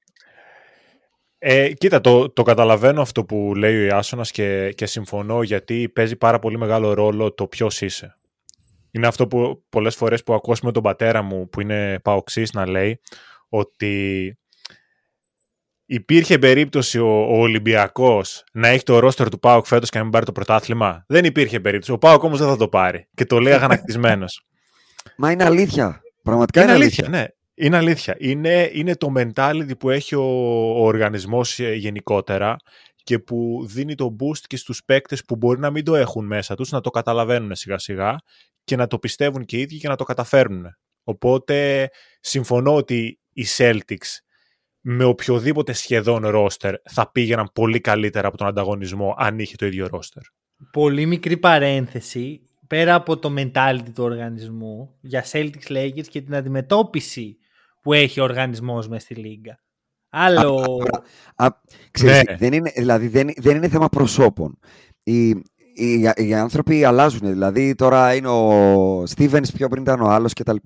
S2: Ε, κοίτα, το, το καταλαβαίνω αυτό που λέει ο Ιάσονας και, και συμφωνώ γιατί παίζει πάρα πολύ μεγάλο ρόλο το ποιος είσαι. Είναι αυτό που πολλές φορές που ακούω με τον πατέρα μου που είναι παοξής να λέει ότι υπήρχε περίπτωση ο, ο Ολυμπιακός να έχει το ρόστερ του ΠΑΟΚ φέτος και να μην πάρει το πρωτάθλημα; Δεν υπήρχε περίπτωση. Ο ΠΑΟΚ όμως δεν θα το πάρει. Και το λέει αγανακτισμένος.
S4: Μα είναι αλήθεια. Πραγματικά
S2: είναι
S4: είναι,
S2: αλήθεια, ναι. Είναι αλήθεια. Είναι, είναι το mentality που έχει ο, ο οργανισμός ε, γενικότερα και που δίνει το boost και στους παίκτες που μπορεί να μην το έχουν μέσα τους, να το καταλαβαίνουν σιγά σιγά και να το πιστεύουν και οι ίδιοι και να το καταφέρνουν. Οπότε συμφωνώ ότι οι Celtics με οποιοδήποτε σχεδόν ρόστερ θα πήγαιναν πολύ καλύτερα από τον ανταγωνισμό αν είχε το ίδιο ρόστερ.
S1: Πολύ μικρή παρένθεση πέρα από το mentality του οργανισμού για Celtics Lakers και την αντιμετώπιση που έχει ο οργανισμός μέσα στη λίγα. Άλλο...
S4: Α, ξέρεις,
S2: Ναι.
S4: δεν είναι, δηλαδή δεν, δεν είναι θέμα προσώπων. Οι, οι, οι άνθρωποι αλλάζουν. Δηλαδή τώρα είναι ο Stevens, πιο πριν ήταν ο άλλος κτλ.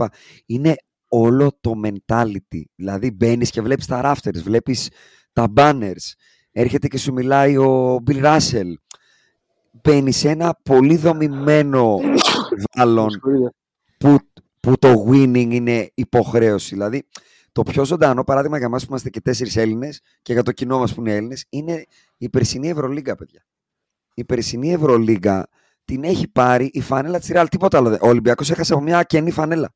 S4: Είναι όλο το mentality. Δηλαδή μπαίνεις και βλέπεις τα rafters, βλέπεις τα banners. Έρχεται και σου μιλάει ο Bill Russell. Μπαίνεις σε ένα πολύ δομημένο περιβάλλον
S3: Συγχωρείτε.
S4: που, που το winning είναι υποχρέωση. Δηλαδή, το πιο ζωντανό παράδειγμα για εμάς που είμαστε και τέσσερις Έλληνες και για το κοινό μας που είναι Έλληνες είναι η περσινή Ευρωλίγκα, παιδιά. Η περσινή Ευρωλίγκα την έχει πάρει η φανέλα της Real. Τίποτα άλλο. δεν- Ο Ολυμπιακός έχασε από μια κενή φανέλα.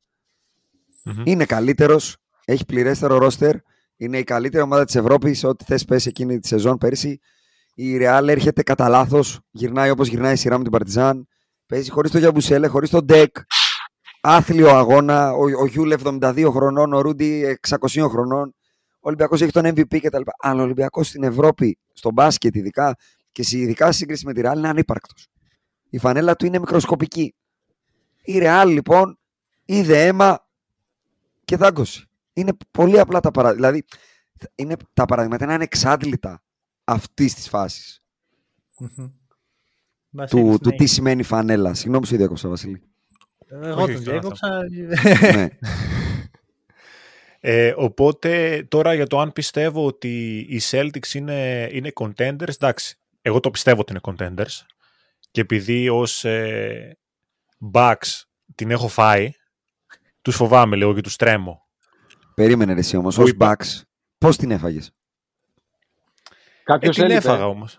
S2: Μμμ.
S4: Είναι καλύτερος, έχει πληρέστερο ρόστερ, είναι η καλύτερη ομάδα της Ευρώπης, ό,τι θες πες εκείνη τη σεζόν πέρσι. Η Real έρχεται κατά λάθος, γυρνάει όπως γυρνάει η σειρά με την Παρτιζάν. Παίζει χωρίς το Γιαμπουσέλε, χωρίς το Ντεκ. Άθλιο αγώνα. Ο, ο Γιουλ 72 χρονών, ο Ρούντι 600 χρονών. Ο Ολυμπιακός έχει τον MVP κτλ. Αλλά ο Ολυμπιακός στην Ευρώπη, στο μπάσκετ ειδικά και σε- ειδικά σε σύγκριση με τη Real είναι ανύπαρκτος. Η φανέλα του είναι μικροσκοπική. Η Real λοιπόν είδε αίμα και δάγκωσε. Είναι πολύ απλά τα παραδείγματα. Δηλαδή, είναι, τα παραδείγματα είναι ανεξάντλητα αυτής της φάσης
S1: Μμμ. Βασίλης,
S4: του, του
S1: ναι.
S4: τι σημαίνει φανέλα. Συγγνώμη, σου διέκοψα, Βασίλη.
S1: Εγώ
S2: Όχι,
S1: τον
S2: όχι,
S1: διέκοψα.
S4: ναι.
S2: Ε, οπότε τώρα για το αν πιστεύω ότι οι Celtics είναι, είναι contenders, εντάξει, εγώ το πιστεύω ότι είναι contenders και επειδή ως ε, Bucks την έχω φάει, τους φοβάμαι λίγο και τους τρέμω.
S4: Περίμενε ρε εσύ όμως,
S2: Που
S4: ως
S2: είπα-
S4: Bucks, πώς την έφαγες;
S2: Ε,
S3: Κάποιος
S2: την
S3: έλειπε.
S2: έφαγα όμως.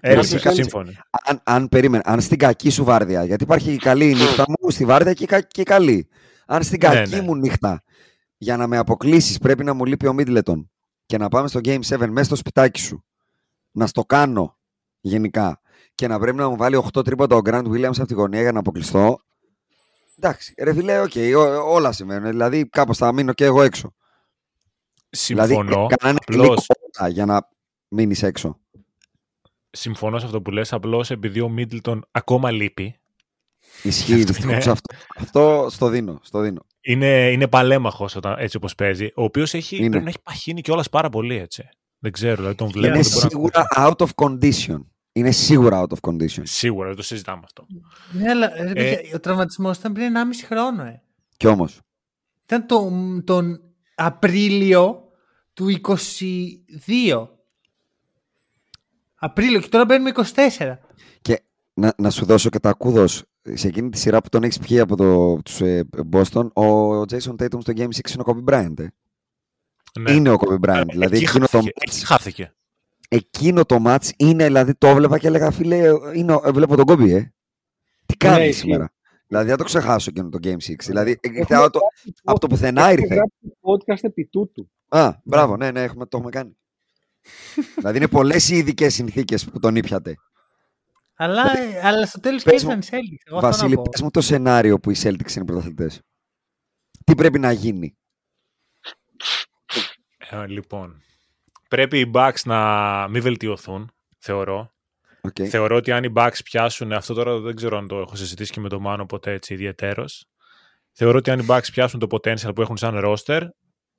S2: Έλειπε,
S3: Κάποιος έλειπε.
S2: σύμφωνοι.
S4: Αν, αν περίμενε, αν στην κακή σου βάρδια, γιατί υπάρχει η καλή νύχτα μου, στη βάρδια και, η κα- και η καλή. Αν στην
S2: Ναι,
S4: κακή
S2: ναι.
S4: μου νύχτα, για να με αποκλείσεις, πρέπει να μου λείπει ο Μίντλετον και να πάμε στο Game 7 μέσα στο σπιτάκι σου, να στο κάνω γενικά και να πρέπει να μου βάλει 8 τρίποτα ο Grant Williams από τη γωνία για να αποκλειστώ. Εντάξει, ρε φίλε, οκ, ό- όλα συμβαίνουν. Δηλαδή, κάπως θα μείνω και εγώ έξω.
S2: Συμφωνώ.
S4: Δηλαδή, κάνανε
S2: απλώς-
S4: κλικ όλα για να μείνεις έξω.
S2: Συμφωνώ σε αυτό που λες, απλώς επειδή ο Μίντλετον ακόμα λείπει,
S4: Ισχύει
S2: Αυτό
S4: δυστυχώς
S2: είναι-
S4: αυτό. Αυτό στο δίνω. Στο δίνω.
S2: είναι, είναι παλέμαχος όταν, έτσι όπως παίζει, ο οποίος έχει,
S4: Είναι.
S2: πρέπει να έχει παχύνει κιόλας πάρα πολύ έτσι. Δεν ξέρω, δηλαδή τον βλέπω.
S4: Είναι
S2: δεν μπορώ να
S4: σίγουρα out of condition. Είναι σίγουρα out of condition.
S2: Σίγουρα, δεν το συζητάμε αυτό.
S1: Ναι, αλλά ρε,
S2: Ε.
S1: παιδιά, ο τραυματισμός ήταν πριν 1,5 χρόνο. Ε.
S4: Κι όμως,
S1: Ήταν το, τον Απρίλιο του 22. Απρίλιο και τώρα μπαίνουμε 24.
S4: και να, να σου δώσω και τα κούδος σε εκείνη τη σειρά που τον έχεις πιει από το, τους ε, Boston, ο Jason Tatum στο Game 6 είναι ο Kobe Bryant. ε.
S2: Ναι.
S4: Είναι ο Kobe Bryant.
S2: Ε,
S4: δηλαδή
S2: εκεί
S4: εκείνο το,
S2: χάθηκε, εκεί χάθηκε.
S4: Εκείνο το match είναι, δηλαδή το έβλεπα και έλεγα φίλε, είναι, ο- ε, βλέπω τον Kobe, ε. Τι κάνει
S3: ισχύει.
S4: σήμερα. Δηλαδή δεν το ξεχάσω εκείνο το Game 6. Δηλαδή ήρθε
S3: Έχουμε
S4: από το,
S3: γράψει
S4: από το
S3: podcast-
S4: πουθενά
S3: έχουμε
S4: ήρθε.
S3: γράψει podcast επί τούτου.
S4: Α, μπράβο, ναι, ναι, έχουμε, το έχουμε κάνει. δηλαδή είναι πολλές οι ειδικές συνθήκες που τον ήπιατε.
S1: Αλλά, ε, αλλά στο τέλος
S4: Πες
S1: κέρδισαν
S4: μου,
S1: οι Celtics. Εγώ αυτό
S4: Βασίλη,
S1: να πω.
S4: πες μου το σενάριο που οι Celtics είναι πρωταθλητές. Τι πρέπει να γίνει;
S2: Ε, λοιπόν, πρέπει οι Bucks να μην βελτιωθούν, θεωρώ.
S4: Okay.
S2: Θεωρώ ότι αν οι Bucks πιάσουν, αυτό τώρα δεν ξέρω αν το έχω συζητήσει και με τον Μάνο ποτέ έτσι ιδιαίτερος, θεωρώ ότι αν οι Bucks πιάσουν το potential που έχουν σαν roster,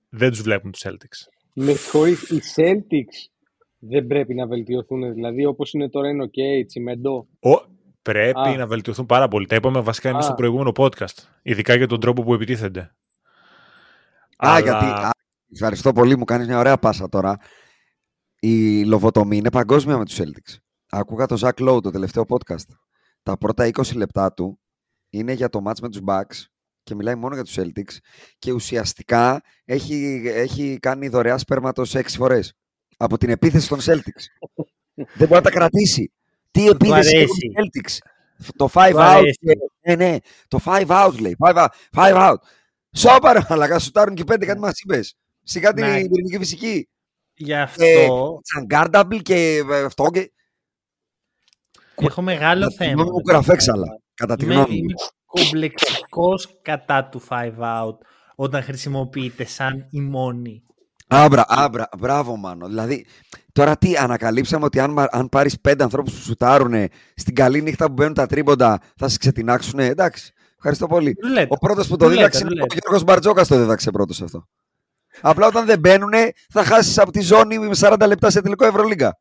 S2: δεν τους βλέπουν τους Celtics.
S3: Με συγχωρείς, οι Celtics δεν πρέπει να βελτιωθούν, δηλαδή όπως είναι τώρα είναι ok, τσιμέντο.
S2: Ο, πρέπει
S3: Α.
S2: να βελτιωθούν πάρα πολύ. Τα είπαμε βασικά εμείς
S3: Α.
S2: στο προηγούμενο podcast. Ειδικά για τον τρόπο που επιτίθενται.
S4: Α,
S2: Αλλά-
S4: γιατί. Α, ευχαριστώ πολύ, μου κάνεις μια ωραία πάσα τώρα. Η λοβοτομή είναι παγκόσμια με τους Celtics. Άκουγα το Zach Lowe το τελευταίο podcast. Τα πρώτα 20 λεπτά του είναι για το match με τους Bucks και μιλάει μόνο για τους Celtics και ουσιαστικά έχει, έχει κάνει δωρεά σπέρματος 6 φορές από την επίθεση των Celtics. Δεν μπορεί να τα κρατήσει. Τι επίθεση έχουν οι Celtics; Το 5
S1: Του
S4: out.
S1: αρέσει.
S4: Ναι, ναι, το 5 out λέει. 5 out. Five out. Σώπα ρε μαλακά, σουτάρουν και πέντε, κάτι μας είπες. Σιγά την
S1: Ναι.
S4: πυρηνική φυσική.
S1: Γι'
S4: Ε,
S1: αυτό
S4: Τσαγκάρνταμπλ και ε, αυτό και...
S1: έχω μεγάλο
S4: Κατά τη
S1: θέμα.
S4: γνώμη μου
S1: με το
S4: κουραφέξαλα.
S1: five out.
S4: Κατά τη
S1: Είμαι,
S4: γνώμη μου.
S1: είμαι κομπλεξικός κατά του 5 out όταν χρησιμοποιείται σαν η μόνη.
S4: Άμπρα, άμπρα, μπράβο μάνο. Δηλαδή, τώρα τι, ανακαλύψαμε ότι αν, μα- αν πάρεις πέντε ανθρώπους που σουτάρουν στην καλή νύχτα που μπαίνουν τα τρίποντα, θα σε ξετινάξουνε. Εντάξει, ευχαριστώ πολύ.
S1: Ρουλέτα.
S4: Ο πρώτος που το
S1: Ρουλέτα,
S4: δίδαξε είναι ο
S1: ρουλέτα.
S4: Γιώργος Μπαρτζόκας το δίδαξε πρώτος αυτό. Απλά όταν δεν μπαίνουν, θα χάσεις από τη ζώνη με 40 λεπτά σε τελικό Ευρωλίγκα.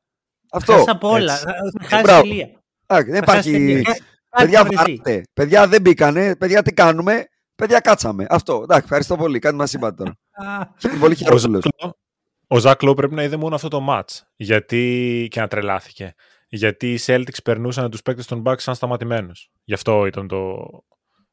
S4: Αυτό.
S1: Χάσα απ' όλα.
S2: Έτσι.
S1: Θα- Θα χάσεις
S4: Μπράβο.
S1: τελεία.
S4: Α, δεν
S1: Θα χάσεις
S4: υπάρχει.
S1: τελεία.
S4: Παιδιά,
S1: θα βρεθεί.
S4: βάτε. Παιδιά, δεν μπήκανε. Παιδιά, τι κάνουμε; Παιδιά, κάτσαμε. Αυτό. Εντάξει, ευχαριστώ πολύ. Κάτι μας είπατε τώρα.
S1: Α,
S4: Είμαι πολύ
S2: Ο
S4: χειρότερο.
S2: Ζάκλο- Ο Ζάκλο πρέπει να είδε μόνο αυτό το match γιατί... και να τρελάθηκε. Γιατί οι Celtics περνούσαν τους παίκτες των Bucks σαν σταματημένους. Γι' αυτό ήταν το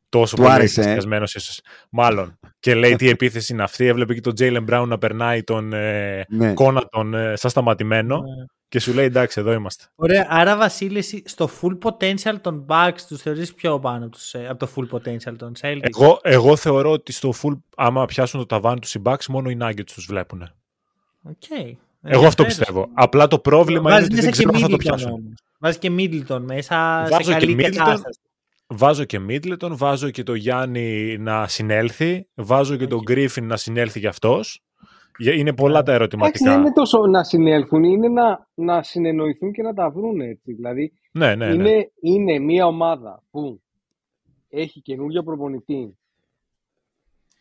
S2: τόσο
S4: Του
S2: πολύ
S4: άρεσε, ε.
S2: ενθουσιασμένος ίσως. Μάλλον. Και λέει τι επίθεση είναι αυτή. Έβλεπε και τον Jalen Brown να περνάει τον ε,
S4: Ναι.
S2: Κόνατον ε, σαν σταματημένο
S1: Ναι.
S2: και σου λέει εντάξει εδώ είμαστε.
S1: Ωραία, άρα Βασίλης, εσύ στο full potential των Bucks τους θεωρείς πιο πάνω από, τους, ε, από το full potential των Celtics;
S2: Εγώ, εγώ θεωρώ ότι στο full άμα πιάσουν το ταβάνι τους οι Bucks μόνο οι Nuggets τους βλέπουν.
S1: Okay.
S2: Εγώ αυτό πιστεύω. Απλά το πρόβλημα είναι
S1: Βάζει
S2: ότι
S1: μέσα
S2: δεν
S1: και
S2: ξέρω αν θα το
S1: Middleton
S2: πιάσουν.
S1: όμως. Βάζεις και Middleton μέσα
S2: Βάζω
S1: σε
S2: και
S1: καλή
S2: Middleton.
S1: κατάσταση.
S2: Βάζω και Μίτλετον, βάζω και το Γιάννη να συνέλθει, βάζω και τον Γκρίφιν να συνέλθει κι αυτός. Για- Είναι πολλά τα
S3: Εντάξει,
S2: ερωτηματικά.
S3: δεν είναι τόσο να συνέλθουν, είναι να, να συνεννοηθούν και να τα βρουν έτσι. Δηλαδή,
S2: Ναι, ναι, ναι.
S3: είναι, είναι μια ομάδα που έχει καινούριο προπονητή,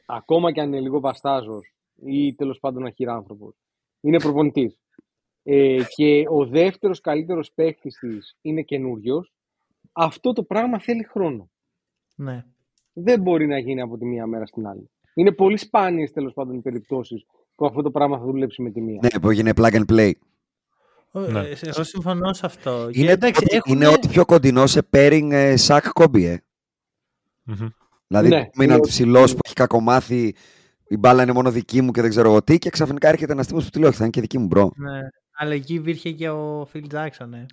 S3: ακόμα και αν είναι λίγο βαστάζος ή τέλος πάντων αχυράνθρωπος. Είναι προπονητής. Ε, και ο δεύτερος καλύτερος παίκτης της είναι καινούριος. Αυτό το πράγμα θέλει χρόνο.
S1: Ναι.
S3: Δεν μπορεί να γίνει από τη μία μέρα στην άλλη. Είναι πολύ σπάνιες τέλος πάντων οι περιπτώσεις που αυτό το πράγμα θα δουλέψει με τη μία.
S4: Ναι, που έγινε plug and play.
S1: Ναι.
S2: Ναι.
S1: Εγώ συμφωνώ σε αυτό. Και
S4: Είναι,
S1: εντάξει,
S4: ότι,
S1: έχουνε-
S4: είναι ό,τι πιο κοντινό σε pairing ε, Σακ Κόμπι, ε.
S2: Μμμ.
S4: Δηλαδή,
S3: Ναι,
S4: ναι, μείναν
S3: είναι-
S4: ψηλό που έχει κακομάθει, η μπάλα είναι μόνο δική μου και δεν ξέρω εγώ τι, και ξαφνικά έρχεται ένας τύπος που του λέει: Όχι, θα είναι και δική μου, bro.
S1: Ναι. Αλλά εκεί υπήρχε και ο Phil Jackson, ε.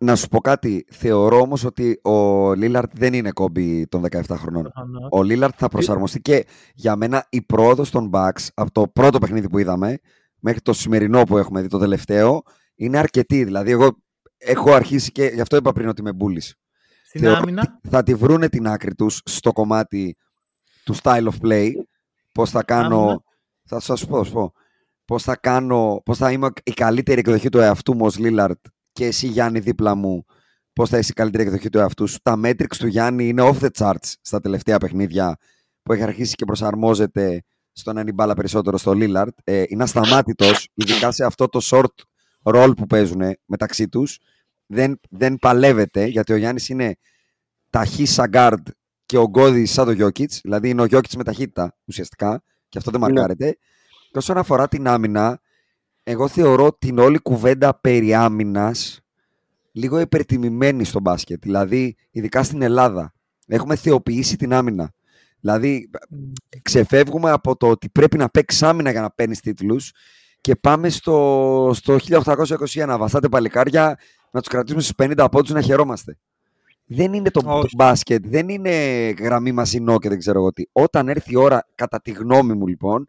S4: Να σου πω κάτι. Θεωρώ όμως ότι ο Λίλαρντ δεν είναι Κόμπι των 17 χρονών.
S1: προφανώς.
S4: Ο Λίλαρντ θα προσαρμοστεί και για μένα η πρόοδος των Bucks από το πρώτο παιχνίδι που είδαμε μέχρι το σημερινό που έχουμε δει, το τελευταίο, είναι αρκετή. Δηλαδή, εγώ έχω αρχίσει και γι' αυτό είπα πριν ότι είμαι μπούλη.
S1: Στην
S4: Θεωρώ
S1: άμυνα;
S4: Θα τη βρούνε την άκρη τους στο κομμάτι του style of play. Πώς θα κάνω...
S1: Άμυνα.
S4: Θα σας πω, θα σου πω. Πώς θα κάνω... Πώς θα είμαι η καλύτερη εκδοχή του εαυτού μου ως Λίλαρτ και εσύ Γιάννη δίπλα μου. Πώς θα είσαι η καλύτερη εκδοχή του εαυτού σου. Τα metrics του Γιάννη είναι off the charts στα τελευταία παιχνίδια που έχει αρχίσει και προσαρμόζεται στο να είναι η μπάλα περισσότερο στο Λίλαρτ. Ε, είναι ασταμάτητος, ειδικά σε αυτό το short role που παίζουν μεταξύ τους. Δεν, δεν παλεύεται, γιατί ο Γιάννης είναι ταχύ σαν guard και ο Γκώδη σαν το Γιώκητς. Δηλαδή είναι ο Γιώκητς με ταχύτητα ουσιαστικά και αυτό δεν
S3: Ναι.
S4: μαρκάρεται. Και όσον αφορά την άμυνα, εγώ θεωρώ την όλη κουβέντα περί άμυνας λίγο υπερτιμημένη στο μπάσκετ. Δηλαδή, ειδικά στην Ελλάδα, έχουμε θεοποιήσει την άμυνα. Δηλαδή, ξεφεύγουμε από το ότι πρέπει να παίξεις άμυνα για να παίρνεις τίτλους και πάμε στο, στο 1821. Βαστάτε παλικάρια, να τους κρατήσουμε στους 50 πόντους να χαιρόμαστε. Δεν είναι το, το
S1: Όχι.
S4: μπάσκετ, δεν είναι γραμμή μασινό και δεν ξέρω εγώ τι. Όταν έρθει η ώρα, κατά τη γνώμη μου λοιπόν,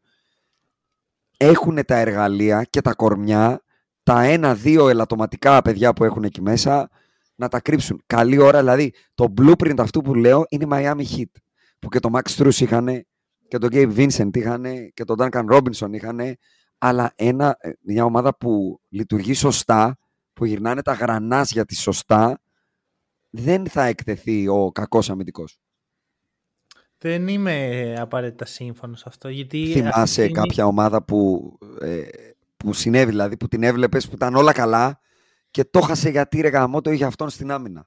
S4: έχουν τα εργαλεία και τα κορμιά, τα ένα-δύο ελαττωματικά παιδιά που έχουν εκεί μέσα, να τα κρύψουν. Καλή ώρα, δηλαδή, το blueprint αυτού που λέω είναι η Miami Heat. Που και το Max Strus είχαν και τον Gabe Vincent είχαν και τον Duncan Robinson είχαν. αλλά ένα, ε, μια ομάδα που λειτουργεί σωστά, που γυρνάνε τα γρανάζια της σωστά, δεν θα εκτεθεί ο κακός αμυντικός.
S1: Δεν είμαι απαραίτητα σύμφωνος σε αυτό. Γιατί
S4: Θυμάσαι
S1: αυτή είναι-
S4: κάποια ομάδα που, ε, που συνέβη, δηλαδή που την έβλεπες που ήταν όλα καλά και το χάσε γιατί ρε γαμό το είχε αυτόν στην άμυνα;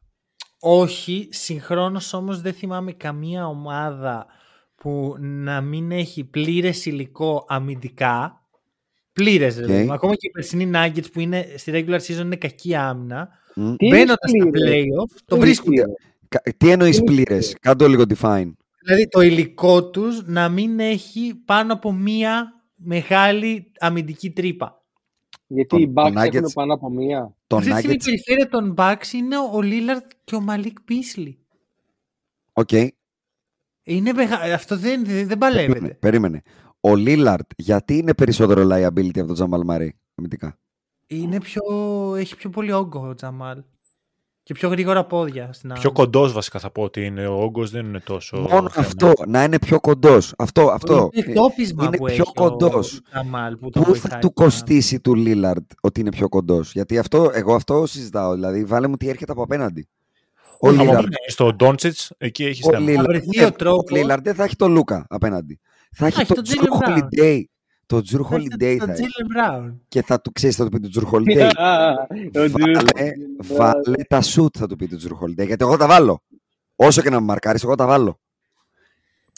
S1: Όχι, συγχρόνως όμως δεν θυμάμαι καμία ομάδα που να μην έχει πλήρες υλικό αμυντικά. Πλήρες, ρε
S4: Οκ.
S1: παιδί μου. Ακόμα και οι περσινοί Nuggets που είναι, στη regular season είναι κακή άμυνα.
S4: Μμ.
S3: Τι
S1: Μπαίνοντας στα
S3: είναι πλήρες;
S1: playoff, το
S3: Τι
S1: βρίσκουν.
S3: είναι
S4: Κα- Τι εννοείς
S3: Είναι
S4: πλήρες,
S3: πλήρες;
S4: κάντο λίγο define.
S1: Δηλαδή το υλικό τους να μην έχει πάνω από μία μεγάλη αμυντική τρύπα.
S3: Γιατί
S4: Το-
S3: οι
S4: το
S3: Bucks
S4: Nuggets-
S3: έχουν πάνω από μία.
S4: Το
S1: Αυτή τη στιγμή η
S4: Nuggets,
S1: περιφέρεια των Bucks είναι ο Lillard και ο Malik Beasley.
S4: οκ,
S1: Είναι μεγα... Αυτό δεν, δεν, δεν
S4: περίμενε,
S1: παλεύεται.
S4: περίμενε. Ο Λίλαρντ γιατί είναι περισσότερο liability από τον Τζαμάλ Μάρεϊ, αμυντικά;
S1: Είναι πιο... Έχει πιο πολύ όγκο ο Τζαμάλ. Και πιο γρήγορα πόδια στην
S2: Πιο
S1: άμυνα.
S2: κοντός βασικά θα πω ότι είναι. Ο όγκος δεν είναι τόσο.
S4: Μόνο
S2: θέμα.
S4: αυτό, να είναι πιο κοντός. Αυτό, αυτό.
S1: Είναι το τόπισμα
S4: είναι
S1: που
S4: πιο
S1: έχει
S4: κοντός.
S1: ο Τζαμάλ που τον
S4: Πού θα
S1: βοηθάει
S4: του
S1: στην
S4: κοστίσει του Λίλαρντ ότι είναι πιο κοντός; Γιατί αυτό, εγώ αυτό συζητάω. Δηλαδή, βάλε μου τι έρχεται από απέναντι. Ο
S1: Όχι,
S2: Άμα
S4: Λίλαρντ
S1: είναι.
S2: στο Ντόντσιτς, εκεί έχει
S4: ο
S2: θέμα.
S4: Λίλαρντ-
S1: βρεθεί
S4: ναι,
S1: ο τρόπος-
S4: ο Λίλαρντ δεν θα έχει τον Λούκα απέναντι. Θα έχει
S1: έχει
S4: τον
S1: τον
S4: Τζουρ
S1: Jaylen Brown.
S4: Holiday. Το Τζουρ
S1: άμυνα.
S4: Holiday
S1: Τον
S4: θα έχει.
S1: Jaylen Brown.
S4: Και θα του ξέρεις, θα του πει του Τζουρ Holiday;
S3: Ο Drew-
S4: βάλε, βάλε τα σουτ, θα του πει του Τζουρ Holiday. Γιατί εγώ τα βάλω. Όσο και να με μαρκάρεις, εγώ τα βάλω.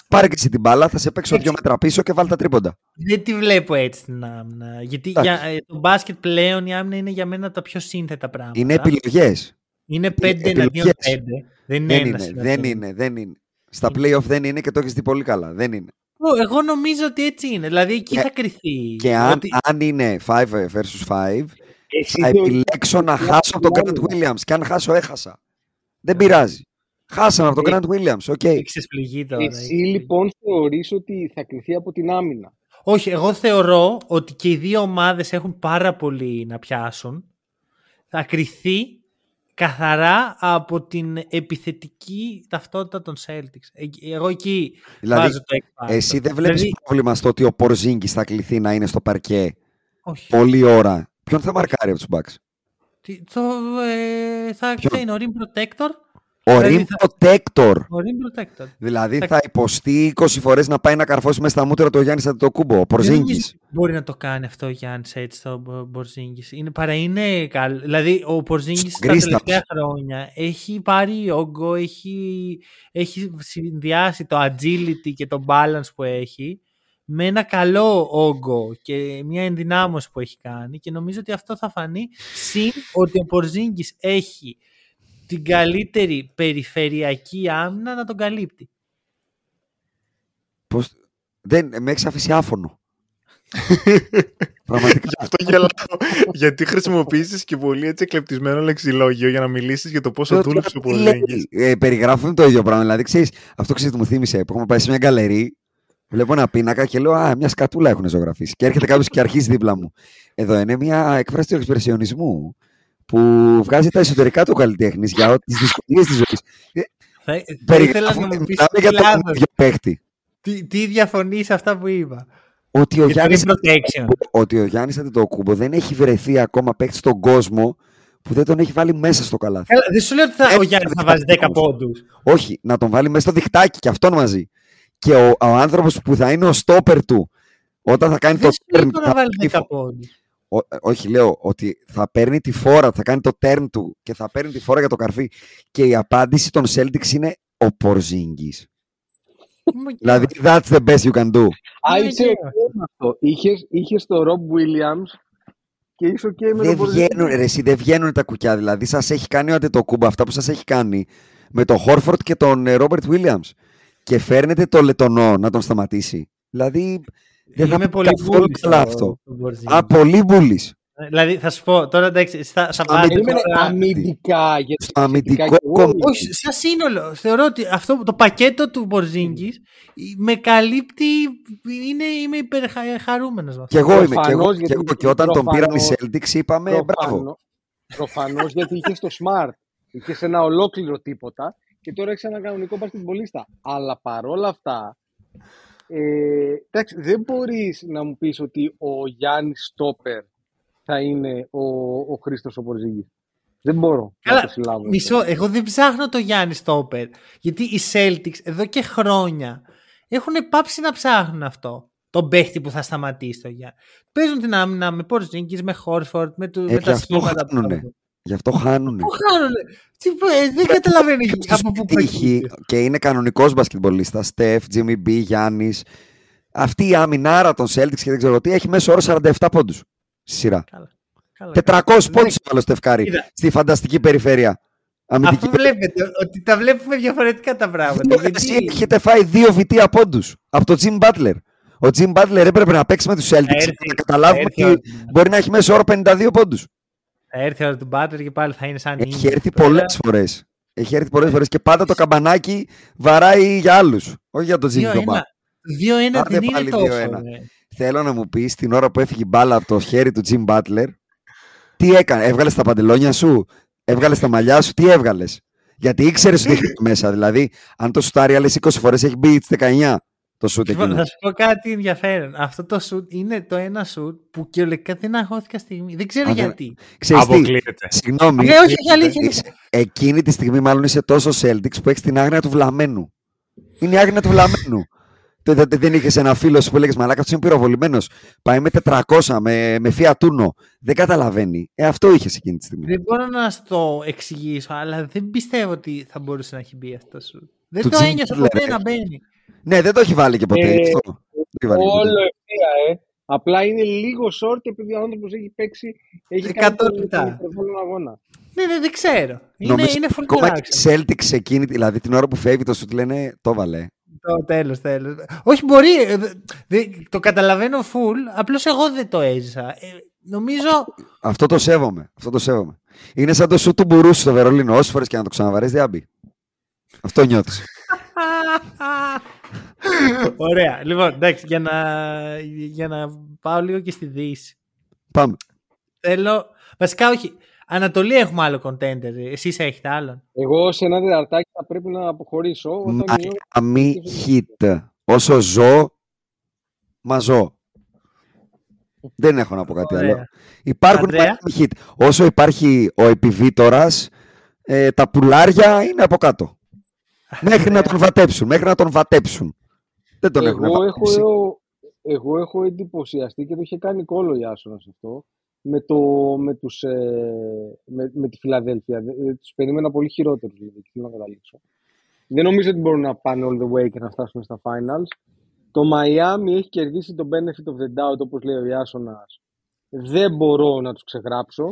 S4: Πάρε και εσύ την μπάλα, θα σε παίξω δύο μέτρα πίσω και βάλει τα τρίποντα.
S1: Δεν τη βλέπω έτσι την άμυνα. Γιατί
S4: Εντάξει.
S1: για, ε, το μπάσκετ πλέον η άμυνα είναι για μένα τα πιο σύνθετα πράγματα.
S4: Είναι επιλογές.
S1: Είναι πέντε εναντίον
S4: επιλογές.
S1: πέντε. Δεν είναι
S4: Δεν
S1: ένας
S4: είναι,
S1: εναντίον.
S4: δεν είναι, δεν είναι. Στα playoff δεν είναι και το έχεις δει πολύ καλά. Δεν είναι.
S1: Εγώ- Εγώ νομίζω ότι έτσι είναι. Δηλαδή εκεί
S4: Και-
S1: θα κρυφθεί.
S4: Και αν,
S1: Ότι-
S4: αν είναι 5 versus 5,
S3: Εσύ
S4: θα
S3: θεωρείς-
S4: επιλέξω να χάσω από τον Grant Williams. Και αν χάσω, έχασα. Δεν πειράζει. Χάσαμε από τον
S3: Ε,
S4: Grant Williams. Οκ.
S1: Έχεις πληγή τώρα.
S3: Εσύ
S1: έχεις
S3: λοιπόν θεωρείς ότι θα κρυφθεί από την άμυνα;
S1: Όχι, εγώ θεωρώ ότι και οι δύο ομάδες έχουν πάρα πολύ να πιάσουν. Θα κριθεί καθαρά από την επιθετική ταυτότητα των Celtics. Ε- Εγώ εκεί
S4: Δηλαδή,
S1: βάζω το X factor.
S4: Εσύ δεν βλέπεις
S1: Δηλαδή,
S4: πρόβλημα στο ότι ο Πορζίνγκη θα κληθεί να είναι στο παρκέ
S1: όχι.
S4: πολλή ώρα; Ποιον θα μαρκάρει από τους Bucks;
S1: Τι- Το, ε, θα
S4: Ποιον;
S1: θα είναι ο Rim Protector.
S4: Ο
S1: Δηλαδή
S4: Rim
S1: θα-
S4: Protector.
S1: Ο Rim Protector.
S4: Δηλαδή
S1: Θα-
S4: θα υποστεί 20 φορές να πάει να καρφώσει μέσα στα μούτρα του Γιάννης Αντιτοκούμπο. Ο
S1: Δεν
S4: Πορζίνγκης.
S1: νομίζω Μπορεί να το κάνει αυτό ο Γιάννης έτσι στο Μπορζίνγκης. Είναι, παρά είναι καλό. Δηλαδή ο Μπορζίνγκη
S4: Στον
S1: τα
S4: Kristaps.
S1: τελευταία χρόνια έχει πάρει όγκο, έχει, έχει συνδυάσει το agility και το balance που έχει με ένα καλό όγκο και μια ενδυνάμωση που έχει κάνει και νομίζω ότι αυτό θα φανεί συν ότι ο Πορζίνγκης έχει την καλύτερη περιφερειακή άμυνα να τον καλύπτει.
S4: Πώς... Δεν, με έχεις αφήσει άφωνο. Πραγματικά.
S2: Γι' αυτό γελάω. γιατί χρησιμοποιήσεις και πολύ έτσι εκλεπτισμένο λεξιλόγιο για να μιλήσεις για το πόσο
S4: Λέω,
S2: δούλεψε ο
S4: τι λέει,
S2: Πορζίνγκη.
S4: Ε, περιγράφουν το ίδιο πράγμα. Δηλαδή, ξέρεις, αυτό ξέρεις τι μου θύμισε. Που έχουμε πάει σε μια γκαλερί, βλέπω ένα πίνακα και λέω Α, μια σκατούλα έχουν ζωγραφίσει. Και έρχεται κάποιος και αρχίζει δίπλα μου. Εδώ είναι μια έκφραση του εξπρεσιονισμού που βγάζει τα εσωτερικά του καλλιτέχνης για τις δυσκολίες της ζωής.
S1: Θα, θα ήθελα να
S4: Περιγράφουμε
S1: μου πεις
S4: μιλάμε για
S1: τι
S4: τον
S1: λάθος.
S4: ίδιο παίχτη.
S1: Τι, τι διαφωνείς σε αυτά που είπα;
S4: Ότι ο
S1: Για το
S4: Γιάννης,
S1: rim protection.
S4: ότι ο Γιάννης Αντιτοκούμπο δεν έχει βρεθεί ακόμα παίχτη στον κόσμο που δεν τον έχει βάλει μέσα στο καλάθι.
S1: Καλά, δεν σου λέω ότι θα,
S4: Ε,
S1: ο Γιάννης θα
S4: δεν
S1: βάζει 10
S4: όμως.
S1: πόντους.
S4: Όχι, να τον βάλει μέσα στο διχτάκι και αυτόν μαζί. Και ο, ο άνθρωπος που θα είναι ο στόπερ του όταν θα κάνει
S1: Δεν
S4: το
S1: σου λέω
S4: turn.
S1: τώρα
S4: θα
S1: να βάλει
S4: παίρνει
S1: 10
S4: φο-
S1: πόντου.
S4: ο- ε, όχι, λέω ότι θα παίρνει τη φόρα, θα κάνει το turn του και θα παίρνει τη φόρα για το καρφί. Και η απάντηση των Celtics είναι ο Πορζίνγκης. Δηλαδή, that's the best you can do.
S3: Α,
S1: Είναι
S3: είσαι
S1: και-
S3: ok με αυτό. Είχες, είχες το Rob Williams και είσαι ok με
S4: δεν
S3: τον
S4: βγαίνουν, ρε, εσύ, δεν βγαίνουν τα κουκιά. Δηλαδή, σας έχει κάνει ο Αντετοκούμπα αυτά που σας έχει κάνει με τον Χόρφορντ και τον Ρόμπερτ Williams. Και φέρνετε το Λετωνό να τον σταματήσει. Δηλαδή, δεν θα
S1: Είμαι
S4: πει
S1: πολύ
S4: καθόλου
S1: bullish
S4: καλά
S1: στο-
S4: αυτό.
S1: στο Porzingis.
S4: Α, πολύ μπουλή.
S1: Δηλαδή θα σου πω τώρα εντάξει, θα, θα
S4: Στο
S1: πάρει
S4: αμυντικό
S3: Περίμενε
S1: τώρα-
S3: αμυντικά. Γιατί
S4: Στο αμυντικό
S3: και εγώ
S4: κομμάτι.
S1: Όχι, σαν σύνολο. Θεωρώ ότι αυτό το πακέτο του Μπορζίνγκης με καλύπτει. Είναι, είμαι υπερχαρούμενος με αυτό.
S4: Και εγώ είμαι. Και, εγώ,
S3: Προφανώς,
S4: και,
S3: γιατί
S4: εγώ, και όταν τον πήραν οι
S3: προφανώς-
S4: Celtics είπαμε μπράβο.
S3: Προφανώς γιατί είχες το Smart. Είχες ένα ολόκληρο τίποτα και τώρα έχεις ένα κανονικό μπασκετμπολίστα. Αλλά παρόλα αυτά, Ε, εντάξει, δεν μπορείς να μου πεις ότι ο Γιάννης Στόπερ θα είναι ο, ο Χρήστος ο Πορζίγης. Δεν μπορώ
S1: Καλά,
S3: να το συλλάβω.
S1: Μισό, εγώ δεν ψάχνω το Γιάννη Στόπερ. Γιατί οι Celtics εδώ και χρόνια έχουν πάψει να ψάχνουν αυτό. Τον παίχτη που θα σταματήσει το Γιάννη. Παίζουν την άμυνα με Πορζίνκης, με Χόρφορντ, με, του,
S4: Ε,
S1: με
S4: γι'
S1: τα
S4: αυτό
S1: σχήματα που
S4: χάνουνε.
S1: κάνουν.
S4: Γι' αυτό χάνουνε.
S1: Πού χάνουνε; Τι, ε, δεν καταλαβαίνω γιατί από πού
S4: τύχη
S1: προκύπτει.
S4: και είναι κανονικός μπασκετμπολίστας, Στεφ, Jimmy B, Γιάννης. Αυτή η αμυνάρα των Celtics και δεν ξέρω τι έχει μέσω όρο 47 πόντους στη σειρά.
S1: Καλά, καλά.
S4: 400
S1: Εντάξει.
S4: πόντους έβαλε ο Στεφκάρη
S1: Κοίτα.
S4: στη φανταστική περιφέρεια. Αμυντική
S1: Αφού βλέπετε ότι τα βλέπουμε διαφορετικά τα πράγματα.
S4: Εσύ
S1: γιατί...
S4: έχετε φάει δύο βιτία πόντους από τον Jim Butler. Ο Jim Butler έπρεπε να παίξει με τους Celtics
S1: έρθει-
S4: για να καταλάβουμε
S1: έρθει
S4: ότι
S1: ο-
S4: μπορεί να έχει μέσω όρο 52 πόντους.
S1: Θα έρθει η ώρα του Μπάτερ και πάλι θα είναι σαν
S4: Έχει
S1: ίνδιο
S4: έρθει
S1: εκεί πέρα.
S4: πολλές φορές. Έχει έρθει πολλές φορές και πάντα το καμπανάκι βαράει για άλλους. Όχι για τον Jimmy τον
S1: 2-1. 2-1
S4: Άντε
S1: δεν είναι
S4: πάλι
S1: τόσο.
S4: 2-1.
S1: ρε.
S4: Θέλω να μου πεις την ώρα που έφυγε η μπάλα από το χέρι του Jim Butler, τι έκανε, έβγαλες τα παντελόνια σου, έβγαλες τα μαλλιά σου, τι έβγαλες; Γιατί ήξερες ότι έχει μέσα. Δηλαδή, αν το σουτάρει άλλες 20 φορές, έχει μπει τι 19 το σουτ
S1: Λοιπόν,
S4: εκείνος.
S1: θα σου πω κάτι ενδιαφέρον. Αυτό το σουτ είναι το ένα σουτ που κυριολεκτικά δεν αγχώθηκα στιγμή. Δεν ξέρω
S4: Α, δεν-
S1: γιατί.
S4: Ξέρεις τι,
S2: Αποκλείεται.
S4: συγγνώμη.
S1: Ναι, όχι, όχι, αλήθεια,
S4: είσαι- εκείνη τη στιγμή, μάλλον είσαι τόσο Celtics που έχεις την άγνοια του βλαμμένου. Είναι η άγνοια του βλαμμένου. Δεν- δεν- Δεν είχες ένα φίλο σου που έλεγες Μαλάκα, αυτός είναι πυροβολημένος. Πάει με 400, με, με Fiat Uno. Δεν καταλαβαίνει. Ε, αυτό είχες εκείνη τη στιγμή.
S1: Δεν μπορώ να σου το εξηγήσω, αλλά δεν πιστεύω ότι θα μπορούσε να έχει μπει αυτό το σουτ. Δεν
S4: Του
S1: το
S4: Jim
S1: ένιωσα
S4: Butler,
S1: ποτέ
S4: ε.
S1: να μπαίνει.
S4: Ναι, δεν το έχει βάλει και ποτέ.
S3: Ε,
S4: αυτό. Δεν το έχει βάλει και ποτέ.
S3: Όλο ευθεία, ε. Απλά είναι λίγο short επειδή ο άνθρωπος έχει παίξει. Έχει κάνει
S1: 100
S3: τον-
S1: λεπτά.
S3: τον υπερβόλων αγώνα.
S1: Ναι, ναι, δεν ξέρω. Είναι,
S4: Νομίζω
S1: είναι full
S4: ακόμα και
S1: reaction.
S4: οι Celtics εκείνη, δηλαδή την ώρα που φεύγει το σουτ λένε το βάλε.
S1: Το τέλος, τέλος. Όχι, μπορεί. ε, δε- δε- το καταλαβαίνω full, απλώς εγώ δεν το έζησα. Ε, νομίζω...
S4: Αυτό το σέβομαι. Αυτό το σέβομαι. Είναι σαν το σουτ του Μπουρούσου στο Βερολίνο. Όσε φορές και να το ξαναβαρέσει, δεν θα μπει. Αυτό νιώθεις.
S1: Ωραία. Λοιπόν, εντάξει, για να, για να πάω λίγο και στη Δύση.
S4: Πάμε.
S1: Θέλω... Βασικά, όχι. Ανατολή έχουμε άλλο contender. Εσείς έχετε άλλον.
S3: Εγώ σε ένα τεταρτάκι θα πρέπει να αποχωρήσω. Όταν νιώ-
S4: Miami Heat. Όσο ζω, μα ζω. Δεν έχω να πω κάτι άλλο.
S1: Ωραία.
S4: Υπάρχουν
S1: Ανδρέα;
S4: Miami Heat. Όσο υπάρχει ο επιβίτορας, ε, τα πουλάρια είναι από κάτω. Μέχρι να τον βατέψουν. Μέχρι να τον βατέψουν. Δεν τον έχουν
S3: εγώ,
S4: βατέψει.
S3: έχω, εγώ έχω εντυπωσιαστεί και το είχε κάνει κόλλο η Άσονας αυτό με, το, με, τους, ε, με, με τη Φιλαδέλφια. Ε, τους περίμενα πολύ χειρότερους δηλαδή, και θέλω να καταλήξω. Δεν νομίζω ότι μπορούν να πάνε all the way και να φτάσουν στα finals. Το Miami έχει κερδίσει το benefit of the doubt, όπως λέει ο Ιάσονας. Δεν μπορώ να τους ξεγράψω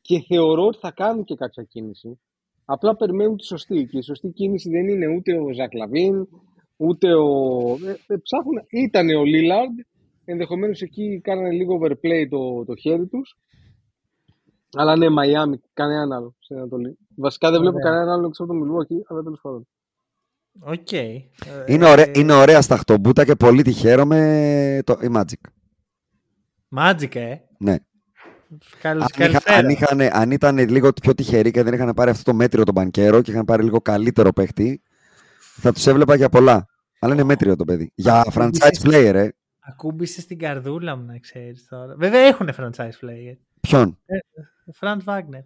S3: και θεωρώ ότι θα κάνουν και κάποια κίνηση. Απλά περιμένουν τη σωστή. Και η σωστή κίνηση δεν είναι ούτε ο Ζακ Λαβίν, ούτε ο. Ε, ε, ψάχνουν. Ήταν ο Λίλαρντ. Ενδεχομένως εκεί κάνανε λίγο overplay το, το χέρι τους. Αλλά ναι, Μαϊάμι, κανέναν άλλο στην Ανατολή. Βασικά δεν βλέπω
S1: Ωραία.
S3: κανέναν άλλο έξω από τον Μιλουόκι, αλλά τέλος πάντων.
S1: Οκ. Ε,
S4: Είναι, ωραία, είναι ωραία στα χτομπούτα και πολύ τη χαίρομαι το, η Magic.
S1: Magic, ε.
S4: Ναι.
S1: Καλώς,
S4: Αν, είχα,
S1: καλησπέρα.
S4: αν, είχαν, αν ήταν λίγο πιο τυχεροί και δεν είχαν πάρει αυτό το μέτριο τον Μπανκέρο και είχαν πάρει λίγο καλύτερο παίχτη, θα τους έβλεπα για πολλά. Αλλά είναι μέτριο το παιδί. Για franchise player, ε.
S1: Ακούμπησες στην καρδούλα μου να ξέρεις τώρα. Βέβαια έχουν franchise player.
S4: Ποιον;
S1: Φραντς Βάγκνερ.
S4: Α,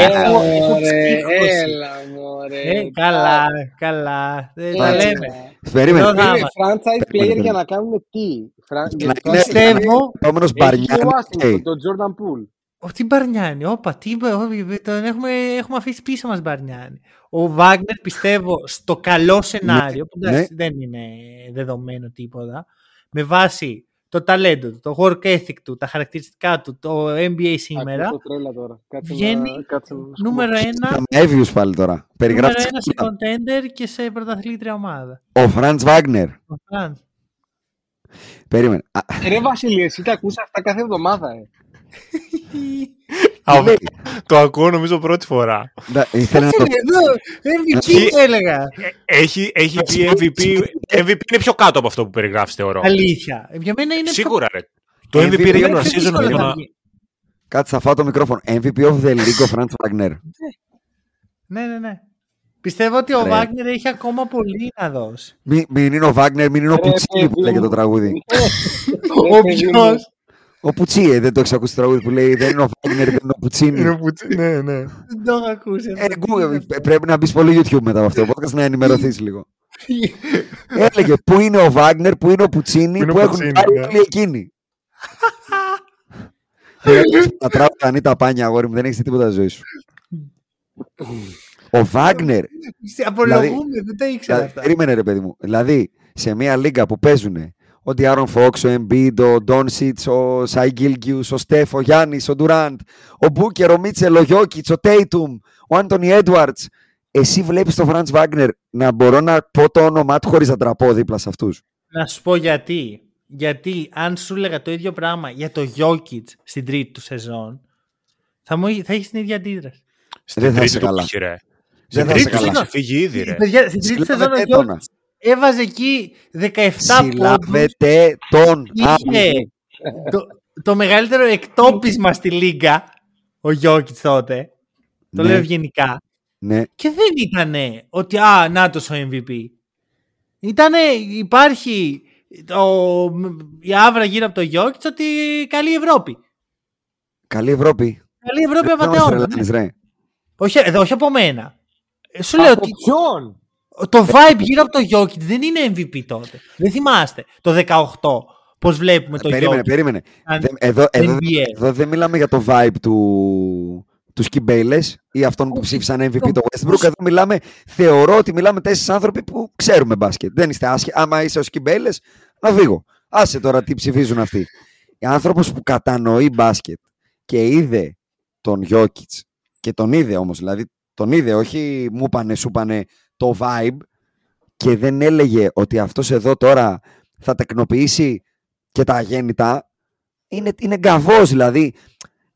S3: Έλα,
S1: έχω
S3: μωρέ,
S1: ψύχωση.
S3: έλα, μωρέ.
S1: Ε, καλά, καλά. Δεν τα
S4: Έτσι.
S1: λέμε.
S4: Περίμενε.
S1: Εδώ θα
S3: Είναι
S1: είμαστε.
S3: franchise
S4: Περίμενε,
S3: player για
S4: περίμενε.
S3: να κάνουμε τι; Φρα-
S4: Για
S3: για
S4: να
S3: το
S4: είναι-
S3: franchise
S1: Πιστεύω-
S4: Επόμενος
S3: Έχει και ο
S4: Μπαρνιάνι.
S3: Washington,
S4: οκ.
S3: τον Jordan Poole.
S1: Ο τι Μπαρνιάνι, όπα, τι, όχι, τον έχουμε, έχουμε αφήσει πίσω μας Μπαρνιάνι. Ο Βάγνερ πιστεύω στο καλό σενάριο, που εντάξει,
S4: ναι.
S1: δεν είναι δεδομένο τίποτα, με βάση το ταλέντο του, το work ethic του, τα χαρακτηριστικά του, το NBA σήμερα,
S3: Ακούω το τρέλα τώρα. Κάτσε
S1: βγαίνει
S3: να, κάτσε να σκουπώ.
S1: νούμερο ένα,
S4: Ήταν Έβιους πάλι τώρα.
S1: νούμερο
S4: Περιγράφει.
S1: ένα σε contender και σε πρωταθλήτρια ομάδα.
S4: Ο Φραντς Βάγνερ.
S1: Ο Franz.
S4: Περίμενε. Α,
S3: Ρε Βασίλη, εσύ τα ακούς αυτά κάθε εβδομάδα, ε.
S4: Τι λέει;
S2: Το ακούω νομίζω πρώτη φορά.
S4: Να- Ήθελε να το
S1: Κάτσε εδώ, MVP
S2: Έχει-
S1: έλεγα.
S2: Έχει, έχει πει MVP. MVP είναι πιο κάτω από αυτό που περιγράφεις, θεωρώ.
S1: Αλήθεια. Για μένα είναι
S2: Σίγουρα, ρε. Το
S4: MVP
S2: MVP
S4: είναι
S2: regular
S1: πιο
S2: season
S1: δύσκολο
S2: νομίζω
S1: να
S2: να-
S1: βγει.
S4: Κάτσε, θα φάω το μικρόφωνο. MVP of the League ο Φραντ Βάγνερ.
S1: Ναι, ναι, ναι. Πιστεύω ότι ο
S4: Ρε.
S1: Βάγνερ έχει ακόμα πολύ να δώσει.
S4: Μην, μην είναι ο Βάγνερ, μην είναι ο
S3: Ρε,
S4: Πουτσί που
S3: παιδί
S4: λέγεται
S3: μου.
S4: το τραγούδι.
S3: Ρε,
S1: Ο
S3: παιδί μου.
S1: ποιος;
S4: Ο Πουτσί, δεν το έχεις ακούσει το τραγούδι που λέει Δεν είναι ο Βάγνερ, δεν είναι ο Πουτσίνη.
S2: ναι, ναι.
S1: Δεν το έχω ακούσει.
S4: Ε, Google, πρέπει να μπεις πολύ YouTube μετά από αυτό το podcast να ενημερωθείς λίγο. Έλεγε πού είναι ο Βάγνερ, πού είναι ο Πουτσίνη,
S2: Πού είναι
S4: που
S2: ο
S4: έχουν
S2: Πουτσίνη,
S4: πάρει
S2: ναι.
S4: όλοι εκείνοι. Δεν έχεις τα τράπεζα τα πάνια, αγόρι μου, δεν έχεις τίποτα στη ζωή σου. Ο Βάγνερ,
S1: Απολογούμε, δεν τα ήξερα
S4: δηλαδή,
S1: αυτά.
S4: περίμενε ρε παιδί μου, δηλαδή σε μια λίγα που παίζουν ο Διάρον Φόξ, ο Embiid, ο Ντόνσιτς, ο Σάι Γκίλγκιους, ο Στεφ, ο Γιάννης, ο Ντουράντ, ο Μπούκερ, ο Μίτσελ, ο Γιώκητς, ο Τέιτουμ, ο Άντωνι Έντουαρτς. Εσύ βλέπεις τον Φραντς Βάγνερ να μπορώ να πω το όνομά του χωρίς να τραπώ δίπλα σε αυτούς;
S1: Να σου πω γιατί. Γιατί αν σου έλεγα το ίδιο πράγμα για το Jokic στην τρίτη του σεζόν, θα, μου, θα έχεις την ίδια αντίδραση.
S2: Στην
S4: Δεν θα
S2: τρίτη
S4: είσαι
S2: του
S4: καλά.
S2: πήχε, ρε.
S4: Δεν
S2: Στην
S4: θα
S2: τρίτη
S4: είσαι
S2: του
S4: καλά.
S2: έχει φύγει ήδη, ρε.
S1: Παιδιά, στην τρίτη σεζόν ο
S4: Συλλάβετε τόνα.
S1: Jokic έβαζε εκεί 17 πόντους.
S4: Συλλάβετε τον
S1: Είχε το, το μεγαλύτερο εκτόπισμα στη Λίγκα ο Jokic τότε. Το
S4: Ναι.
S1: λέω ευγενικά.
S4: Ναι,
S1: Και δεν ήτανε ότι α, να ο MVP. Ήτανε, υπάρχει το, η άβρα γύρω από το Jokic ότι καλή Ευρώπη.
S4: καλή Ευρώπη.
S1: Καλή Ευρώπη
S4: Δεν μας
S1: απαταιώνα.
S4: τρελάνεις, ρε.
S1: Όχι, εδώ, όχι από μένα. Ε, Σου λέω
S3: Από
S1: ότι
S3: ποιον;
S1: Το vibe γύρω από το Jokic δεν είναι MVP τότε. Δεν θυμάστε το 18 πώς βλέπουμε το
S4: Περίμενε,
S1: Jokic.
S4: περίμενε.
S1: σαν
S4: Δεν- Εδώ, εδώ,
S1: NBA.
S4: εδώ δεν μιλάμε για το vibe του, του Σκιμπέιλε ή αυτών που ψήφισαν MVP το Westbrook. Εδώ μιλάμε, θεωρώ ότι μιλάμε τέσσερις άνθρωποι που ξέρουμε μπάσκετ. Δεν είστε άσχετοι. Άμα είσαι ο Σκιμπέιλε, να φύγω. Άσε τώρα τι ψηφίζουν αυτοί. Άνθρωπος που κατανοεί μπάσκετ και είδε τον Γιώκητ και τον είδε όμως, δηλαδή τον είδε, όχι μου πάνε, σου πάνε το vibe και δεν έλεγε ότι αυτός εδώ τώρα θα τεκνοποιήσει και τα αγέννητα είναι, είναι γκαβός δηλαδή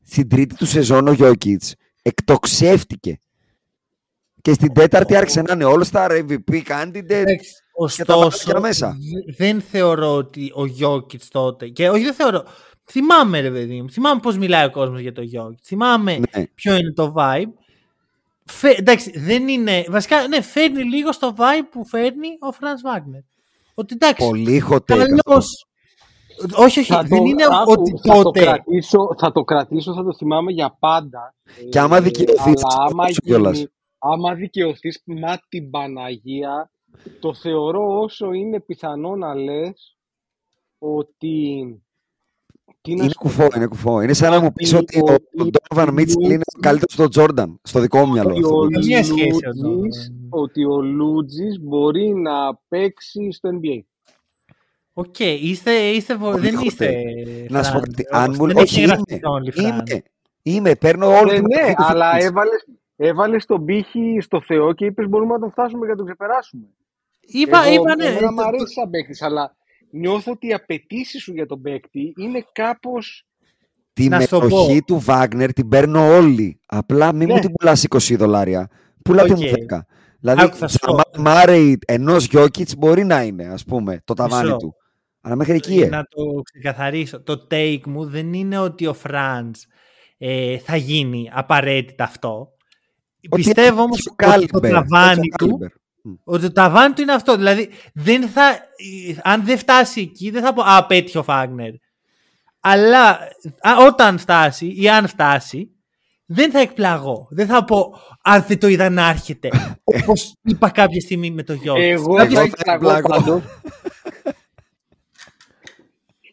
S4: στην τρίτη του σεζόν ο Γιώκητς εκτοξεύτηκε και στην τέταρτη άρχισε να είναι All-Star MVP candidate
S1: Εντάξει,
S4: και τα βάλε
S1: Ωστόσο,
S4: και μέσα.
S1: δε- δεν θεωρώ ότι ο Γιώκητς τότε. Και όχι, δεν θεωρώ. Θυμάμαι, ρε παιδί μου. Θυμάμαι πώς μιλάει ο κόσμος για το Γιώκητς. Θυμάμαι
S4: ναι.
S1: ποιο είναι το vibe. Φε, εντάξει, δεν είναι. Βασικά, ναι, φέρνει λίγο στο vibe που φέρνει ο Φραντ Βάγνερ. Ότι εντάξει.
S4: πολύ hot take
S1: Καλός.
S4: αυτό.
S1: Όχι, όχι.
S3: Θα
S1: δεν
S3: το-
S1: είναι
S3: άκου,
S1: ότι
S3: θα το,
S1: τότε.
S3: κρατήσω, θα το κρατήσω, θα το θυμάμαι για πάντα.
S4: Και άμα δικαιωθείς,
S3: αλλά άμα,
S4: θα σου κιόλας.
S3: γίνει, άμα δικαιωθείς, μα την Παναγία, το θεωρώ όσο είναι πιθανό να λες ότι... Τι να
S4: Είναι
S3: σου πω
S4: κουφό,
S3: τώρα.
S4: είναι κουφό. Είναι σαν να μου πεις
S3: Ότι-
S4: ότι ο
S3: ότι-
S4: Donovan Mitchell είναι καλύτερος στο Jordan, στο δικό μου μυαλό.
S3: ότι
S4: αυτό
S3: ο,
S4: που-
S1: Καμία σχέση ο
S3: Λούτζης,
S1: Donovan.
S3: ότι ο Λούτζης μπορεί να παίξει στο NBA.
S1: Οκ, είστε, είστε, βο-
S4: Πολύ
S1: δεν
S4: hot
S1: είστε.
S4: Να σου πω
S1: Franz.
S4: κάτι. Αν μου
S1: δεν
S4: όχι,
S1: έχει γραφτεί
S4: είμαι,
S1: το OnlyFans.
S4: είμαι, είμαι, παίρνω όλη
S3: Ε,
S4: την
S3: ναι,
S4: εποχή του
S3: αλλά
S4: fitness.
S3: έβαλες, έβαλες τον πήχη στο Θεό και είπες μπορούμε να τον φτάσουμε και να τον ξεπεράσουμε.
S1: Είπα,
S3: Εγώ,
S1: είπα, ναι,
S3: εμένα μου
S1: το-
S3: αρέσει σαν παίκτης, αλλά νιώθω ότι οι απαιτήσεις σου για τον παίκτη είναι κάπως...
S4: Τη
S1: Να σου το
S4: μετοχή του Βάγκνερ την παίρνω όλη. Απλά μην μου
S3: Ναι.
S4: την πουλάς 20 δολάρια. Πουλάτε μου
S1: Οκ.
S4: 10. Δηλαδή,
S1: Άκου, θα σου πω.
S4: Μάρεϊ ενός Γιόκιτς μπορεί να είναι, ας πούμε, το ταβάνι
S1: Μισό.
S4: του. Αλλά μέχρι εκεί. ε.
S1: Να το ξεκαθαρίσω. Το take μου δεν είναι ότι ο Φραντς ε, θα γίνει απαραίτητα αυτό.
S4: Ότι
S1: Πιστεύω
S4: έχει
S1: όμως
S4: τέτοιο
S1: ότι το
S4: caliber,
S1: ταβάνι
S4: τέτοιο
S1: του
S4: caliber. Μμ.
S1: Ότι το ταβάνι του είναι αυτό. Δηλαδή, δεν θα, αν δεν φτάσει εκεί, δεν θα πω Α, πέτυχε ο Φάγνερ. Αλλά α, όταν φτάσει ή αν φτάσει, δεν θα εκπλαγώ. Δεν θα πω αν δεν το είδα να έρχεται. Όπως είπα κάποια στιγμή με το γιο.
S3: Εγώ
S4: Κάποιος
S3: θα
S4: θα
S3: εκπλαγώ
S4: εκπλαγώ.
S3: πάντως.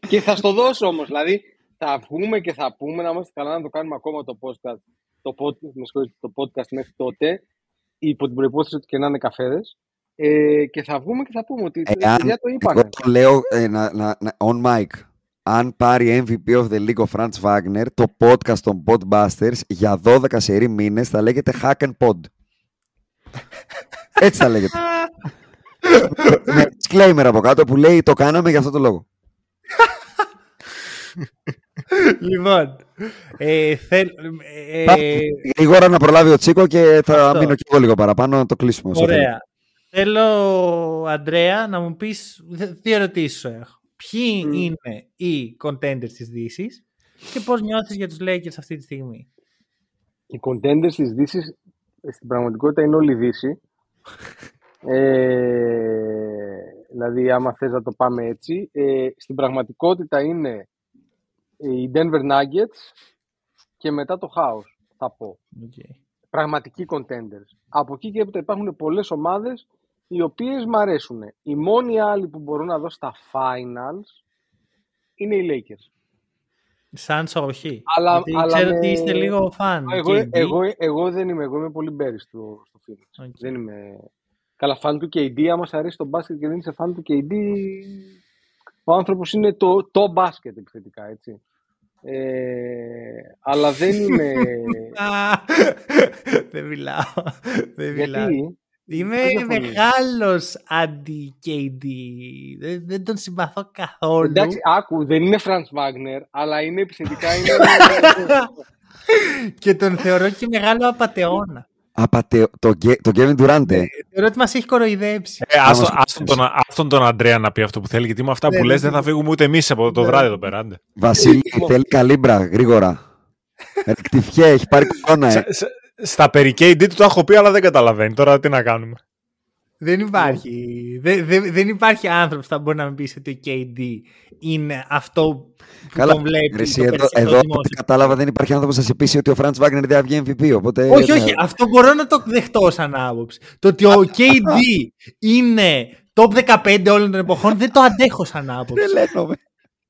S3: και θα στο δώσω όμως, δηλαδή θα βγούμε και θα πούμε να είμαστε καλά να το κάνουμε ακόμα το podcast, το, pod, με συγχωρείτε, το podcast μέχρι τότε, υπό την προϋπόθεση ότι και να είναι καφέδες. Ε, και θα βγούμε και θα πούμε ότι τα
S4: Εάν,
S3: παιδιά το
S4: εγώ
S3: είπανε.
S4: το λέω ε, να, να, να- on mic. Αν πάρει MVP of the League ο Franz Wagner, το podcast των Podbusters για 12 σερή μήνες θα λέγεται Hack and Pod. Έτσι θα λέγεται. Με disclaimer από κάτω που λέει το κάναμε για αυτό το λόγο.
S1: Λοιπόν, ε, θέλ, ε,
S4: Πάμε Γρήγορα να προλάβει ο Τσίκο και θα
S1: Αυτό.
S4: μείνω και εγώ λίγο παραπάνω να το κλείσουμε. όσο θέλει.
S1: ωραία. Θέλω, Αντρέα, να μου πεις δε- δύο ερωτήσεις σου έχω. Ποιοι
S3: Μμ.
S1: είναι οι contenders της Δύσης και πώς νιώθεις για τους Lakers αυτή τη στιγμή;
S3: Οι contenders της Δύσης στην πραγματικότητα είναι όλη η Δύση. Ε, δηλαδή, άμα θες να το πάμε έτσι. Ε, στην πραγματικότητα είναι οι Denver Nuggets και μετά το χάος, θα πω.
S1: Okay.
S3: Πραγματικοί contenders. Από εκεί και έπειτα υπάρχουν πολλές ομάδες οι οποίες μ' αρέσουν. Οι μόνοι άλλοι που μπορούν να δω στα finals είναι οι Lakers.
S1: Σαν όχι.
S3: Αλλά,
S1: Γιατί
S3: αλλά
S1: ξέρω
S3: με-
S1: ότι είστε λίγο φαν.
S3: Εγώ,
S1: KD.
S3: εγώ, εγώ δεν είμαι, εγώ είμαι πολύ μπέρι στο, στο Phoenix.
S1: Οκ.
S3: Δεν είμαι... Καλά, φαν του KD, άμα σε αρέσει το μπάσκετ και δεν είσαι φαν του KD, ο άνθρωπος είναι το, το μπάσκετ επιθετικά, έτσι. Ε, αλλά δεν είμαι...
S1: Α, δεν μιλάω. Δεν μιλάω.
S3: Γιατί,
S1: Είμαι
S3: Πώς διαφωνείς;
S1: μεγάλος αντι-KD. Δεν, δεν τον συμπαθώ καθόλου.
S3: εντάξει, άκου, δεν είναι Franz Wagner, αλλά είναι επιθετικά, είναι...
S1: και τον θεωρώ και μεγάλο απατεώνα.
S4: Απατε... Το, Γκέ- το Kevin Durant, ε.
S1: Θεωρώ ότι μας έχει κοροϊδέψει.
S2: Ε, άστον,
S4: μας
S2: άστον, τον, άστον τον Αντρέα να πει αυτό που θέλει, γιατί με αυτά
S1: Ναι,
S2: που
S1: ναι,
S2: λες
S1: ναι.
S2: δεν θα φύγουμε ούτε εμείς από το
S1: Ναι.
S2: βράδυ εδώ πέρα. άντε.
S4: Βασίλη, θέλει καλύμπρα, γρήγορα. Ρεκτιφιέ, έχει πάρει κορώνα, ε.
S2: Στα- στα- Στα περί KD του το έχω πει, αλλά δεν καταλαβαίνει. Τώρα τι να κάνουμε.
S1: Δεν υπάρχει, δεν, δεν, δεν υπάρχει άνθρωπος που θα μπορεί να μου πει ότι ο KD είναι αυτό που
S4: Καλά,
S1: τον βλέπει.
S4: Ρε, εσύ,
S1: το
S4: εδώ,
S1: περισσότερο
S4: εδώ από
S1: δημόσιο.
S4: ό,τι κατάλαβα δεν υπάρχει άνθρωπος να σε πείσει ότι ο Franz Wagner δεν θα βγει MVP, οπότε...
S1: Όχι,
S4: ε,
S1: όχι, αυτό μπορώ να το δεχτώ σαν άποψη. Το ότι ο KD είναι top 15 όλων των εποχών δεν το αντέχω σαν άποψη.
S4: Δεν λένε,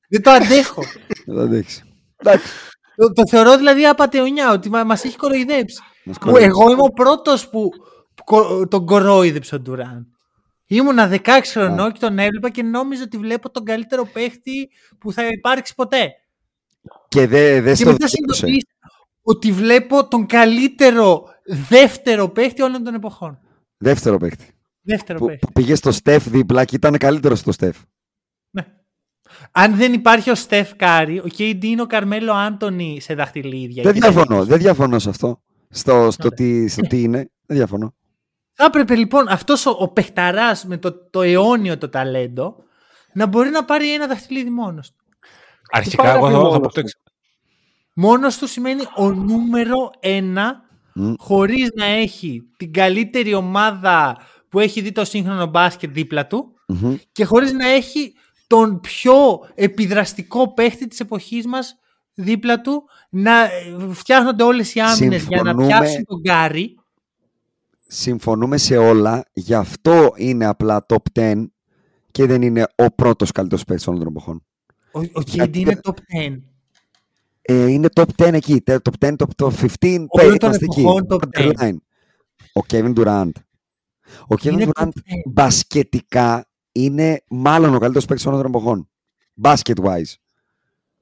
S1: Δεν το αντέχω.
S4: Δεν το αντέχεις. Εντάξει.
S1: το, το θεωρώ δηλαδή απατεωνιά, ότι μα, μας έχει κοροϊδέψει.
S4: Μας
S1: Που
S4: κοροϊδεύει.
S1: εγώ είμαι ο πρώτος που κο- τον κορόιδεψε ο Ντουράντ. Ήμουνα 16 χρονών και τον έβλεπα και νόμιζα ότι βλέπω τον καλύτερο παίχτη που θα υπάρξει ποτέ.
S4: Και δεν δε
S1: Και
S4: στο
S1: μετά
S4: δικαίωσε.
S1: συνειδητοποίησα ότι βλέπω τον καλύτερο δεύτερο παίχτη όλων των εποχών.
S4: Δεύτερο παίκτη.
S1: Δεύτερο
S4: Που,
S1: παίχτη.
S4: που πήγε στο Στεφ δίπλα και ήταν καλύτερο στο Στεφ.
S1: Ναι. Αν δεν υπάρχει ο Στεφ Κάρι, ο KD είναι ο Καρμέλο Άντονι σε δαχτυλίδια.
S4: Δεν
S1: Και
S4: διαφωνώ, δεν διαφωνώ σε αυτό. Στο, στο,
S1: Ωραία.
S4: τι, στο τι είναι, δεν διαφωνώ.
S1: Θα έπρεπε λοιπόν αυτός ο, ο παιχταράς με το, το αιώνιο το ταλέντο να μπορεί να πάρει ένα δαχτυλίδι μόνος του.
S2: Αρχικά,
S3: πάει να
S2: εγώ
S3: πει
S2: θα, θα
S3: μόνος
S2: πω το
S3: του.
S2: εξ-
S1: Μόνος του σημαίνει ο νούμερο ένα
S4: Μμ.
S1: χωρίς να έχει την καλύτερη ομάδα που έχει δει το σύγχρονο μπάσκετ δίπλα του
S4: Μμμ.
S1: και χωρίς να έχει τον πιο επιδραστικό παίχτη της εποχής μας δίπλα του να ε, φτιάχνονται όλες οι άμυνες για να
S4: Συμφωνούμε.
S1: πιάσουν τον Γκάρι.
S4: Συμφωνούμε σε όλα, γι' αυτό είναι απλά top 10 και δεν είναι ο πρώτος καλύτερος παίκτης όλων των εποχών.
S1: Ο, ο
S4: Γιατί-
S1: KD είναι top 10.
S4: Ε, είναι top 10 εκεί, τε- top 10, top, top 15, πέ,
S1: Όλων των
S4: είμαστε εκεί.
S1: εποχών top 10.
S4: Borderline. Ο Kevin Durant. Ο Kevin
S1: Είναι
S4: Durant
S1: top 10.
S4: μπασκετικά είναι μάλλον ο καλύτερος παίκτης όλων των εποχών. Basket wise.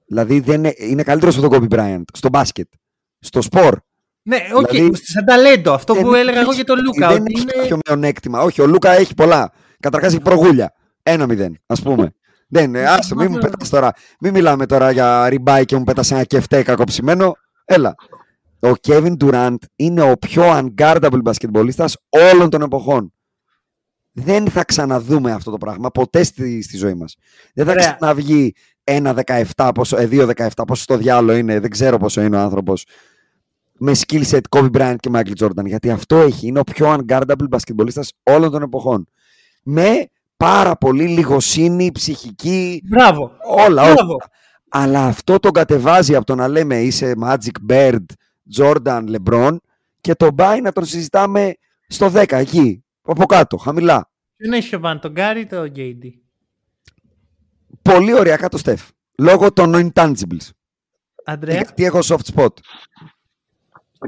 S4: Δηλαδή δεν είναι, είναι καλύτερος από τον Kobe Bryant στο μπάσκετ. Στο σπορ.
S1: Ναι, οκ,
S4: Δηλαδή,
S1: σαν ταλέντο. Αυτό
S4: Δεν
S1: που έλεγα εγώ
S4: έχει-
S1: για τον Λούκα.
S4: Δεν
S1: Ότι
S4: έχει
S1: είναι...
S4: κάποιο μειονέκτημα. Όχι, ο Λούκα έχει πολλά. Καταρχάς έχει προγούλια. Ένα μηδέν, ας πούμε. δεν, ε, άστο, μην μου πετάς τώρα. Μην μιλάμε τώρα για rib eye και μου πέτασε ένα κεφτέ κακοψημένο. Έλα. Ο Kevin Durant είναι ο πιο unguardable μπασκετμπολίστας όλων των εποχών. Δεν θα ξαναδούμε αυτό το πράγμα ποτέ στη, στη ζωή μας. Δεν θα
S1: Ωραία.
S4: ξαναβγεί ένα 17, πόσο, ε, 2-17, πόσο στο διάλογο είναι, δεν ξέρω πόσο είναι ο άνθρωπος με skill set Kobe Bryant και Michael Jordan. Γιατί αυτό έχει. Είναι ο πιο unguardable μπασκετμπολίστας όλων των εποχών. Με πάρα πολύ λιγοσύνη, ψυχική,
S1: Μπράβο.
S4: όλα, όλα.
S1: Μπράβο.
S4: Αλλά αυτό τον κατεβάζει από το να λέμε είσαι Magic Bird, Jordan, LeBron και τον πάει να τον συζητάμε στο 10 εκεί, από κάτω, χαμηλά.
S1: Ποιον έχει πιο πάνω, τον Γκάρι ή τον KD.
S4: Πολύ ωριακά το Steph. Λόγω των intangibles.
S1: Αντρέα.
S4: Γιατί έχω soft spot.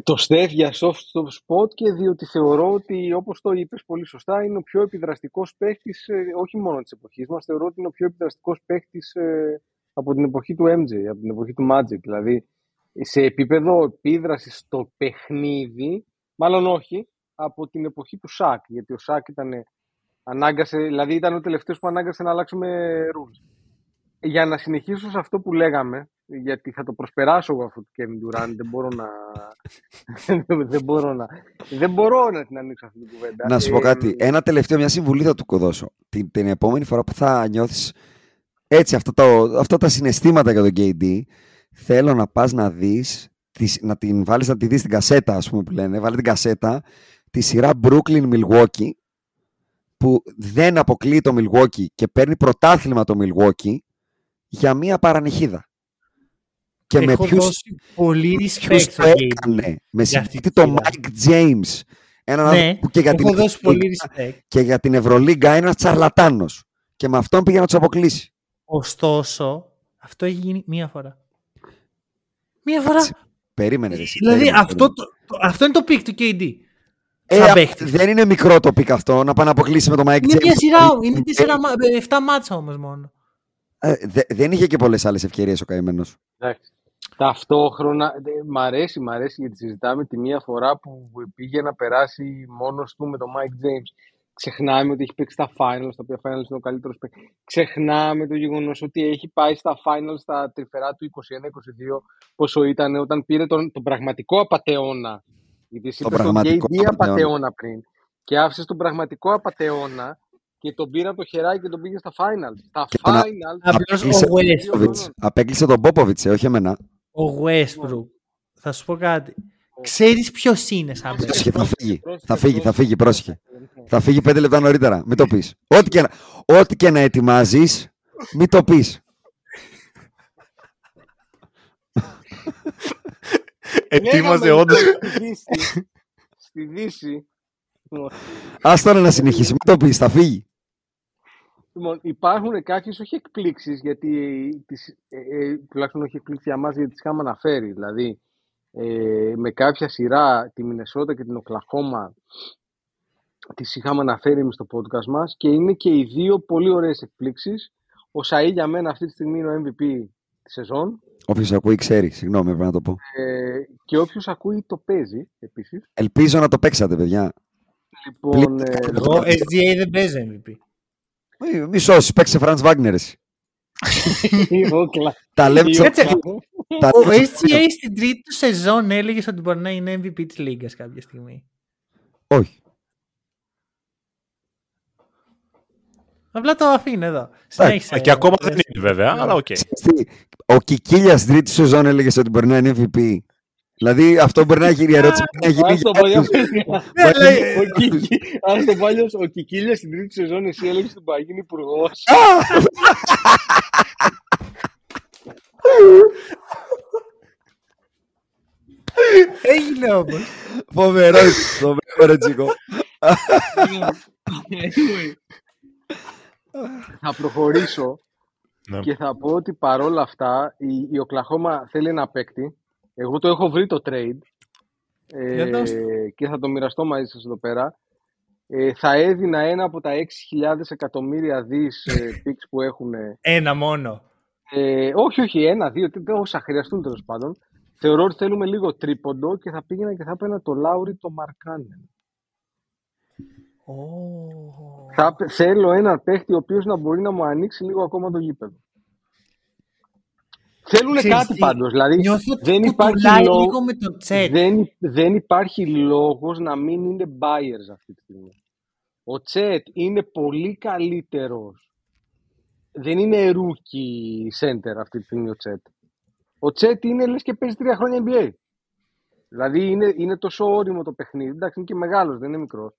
S3: Το Στεφ για soft spot και διότι θεωρώ ότι, όπως το είπες πολύ σωστά, είναι ο πιο επιδραστικός παίχτης, ε, όχι μόνο της εποχής μας, θεωρώ ότι είναι ο πιο επιδραστικός παίχτης ε, από την εποχή του MJ, από την εποχή του Magic. Δηλαδή, σε επίπεδο επίδρασης στο παιχνίδι, μάλλον όχι, από την εποχή του Σάκ, γιατί ο Σάκ ήταν, ανάγκασε, δηλαδή ήταν ο τελευταίος που ανάγκασε να αλλάξουμε rules. Για να συνεχίσω σε αυτό που λέγαμε, γιατί θα το προσπεράσω εγώ αυτό το Kevin Durant, δεν μπορώ να, δεν μπορώ να, δεν μπορώ να την ανοίξω αυτή την κουβέντα.
S4: Να σου πω
S3: Ε,
S4: κάτι. Ένα τελευταίο, μια συμβουλή θα του δώσω. Την, την επόμενη φορά που θα νιώθεις έτσι αυτά, το, αυτά τα συναισθήματα για τον KD, θέλω να πας να δεις, τις- να την βάλεις να τη δεις την κασέτα, ας πούμε που λένε. Βάλε την κασέτα τη σειρά Brooklyn-Milwaukee που δεν αποκλείει το Milwaukee και παίρνει πρωτάθλημα το Milwaukee για μία παρανυχίδα. Και
S1: Έχω
S4: με ποιους,
S1: δώσει πολύ respect
S4: ποιους
S1: στο
S4: το
S1: KD.
S4: έκανε. Με
S1: για αυτή
S4: συγκεκριτή
S1: τη
S4: το
S1: σειρά.
S4: Mike James. Έναν
S1: Ναι,
S4: άνθρωπο που και για την
S1: έχω δώσει πολύ
S4: Ευρωλίγκα-
S1: respect.
S4: και για την Ευρωλίγκα είναι ένας τσαρλατάνος. Και με αυτόν πήγε να τους αποκλείσει.
S1: Ωστόσο, αυτό έχει γίνει μία φορά. Μία φορά.
S4: Περίμενες. ρε εσύ,
S1: Δηλαδή,
S4: περίμενες,
S1: αυτό,
S4: περίμενες.
S1: το, το- αυτό είναι το peak του KD.
S4: Ε,
S1: σαν
S4: α,
S1: παίχτης.
S4: δεν είναι μικρό το peak αυτό να πάει να αποκλείσει με το Mike
S1: Είναι
S4: James.
S1: μια σειρά, είναι
S4: Ε,
S1: 4, 7 μάτσα όμως μόνο.
S4: ε, δε- δεν είχε και πολλές άλλες ευκαιρίες ο καημένος.
S3: Εντάξει. Ταυτόχρονα, ε, μ' αρέσει, μ' αρέσει γιατί συζητάμε τη μία φορά που πήγε να περάσει μόνος του με τον Mike James. Ξεχνάμε ότι έχει παίξει στα finals, τα οποία finals είναι ο καλύτερος παίκτη. Ξεχνάμε το γεγονός ότι έχει πάει στα finals στα τρυφερά του 21-22, πόσο ήταν όταν πήρε τον, τον πραγματικό απατεώνα. Γιατί εσύ
S4: Τον
S3: είπες τον
S4: πραγματικό
S3: KD
S4: απατεώνα.
S3: απατεώνα πριν. Και άφησες τον πραγματικό απατεώνα και τον πήρε από το χεράκι και τον πήγε στα finals. Στα
S4: Και τον α-
S3: finals.
S1: Απλώς
S4: Απέκλεισε
S1: ο Westbrook,
S4: Απέκλεισε τον Πόποβιτ, ε, όχι εμένα.
S1: Ο Westbrook, θα σου πω κάτι. Ξέρεις ποιος είναι σαν
S4: Πρόσεχε,
S1: παίκτης;
S4: θα φύγει.
S3: Πρόσεχε,
S4: Θα φύγει, θα
S3: πρόσεχε.
S4: φύγει, πρόσεχε. Θα φύγει πέντε λεπτά νωρίτερα. Μην το πεις. Ό,τι και να, ό,τι και να ετοιμάζεις, μην το πεις.
S2: Ετοίμαζε
S3: Λέγαμε,
S2: όντως.
S3: λοιπόν, Στη Δύση, στη Δύση
S4: Α τώρα να συνεχίσει, μην το πεις, θα φύγει.
S3: Λοιπόν, υπάρχουν κάποιες όχι εκπλήξεις, γιατί τις, ε, ε, τουλάχιστον όχι εκπλήξεις για μας, γιατί τις είχαμε αναφέρει. Δηλαδή, ε, με κάποια σειρά τη Μινεσότα και την Οκλαχώμα τις είχαμε αναφέρει εμείς στο podcast μας και είναι και οι δύο πολύ ωραίες εκπλήξεις. Ο Σαΐ για μένα αυτή τη στιγμή είναι ο MVP της σεζόν
S4: Όποιος ακούει, ξέρει. Συγγνώμη, πρέπει να το πω.
S3: ε, και όποιος ακούει το παίζει επίσης.
S4: Ελπίζω να το παίξατε, παιδιά.
S3: Λοιπόν, ε,
S1: Εγώ SGA δεν παίζω MVP.
S4: Μισό, παίξε Φραντ Βάγνερ. εσύ.
S3: ο Κλα-
S4: Τα λέμε.
S3: ο
S1: Κάτσε,
S3: Κλα-
S4: τα
S1: Ο
S4: λέμε-
S1: SGA στην τρίτη του σεζόν έλεγε ότι μπορεί να είναι MVP της Λίγκας κάποια στιγμή.
S4: Όχι.
S1: Απλά το αφήνω εδώ. Συνέχισε.
S2: Και ακόμα δεν είναι βέβαια, αλλά οκ.
S4: Ξέρεις τι, Ο Κικίλιας στην τρίτη σεζόν έλεγε ότι μπορεί να είναι MVP. Δηλαδή αυτό μπορεί να γίνει η ερώτηση. μπορεί να γίνει
S3: Ας το
S4: για
S3: παλιό.
S4: άλλους.
S1: Ναι, αλλά-
S3: Ο Κικί- Ας το παλιό, ο Κικίλια στην τρίτη σεζόν εσύ έλεγες ότι μπορεί να γίνει υπουργός.
S1: Έγινε όμως.
S4: Φοβερό, φοβερό ρε Τσίκο.
S3: Anyway, θα προχωρήσω
S2: Ναι.
S3: και θα πω ότι παρόλα αυτά η, η Οκλαχώμα θέλει ένα παίκτη. Εγώ το έχω βρει το trade ε,
S1: Για δώστε.
S3: και θα το μοιραστώ μαζί σας εδώ πέρα. Ε, θα έδινα ένα από τα 6.000 εκατομμύρια δις ε, picks που έχουν.
S1: Ένα μόνο.
S3: Ε, όχι, όχι, ένα, δύο, τρία, όσα χρειαστούν τέλος πάντων. Θεωρώ ότι θέλουμε λίγο τρίποντο και θα πήγαινα και θα έπαιρνα το Λάουρι το Μαρκάνεν. Θα, πε- θέλω έναν παίχτη ο οποίος να μπορεί να μου ανοίξει λίγο ακόμα το γήπεδο. Θέλουν
S1: Ξέρεις
S3: κάτι
S1: τι,
S3: πάντως, δηλαδή
S1: Νιώθω ότι
S3: δεν υπάρχει,
S1: κουτουλάει
S3: λόγο,
S1: λίγο με το τσέτ.
S3: δεν, δεν υπάρχει λόγος να μην είναι buyers αυτή τη στιγμή. Ο Τσέτ είναι πολύ καλύτερος. Δεν είναι rookie center αυτή τη στιγμή ο Τσέτ. Ο Τσέτ είναι λες και παίζει τρία χρόνια NBA. Δηλαδή είναι, είναι τόσο όριμο το παιχνίδι. Εντάξει, είναι και μεγάλος, δεν είναι μικρός.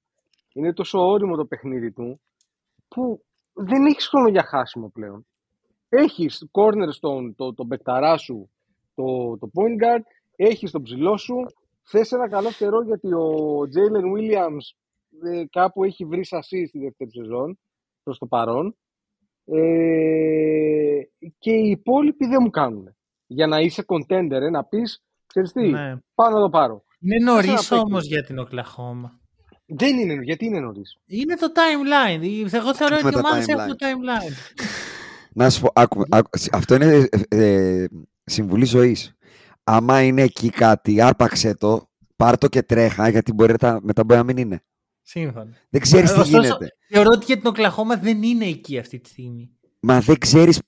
S3: Είναι τόσο όριμο το παιχνίδι του που δεν έχεις χρόνο για χάσιμο πλέον. Έχεις cornerstone, το, το μπεκταρά σου, το, το point guard, έχεις τον ψηλό σου, θες ένα καλό φτερό γιατί ο Jalen Williams ε, κάπου έχει βρει σασί στη δεύτερη σεζόν, προς το παρόν, ε, και οι υπόλοιποι δεν μου κάνουν. Για να είσαι contender, ε, να πεις, ξέρεις τι,
S1: Ναι.
S3: πάω να το πάρω.
S1: Είναι νωρίς
S3: Θες ένα
S1: όμως
S3: παίκτη.
S1: για την Οκλαχώμα.
S3: Δεν είναι, γιατί είναι νωρίς;
S1: Είναι το timeline. Εγώ θεωρώ
S4: με
S1: ότι οι
S4: τα
S1: ομάδες
S4: timeline.
S1: έχουν το timeline.
S4: Να σου πω, άκου, άκου, αυτό είναι ε, ε, συμβουλή ζωής. Άμα είναι εκεί κάτι, άρπαξε το, πάρ το και τρέχα, γιατί μπορεί να, μετά μπορεί να μην είναι.
S1: Σύμφωνα.
S4: Δεν ξέρεις τι
S1: Ωστόσο,
S4: γίνεται.
S1: Θεωρώ ότι για την Οκλαχώμα δεν είναι εκεί αυτή τη στιγμή.
S4: Μα δεν ξέρεις.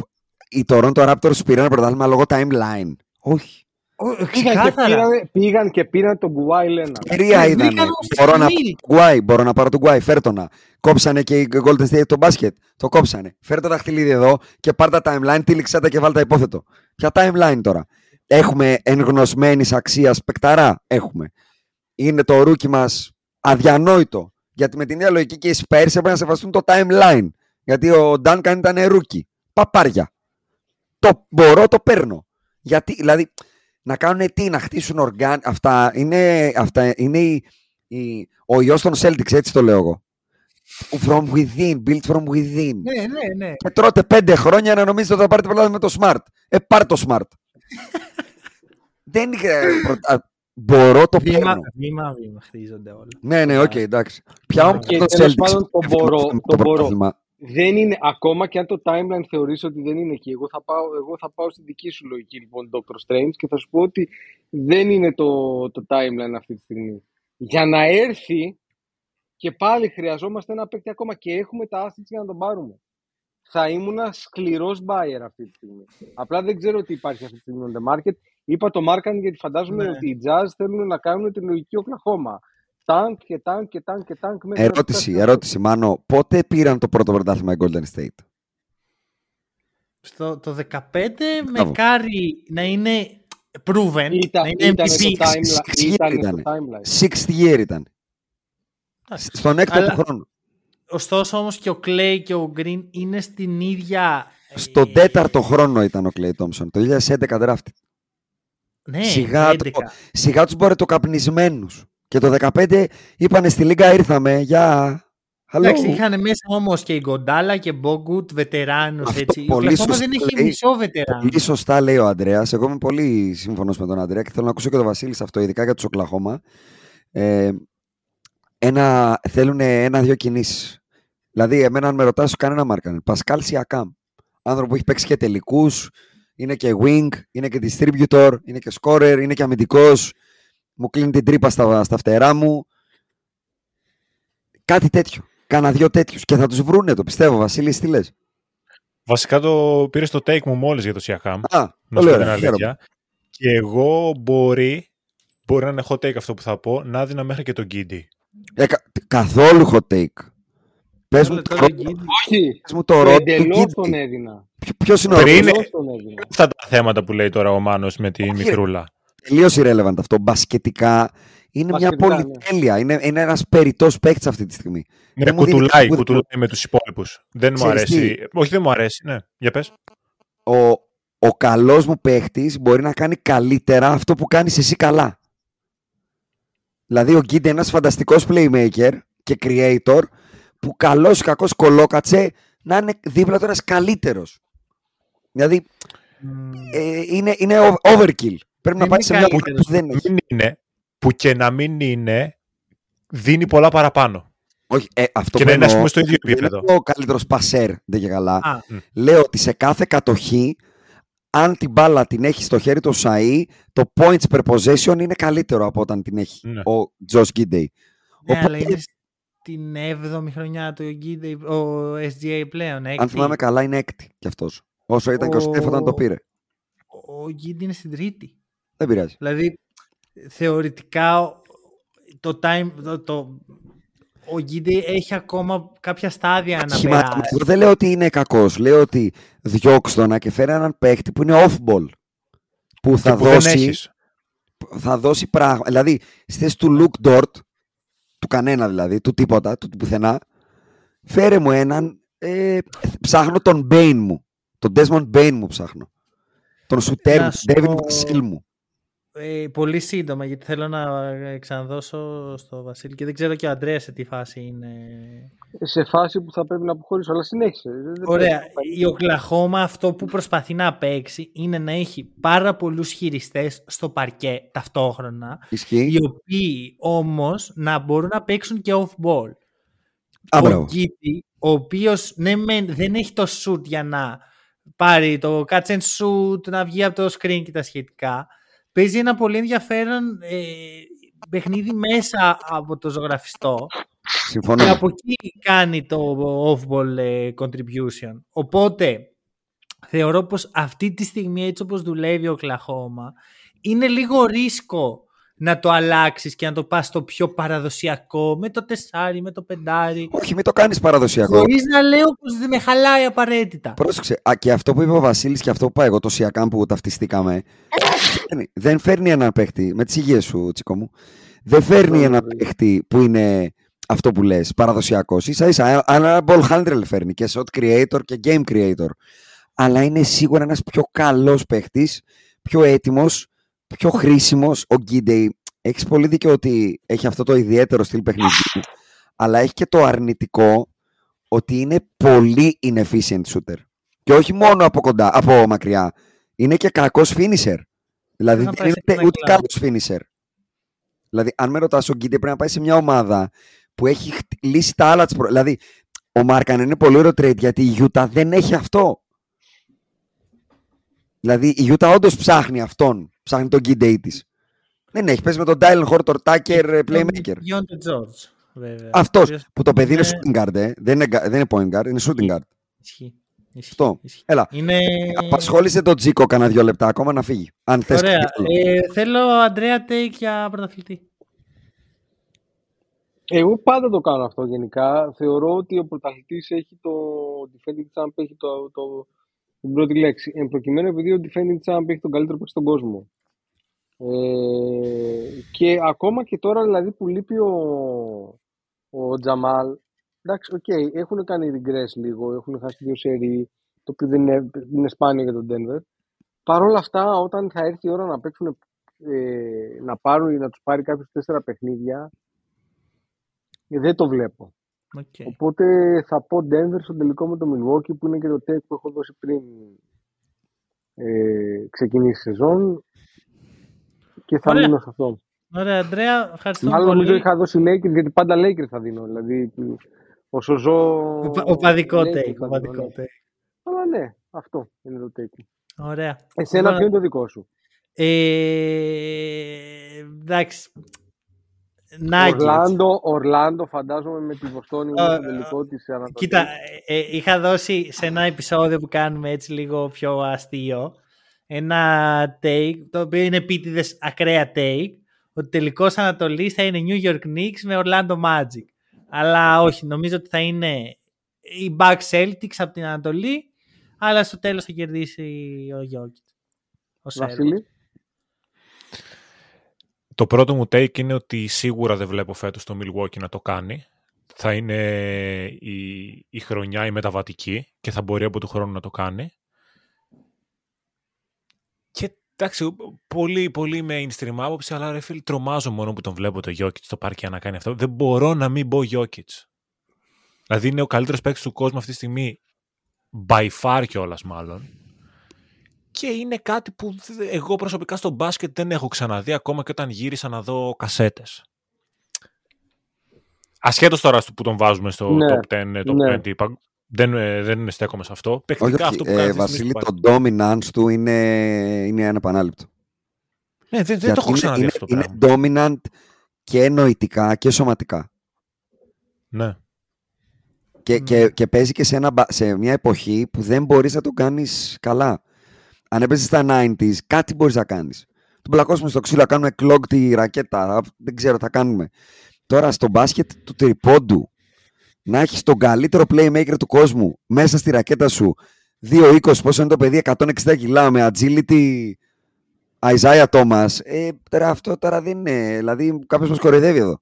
S4: Οι Toronto Raptors πήραν πρωτάθλημα λόγω timeline. Όχι.
S3: Πήγαν και,
S1: Ξεκάθαρα.
S3: πήραν, πήγαν και πήραν τον Γκουάι Λένα.
S4: Τρία
S1: Ε,
S4: ήταν.
S1: βρήκαν όμως
S4: Μπορώ να
S1: στη
S4: πάρω
S1: Milk.
S4: τον Γκουάι. Μπορώ να πάρω τον Γκουάι. Φέρτονα. Κόψανε και οι Golden State το μπάσκετ. Το κόψανε. Φέρ το δαχτυλίδι εδώ και πάρ τα timeline, τύλιξα τα και βάλ τα υπόθετο. Ποια timeline τώρα; Έχουμε εγνωσμένης αξίας παικταρά; Έχουμε. Είναι το rookie μας Αδιανόητο. Γιατί με την ίδια λογική και οι Spurs έπρεπε να σεβαστούν το timeline. Γιατί ο Duncan ήταν rookie. Παπάρια. Το μπορώ, το παίρνω. Γιατί, δηλαδή, να κάνουν τι, να χτίσουν organ. Αυτά είναι, αυτά είναι η, η, ο ιός των Celtics, έτσι το λέω εγώ. From within, built from within.
S1: Ναι, ναι, ναι.
S4: Και τρώτε πέντε χρόνια να νομίζετε ότι θα πάρετε πρωτάθλημα με το Smart. Ε, πάρ το Smart. Δεν είχε. πρωτα- Μπορώ το
S1: Βήμα,
S4: παίρνω.
S1: βήμα, βήμα χτίζονται όλα.
S4: Ναι, ναι, οκ, εντάξει. Ποια όμως
S3: Και
S4: το
S3: τέλος
S4: Celtics
S3: πάντων το
S4: που
S3: μπορώ,
S4: έφτασε
S3: το
S4: το
S3: μπορώ.
S4: Πρωτάθλημα.
S3: Δεν είναι, ακόμα και αν το timeline θεωρείς ότι δεν είναι εκεί. Εγώ θα πάω, εγώ θα πάω στη δική σου λογική, λοιπόν, Dr. Strange, και θα σου πω ότι δεν είναι το, το timeline αυτή τη στιγμή. Για να έρθει και πάλι χρειαζόμαστε ένα παίκτη ακόμα και έχουμε τα assets για να τον πάρουμε. Θα ήμουν σκληρός buyer αυτή τη στιγμή. Απλά δεν ξέρω τι υπάρχει αυτή τη στιγμή on the market. Είπα το Markan γιατί φαντάζομαι
S1: Ναι.
S3: ότι οι Jazz θέλουν να κάνουν τη λογική Οκλαχώμα. Τάγκ και τάγκ και τάγκ και τάγκ. μέχρι να
S4: Ερώτηση,
S3: φτάσουν.
S4: ερώτηση, Μάνο. Πότε πήραν το πρώτο πρωτάθλημα οι Golden State;
S1: Στο το 15 με
S4: Μπράβο.
S1: κάρι να είναι proven,
S3: Ήταν,
S1: να είναι
S3: ήταν,
S1: MVP.
S3: στο timeline,
S4: Six year
S3: ήταν
S4: ήτανε.
S3: στο timeline.
S4: Sixth year ήταν.
S1: Εντάξει.
S4: Στον έκτο
S1: Αλλά-
S4: του χρόνο.
S1: Ωστόσο όμως και ο Clay και ο Green είναι στην ίδια... ε,
S4: Στον τέταρτο χρόνο ήταν ο Clay Thompson. Το 2011 draft.
S1: Ναι,
S4: Σιγά
S1: 11.
S4: το- Σιγά τους μπορετοκαπνισμένους. Και το 15 είπανε στη Λίγκα ήρθαμε. Γεια. Hello.
S1: Εντάξει, είχαν μέσα όμως και η Γκοντάλα και Μπόγκουτ, βετεράνους
S4: Αυτό
S1: έτσι.
S4: πολύ
S1: Ο Oklahoma
S4: σωστά
S1: δεν έχει
S4: λέει.
S1: μισό βετεράνο.
S4: Πολύ σωστά λέει ο Αντρέα. Εγώ είμαι πολύ σύμφωνος με τον Αντρέα και θέλω να ακούσω και τον Βασίλη σε αυτό, ειδικά για τους Οκλαχώμα. Ε, ένα, θέλουν ένα-δύο κινήσεις. Δηλαδή, εμένα, αν με ρωτάς, σου κάνει ένα μάρκανε. Πασκάλ Σιακάμ. Άνθρωπο που έχει παίξει και τελικούς, είναι και wing, είναι και distributor, είναι και scorer, είναι και αμυντικός. Μου κλείνει την τρύπα στα, στα φτερά μου. Κάτι τέτοιο. Κάνα δύο τέτοιους. Και θα τους βρούνε, το πιστεύω. Βασίλη, τι λες;
S2: Βασικά το πήρε το take μου μόλις για το Siakam.
S4: Α,
S2: Να σου
S4: πολύ
S2: πω την
S4: ωραία. χαίρομαι.
S2: αλήθεια. Και εγώ μπορεί, μπορεί να είναι hot take αυτό που θα πω, να δίνα μέχρι και τον Γκίντι.
S4: Ε, κα- καθόλου hot take. Πες μου
S1: Τώρα-
S4: το
S1: τώρα
S4: ρό-
S1: Γκίντι-
S3: Όχι,
S4: πες μου το ρόλο του
S3: εντελώς τον
S4: Γκίντι.
S3: έδινα.
S4: Ποιο- Ποιος είναι ο
S2: Πριν-
S4: ρόλος.
S2: Είναι-
S3: Εντελώς τον έδινα.
S2: Αυτά τα θέματα που λέει τώρα ο Μάνος με τη
S4: Όχι.
S2: μικρούλα;
S4: Τελείως irrelevant αυτό. Μπασκετικά είναι μια
S3: Μπασκετικά, ναι.
S4: πολυτέλεια. Είναι, είναι ένας περιττός παίκτης αυτή τη στιγμή.
S2: Ναι,
S4: Δεν μου δίνει
S2: κουτουλάει,
S4: τίποτα.
S2: κουτουλάει με τους υπόλοιπους. Δεν μου
S4: Ξέρεις
S2: αρέσει. Όχι, δεν μου αρέσει. Ναι, για πες.
S4: Ο, ο καλός μου παίκτης μπορεί να κάνει καλύτερα αυτό που κάνεις εσύ καλά. Δηλαδή ο Γκίντε είναι ένας φανταστικός playmaker και creator που καλός ή κακός κολόκατσε να είναι δίπλα του ένας καλύτερος. Δηλαδή
S1: Μμμ.
S4: ε, είναι, είναι ov- overkill. Πρέπει να
S1: Δεν
S4: πάει
S1: είναι
S4: σε μια
S1: καλύτερος.
S4: που δεν έχει.
S2: Μην είναι, που και να μην είναι, δίνει πολλά παραπάνω.
S4: Όχι, ε, αυτό
S2: Και
S4: που
S2: να είναι, ας
S4: εννοώ,
S2: πούμε, στο ίδιο
S4: δεν
S2: επίπεδο.
S4: είναι ο καλύτερος πασέρ, δεν και καλά.
S1: Α,
S4: Λέω ότι σε κάθε κατοχή, αν την μπάλα την έχει στο χέρι του Σαΐ, το points per possession είναι καλύτερο από όταν την έχει
S2: Ναι.
S4: ο Josh Gidey.
S1: ναι, αλλά
S4: Οπότε,
S1: είναι στην 7η χρονιά του Γκίντι, ο SGA πλέον.
S4: αν
S1: έκτη.
S4: θυμάμαι καλά, είναι έκτη κι αυτός. Όσο ήταν και ο Στέφ όταν το
S1: Ο-
S4: πήρε.
S1: Ο Γκίντι είναι στην τρίτη.
S4: Δεν πειράζει.
S1: Δηλαδή, θεωρητικά ο- το time, το, το, ο Γκίντι έχει ακόμα κάποια στάδια να
S4: Σχημα-
S1: περάσει.
S4: Εγώ δεν λέω ότι είναι κακός. Λέω ότι διώξ' τον και φέρει έναν παίχτη που είναι off-ball. Που θα
S2: Και που δεν
S4: δώσει,
S2: έχεις.
S4: θα δώσει πράγμα. Δηλαδή, στη θέση του Luke Dort, του κανένα δηλαδή, του τίποτα, του πουθενά, φέρε μου έναν, ε, ψάχνω τον Bane μου. Τον Desmond Bane μου ψάχνω. Τον Σουτέρ
S1: Να
S4: μου,
S1: σου
S4: τον David
S1: πω-
S4: Vassell μου.
S1: Ε, πολύ σύντομα, γιατί θέλω να ε, ξαναδώσω στο Βασίλη και δεν ξέρω και ο Αντρέας σε τι φάση είναι.
S3: Σε φάση που θα πρέπει να αποχωρήσω, αλλά συνέχισε. Δεν- δεν
S1: Ωραία.
S3: πρέπει να
S1: Η Οκλαχώμα αυτό που προσπαθεί να παίξει είναι να έχει πάρα πολλούς χειριστές στο παρκέ ταυτόχρονα,
S4: Ισχύει.
S1: οι οποίοι όμως να μπορούν να παίξουν και off-ball.
S4: Α,
S1: ο
S4: μπράβο.
S1: Γκίτι, ο οποίος ναι, μεν, δεν έχει το shoot για να πάρει το catch and shoot, να βγει από το screen και τα σχετικά, παίζει ένα πολύ ενδιαφέρον ε, παιχνίδι μέσα από το ζωγραφιστό
S4: Συμφωνώ.
S1: και από εκεί κάνει το off-ball ε, contribution. Οπότε θεωρώ πως αυτή τη στιγμή έτσι όπως δουλεύει ο Κλαχώμα είναι λίγο ρίσκο να το αλλάξεις και να το πας στο πιο παραδοσιακό με το τεσάρι, με το πεντάρι
S4: Όχι, μην το κάνεις παραδοσιακό.
S1: χωρίς να λέω πως δεν με χαλάει απαραίτητα.
S4: Πρόσεξε. Α, και αυτό που είπε ο Βασίλης και αυτό που είπα εγώ, το Σιακάμ που ταυτιστήκαμε, δεν- δεν φέρνει έναν παίχτη, με τις υγείε σου, Τσίκο μου, Δεν φέρνει
S3: Ναι,
S4: ένα
S3: ναι.
S4: παίχτη που είναι αυτό που λες, παραδοσιακός. Ίσα ίσα, ένα ball handler φέρνει και shot creator και game creator. Αλλά είναι σίγουρα ένας πιο καλός παίχτης, πιο έτοιμος, πιο χρήσιμος. Ο Γκίντεϊ, έχεις πολύ δίκιο ότι έχει αυτό το ιδιαίτερο στυλ παιχνιδιού, αλλά έχει και το αρνητικό ότι είναι πολύ inefficient shooter. Και όχι μόνο από κοντά, από μακριά. Είναι και κακός finisher. Δηλαδή
S1: να
S4: δεν
S1: πάει
S4: είναι
S1: σε ένα
S4: ούτε
S1: κλαμπ.
S4: καλός finisher. Δηλαδή, αν με ρωτάς, ο Γκίντε πρέπει να πάει σε μια ομάδα που έχει χτ- λύσει τα άλλα της προ... Δηλαδή, ο Μάρκαν είναι πολύ ωραίο trade γιατί η Γιούτα δεν έχει αυτό. Δηλαδή, η Γιούτα όντως ψάχνει αυτόν. Ψάχνει τον Γκίντε τη. Δεν έχει. Παίζει με τον Ντάιλεν Χόρτορ Τάκερ Playmaker.
S1: Γιόντε Τζόρτζ, βέβαια.
S4: Αυτός
S1: Ποιος-
S4: που το παιδί είναι
S1: Ναι.
S4: shooting guard, ε. δεν, είναι, gu- δεν είναι point guard, είναι shooting guard.
S1: Ισχύει. Ισχύει.
S4: Αυτό.
S1: Ισχύει.
S4: Έλα.
S1: Είναι...
S4: Απασχόλησε τον Τζίκο κανένα δύο λεπτά ακόμα να φύγει. Αν θες
S1: Ωραία.
S4: κάτι άλλο.
S1: Ε, θέλω Αντρέα Τέικ για πρωταθλητή.
S3: Εγώ πάντα το κάνω αυτό γενικά. Θεωρώ ότι ο πρωταθλητής έχει το defending champ, έχει το, το, την πρώτη λέξη. Εν προκειμένου επειδή ο defending champ έχει τον καλύτερο παίκτη στον κόσμο. Ε, και ακόμα και τώρα δηλαδή που λείπει ο, ο Τζαμάλ, εντάξει, οκ, έχουν κάνει regress λίγο, έχουν χάσει δύο σερί, το οποίο δεν είναι, δεν είναι σπάνιο για τον Denver. Παρ' όλα αυτά, όταν θα έρθει η ώρα να παίξουν, ε, να πάρουν ή να τους πάρει κάποιους τέσσερα παιχνίδια, ε, δεν το βλέπω.
S1: Οκ.
S3: Οπότε θα πω Denver στο τελικό με το Milwaukee που είναι και το take που έχω δώσει πριν ε, ξεκινήσει η σεζόν και θα
S1: Ωραία.
S3: μείνω σε αυτό.
S1: Ωραία, Αντρέα, ευχαριστούμε
S3: Μάλλον νομίζω
S1: πολύ.
S3: είχα δώσει Lakers γιατί πάντα Lakers θα δίνω. Δηλαδή όσο ζω...
S1: Ο, πα- ο παδικό
S3: Lakers
S1: take.
S3: θα
S1: Ο
S3: δίνω,
S1: παδικό
S3: ναι.
S1: take.
S3: Αλλά ναι, αυτό είναι το take. μου.
S1: Ωραία.
S3: Εσένα
S1: Λοιπόν,
S3: ποιο είναι το δικό σου;
S1: Ε, εντάξει. Nuggets.
S3: Ορλάντο, Ορλάντο φαντάζομαι με τη Βοστόνη είναι
S1: Ε,
S3: στο τελικό της Ανατολής.
S1: Κοίτα, ε, ε, είχα δώσει σε ένα επεισόδιο που κάνουμε έτσι λίγο πιο αστείο ένα take, το οποίο είναι επίτηδες ακραία take, ότι τελικός Ανατολής θα είναι New York Knicks με Orlando Magic. Αλλά όχι, νομίζω ότι θα είναι οι Bucks Celtics από την Ανατολή, αλλά στο τέλος θα κερδίσει ο Jokic. Ο Σέρβος.
S3: Βασίλη.
S2: Το πρώτο μου take είναι ότι σίγουρα δεν βλέπω φέτος το Milwaukee να το κάνει. Θα είναι η, η χρονιά η μεταβατική και θα μπορεί από του χρόνου να το κάνει. Και εντάξει, πολύ, πολύ mainstream άποψη, αλλά ρε φίλε, τρομάζω μόνο που τον βλέπω το Jokic στο πάρκι να κάνει αυτό. Δεν μπορώ να μην πω Jokic. Δηλαδή είναι ο καλύτερος παίκτης του κόσμου αυτή τη στιγμή, by far κιόλας μάλλον. Και είναι κάτι που δε- εγώ προσωπικά στο μπάσκετ δεν έχω ξαναδεί ακόμα και όταν γύρισα να δω κασέτες. Ασχέτως τώρα στο που τον βάζουμε στο
S3: Ναι,
S2: top 10, top
S3: ναι.
S2: 20, παγκ- δεν, ε, δεν στέκομαι σε αυτό.
S4: Όχι,
S2: Παικτικά
S4: όχι.
S2: αυτό που
S4: Ε,
S2: κάνεις. αυτή τη
S4: Βασίλη,
S2: στιγμή
S4: το dominance του είναι, είναι ανεπανάληπτο.
S2: Ναι, δεν, δεν
S4: Γιατί
S2: το έχω
S4: είναι-
S2: ξαναδεί
S4: είναι,
S2: αυτό το
S4: είναι
S2: πράγμα.
S4: dominant και νοητικά και σωματικά.
S2: Ναι.
S4: Και,
S1: Ναι.
S4: και, και παίζει και σε, ένα, μπα- σε μια εποχή που δεν μπορείς να το κάνεις καλά. Αν έπαιζες στα 90s, κάτι μπορείς να κάνεις. Τον πλακώσουμε στο ξύλο, να κάνουμε clog τη ρακέτα, δεν ξέρω, θα κάνουμε. Τώρα στο μπάσκετ του τριπόντου, να έχεις τον καλύτερο playmaker του κόσμου μέσα στη ρακέτα σου, 2-20, πόσο είναι το παιδί, 160 κιλά με agility, Isaiah Thomas, ε, τώρα αυτό τώρα δεν είναι, δηλαδή κάποιος μας κοροϊδεύει εδώ.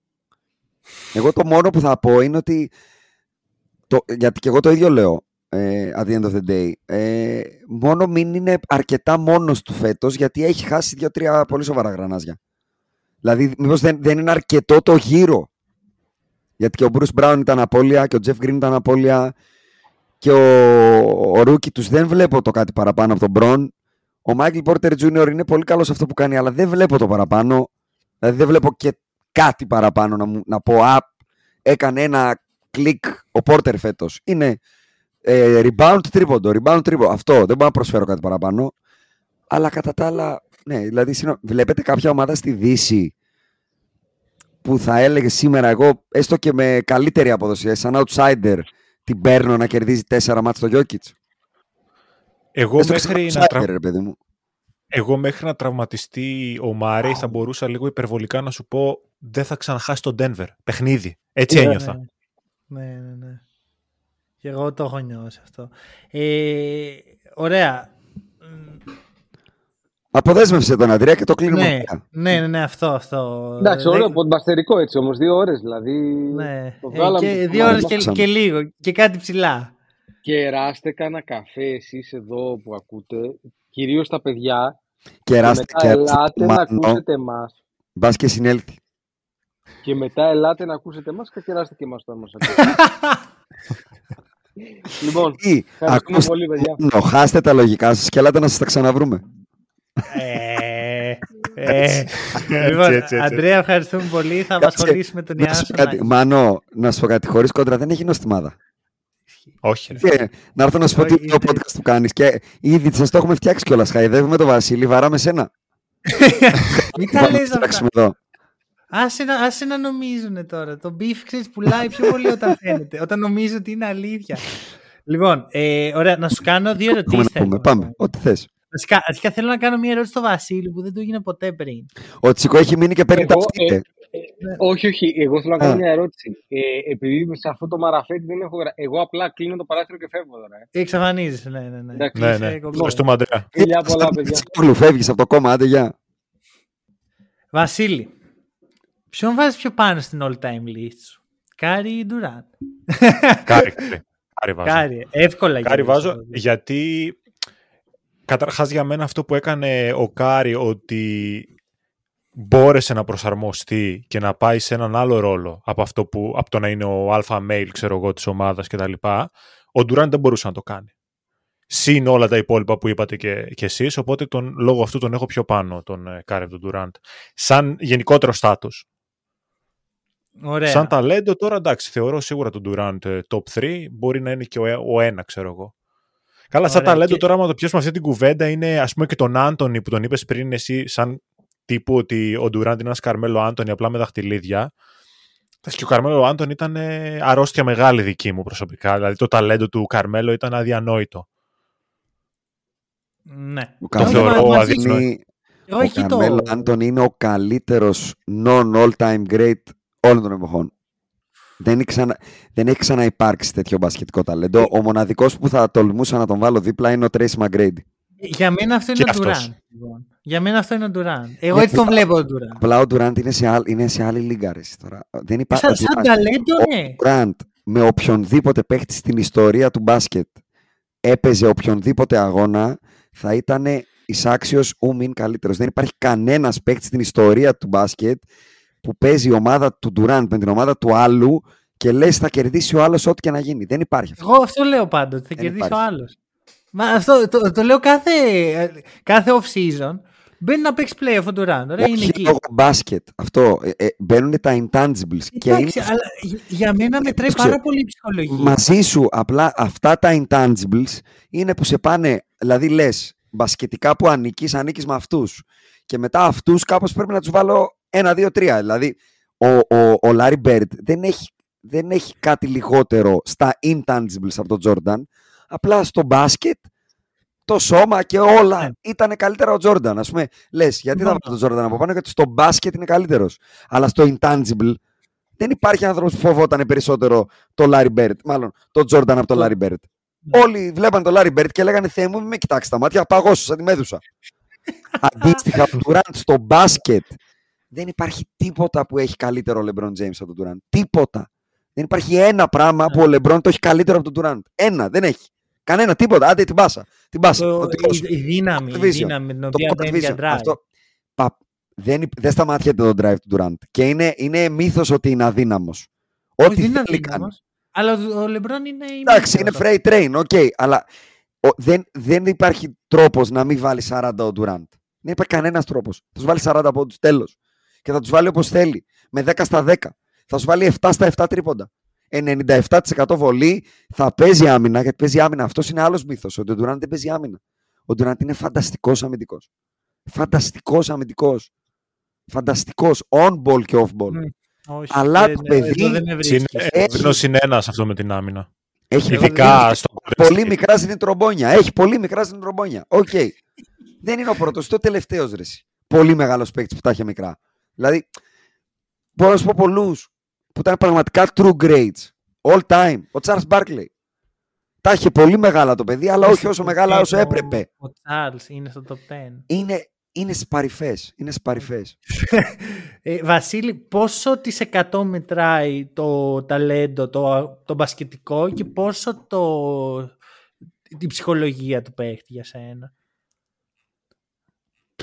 S4: Εγώ το μόνο που θα πω είναι ότι το, γιατί και εγώ το ίδιο λέω ε, at the end of the day. Ε, μόνο μην είναι αρκετά μόνος του φέτος γιατί έχει χάσει δύο-τρία πολύ σοβαρά γρανάζια. Δηλαδή, μήπως δεν, δεν είναι αρκετό το γύρο. Γιατί και ο Bruce Brown ήταν απώλεια και ο Jeff Green ήταν απώλεια και ο, ο Rookie τους δεν βλέπω το κάτι παραπάνω από τον Bron. Ο Michael Porter Jr. είναι πολύ καλός σε αυτό που κάνει, αλλά δεν βλέπω το παραπάνω. Δηλαδή δεν βλέπω και κάτι παραπάνω να, μου, να πω «Α, έκανε ένα κλικ ο Porter φέτος». Είναι ε, rebound τρίποντο, rebound τρίποντο. Αυτό, δεν μπορώ να προσφέρω κάτι παραπάνω. Αλλά κατά τα άλλα, ναι, δηλαδή συγγνώμη, βλέπετε κάποια ομάδα στη Δύση που θα έλεγε σήμερα εγώ, έστω και με καλύτερη αποδοσία, σαν outsider, την παίρνω να κερδίζει τέσσερα μάτς στο Jokic.
S2: Εγώ
S4: Έστω και σαν
S2: μέχρι, να
S4: outsider,
S2: τρα...
S4: ρε παιδί μου.
S2: Εγώ μέχρι να τραυματιστεί ο Μάρεϊ θα μπορούσα λίγο υπερβολικά να σου πω δεν θα ξαναχάσει τον Denver. Παιχνίδι. Έτσι
S3: Ναι,
S2: ένιωθα.
S1: Ναι, ναι, ναι. Και εγώ το έχω νιώσει αυτό. Ε, ωραία. Μ,
S4: Αποδέσμευσε τον Αντρέα και το κλείνουμε.
S1: Ναι,
S4: μετά.
S1: ναι, ναι, ναι, αυτό, αυτό.
S3: Εντάξει,
S1: Ε,
S3: ωραίο, ποντμπαστερικό έτσι όμως. Δύο ώρες δηλαδή.
S1: Ναι.
S3: Το
S1: Ε,
S3: βγάλαμε
S1: και
S3: το
S1: δύο ώρες
S3: κομμάτι.
S1: και, και λίγο και κάτι ψηλά.
S3: Κεράστε κανένα καφέ εσείς εδώ που ακούτε, κυρίως τα παιδιά,
S4: Κεράστε,
S3: και μετά
S4: κεράστε.
S3: ελάτε να
S4: Μάνο.
S3: ακούσετε εμάς.
S4: Μπας και συνέλθει.
S3: Και μετά ελάτε να ακούσετε εμάς και κεράστε και εμάς όταν μας ακούτε. λοιπόν,
S4: Ή
S3: ευχαριστούμε
S4: ακούστε
S3: πολύ παιδιά.
S4: μόνο, χάστε τα λογικά σας και ελάτε να σας τα ξαναβρούμε.
S1: Ε, ε, λοιπόν,
S2: έτσι, έτσι.
S1: Αντρέα, ευχαριστούμε πολύ. Θα
S4: Κάτσε,
S1: απασχολήσουμε τον
S4: Να σου
S1: Ιάσο.
S4: πω κάτι, Μάνο, να σου πω κάτι, χωρίς κόντρα δεν έχει νοστιμάδα.
S2: Όχι. ρε.
S4: Και, να έρθω να σου πω τι
S1: Όχι,
S4: είναι το
S1: είστε-
S4: podcast που κάνεις και ήδη σας το έχουμε φτιάξει κιόλας. Χαϊδεύουμε τον Βασίλη, βαράμε σένα.
S1: Μην τα
S4: Πάμε να
S1: λες αυτά.
S4: φτιάξουμε εδώ.
S1: Άσε να, άσε να νομίζουν τώρα. Το beef ξέρεις πουλάει πιο πολύ όταν φαίνεται. όταν νομίζω ότι είναι αλήθεια. λοιπόν, ε, ωραία, να σου κάνω δύο
S4: Έχουμε
S1: ερωτήσεις.
S4: να πούμε.
S1: θέλω.
S4: Πάμε, ό,τι θες.
S1: Βασικά, αρχικά θέλω να κάνω μια ερώτηση στο Βασίλη που δεν του έγινε ποτέ πριν.
S4: Ο Τσικό έχει μείνει και παίρνει τα
S3: Εγώ,
S4: αυτοί.
S3: ε, όχι, όχι, εγώ θέλω να κάνω
S4: Α.
S3: μια ερώτηση. Ε, επειδή σε αυτό το μαραφέτη δεν έχω γρα... Εγώ απλά κλείνω το παράθυρο και φεύγω τώρα. Ε.
S1: Εξαφανίζεσαι, ναι, ναι. ναι.
S3: Εντάξει.
S2: Ναι,
S1: Είσαι
S2: ναι.
S1: κομπλέ.
S2: Ευχαριστούμε, Αντρέα.
S3: Φιλιά πολλά, παιδιά.
S4: Τσικούλου, φεύγεις από το κόμμα, άντε γεια.
S1: Βασίλη, ποιον βάζεις πιο πάνω στην all time list σου; Κάρι ή Ντουράντ;
S2: Κάρι, κάρι. Κάρι βάζω.
S1: Κάρι, εύκολα
S2: Κάρι
S1: γυρίζω.
S2: βάζω γιατί καταρχάς για μένα αυτό που έκανε ο Κάρι ότι μπόρεσε να προσαρμοστεί και να πάει σε έναν άλλο ρόλο από, αυτό που, από το να είναι ο alpha male ξέρω εγώ, της ομάδας κτλ. Ο Ντουράντ δεν μπορούσε να το κάνει. Συν όλα τα υπόλοιπα που είπατε και, και εσείς, οπότε τον, λόγω αυτού τον έχω πιο πάνω τον ε, Κάρι από τον Ντουράντ. Σαν γενικότερο στάτους.
S1: Ωραία.
S2: Σαν ταλέντο τώρα εντάξει, θεωρώ σίγουρα τον Durant ε, top 3, μπορεί να είναι και ο, ε- ο ένα, ξέρω εγώ. Καλά, σαν
S1: Ωραία,
S2: ταλέντο
S1: και-
S2: τώρα, άμα το πιάσουμε αυτή την κουβέντα, είναι ας πούμε και τον Άντωνη που τον είπες πριν εσύ, σαν τύπου ότι ο Durant είναι ένας Καρμέλο Άντωνη απλά με δαχτυλίδια. Εντάξει, Και ο Καρμέλο Άντωνη ήταν ε, αρρώστια μεγάλη δική μου προσωπικά. Δηλαδή το ταλέντο του Καρμέλο ήταν αδιανόητο.
S1: Ναι.
S4: Ο
S1: Και όχι
S2: θεωρώ
S4: Καρμέλο
S1: μαζί-
S2: αδύνατο.
S4: Άντωνη-
S1: Εγώ
S4: ο
S1: εκεί το...
S4: Καρμέλο Άντωνη είναι ο καλύτερος non-all-time great όλων των εποχών. Δεν έχει, ξανα, δεν έχει ξαναυπάρξει τέτοιο μπασκετικό ταλέντο. Ο μοναδικός που θα τολμούσα να τον βάλω δίπλα είναι ο Tracy McGrady.
S1: Για μένα αυτό
S2: Και
S1: είναι ο
S2: αυτός.
S1: Ντουράν. Λοιπόν. Για μένα αυτό είναι ο Ντουράν. Εγώ
S4: Ναι,
S1: έτσι τον
S4: απλά-
S1: βλέπω τον Ντουράν.
S4: Απλά ο Durant είναι σε, άλλη, είναι σε άλλη λίγα. Ρε, εσύ, τώρα. Δεν υπάρχει
S1: Σαν, σαν ταλέντο, ναι.
S4: Durant με οποιονδήποτε παίχτη στην ιστορία του μπάσκετ έπαιζε οποιονδήποτε αγώνα θα ήταν εισάξιος ου μην καλύτερος. Δεν υπάρχει κανένας παίχτη στην ιστορία του μπάσκετ που παίζει η ομάδα του Durant με την ομάδα του άλλου και λες θα κερδίσει ο άλλος ό,τι και να γίνει. Δεν υπάρχει αυτό.
S1: Εγώ αυτό λέω πάντοτε. Θα
S4: Δεν
S1: κερδίσει ο
S4: υπάρχει.
S1: άλλος. Μα αυτό το, το λέω κάθε, κάθε off season. Μπαίνει να παίξει play ο Ντουράν. Ωραία, είναι
S4: Όχι
S1: εκεί.
S4: λόγω μπάσκετ. Αυτό. Ε, ε, μπαίνουν τα intangibles. και είναι
S1: Εντάξει, αλλά για- για μένα μετράει
S4: ξέρω.
S1: πάρα πολύ η ψυχολογία.
S4: μαζί σου απλά αυτά τα intangibles είναι που σε πάνε, δηλαδή λες μπασκετικά που ανήκεις, ανήκεις με αυτούς και μετά αυτούς κάπως πρέπει να τους βάλω ένα, δύο, τρία. Δηλαδή ο, ο, ο Larry Bird δεν έχει, δεν έχει κάτι λιγότερο στα intangibles από τον Jordan, απλά στο μπάσκετ το σώμα και όλα
S1: Ναι.
S4: ήταν καλύτερα ο Jordan. Ας πούμε, λες, γιατί θα
S1: Λοιπόν.
S4: βάλω τον Jordan από πάνω, γιατί στο μπάσκετ είναι καλύτερος. Αλλά στο intangible δεν υπάρχει άνθρωπος που φοβόταν περισσότερο το Larry Bird, μάλλον το Jordan από το
S1: Το-
S4: Larry Bird.
S1: Ναι.
S4: Όλοι βλέπαν το Larry Bird και λέγανε Θεέ μου, μην με κοιτάξεις τα μάτια, παγώσου σαν τη μέδουσα. Αντίστοιχα, ο Durant στο μπάσκετ δεν υπάρχει τίποτα που έχει καλύτερο ο LeBron James από τον Durant. Τίποτα. Δεν υπάρχει ένα πράγμα που ο LeBron το έχει καλύτερο από τον Durant. Ένα, δεν έχει. Κανένα, τίποτα. Άντε την πάσα. Την πάσα.
S1: Το-
S4: Το δικό σου.
S1: η, η δύναμη, η
S4: Division.
S1: δύναμη με την
S4: Το
S1: οποία
S4: court
S1: μπαίνει για
S4: vision.
S1: drive.
S4: Αυτό, πα, δεν, υπ- δεν σταματιέται το drive του Durant. Και είναι, είναι μύθος ότι είναι αδύναμος.
S1: Όχι,
S4: Ό,τι
S1: δεν είναι
S4: θέλει κάνει.
S1: αδύναμος. Αλλά ο, ο Λεμπρόν είναι...
S4: Εντάξει, είναι
S1: ημίχρονος.
S4: freight train, οκ. αλλά ο, δεν, δεν υπάρχει τρόπος να μην βάλει 40 ο Durant. Δεν υπάρχει κανένας τρόπος. Θα σου βάλει 40 από τους τέλος. Και θα τους βάλει όπως θέλει. Με 10 στα 10. Θα σου βάλει 7 στα 7 τρίποντα. 97% βολή θα παίζει άμυνα, γιατί παίζει άμυνα. Αυτός είναι άλλος μύθος. Ότι ο Durant δεν παίζει άμυνα. Ο Durant είναι φανταστικός αμυντικός. Φανταστικός αμυντικός. Φανταστικός on-ball και off-ball.
S1: Μμ. Όχι,
S4: Αλλά
S1: δεν-
S4: το παιδί
S1: εδώ δεν με βρίσκεις.
S4: έχει-
S2: Είναι ένας αυτό με την άμυνα.
S4: Έχει
S2: Ειδικά
S4: πολύ-
S2: στο
S4: πολύ μικρά στην τρομπόνια. Έχει πολύ μικρά στην τρομπόνια. Οκ. δεν είναι ο πρώτος, είναι ο τελευταίος ρε. εσύ. Πολύ μεγάλος παίκτης που τα είχε μικρά. Δηλαδή, μπορώ να σου πω πολλούς που ήταν πραγματικά true grades. All time. Ο Charles Barkley. Τα είχε πολύ μεγάλα το παιδί, αλλά όχι όσο μεγάλα όσο
S1: Ο-
S4: έπρεπε.
S1: Ο Charles είναι στο top 10.
S4: Είναι, είναι σπαρυφές. Είναι σπαρυφές.
S1: Ε, Βασίλη, πόσο της 100 μετράει το ταλέντο, το, το μπασκετικό και πόσο το, την ψυχολογία του παίχτη για σένα;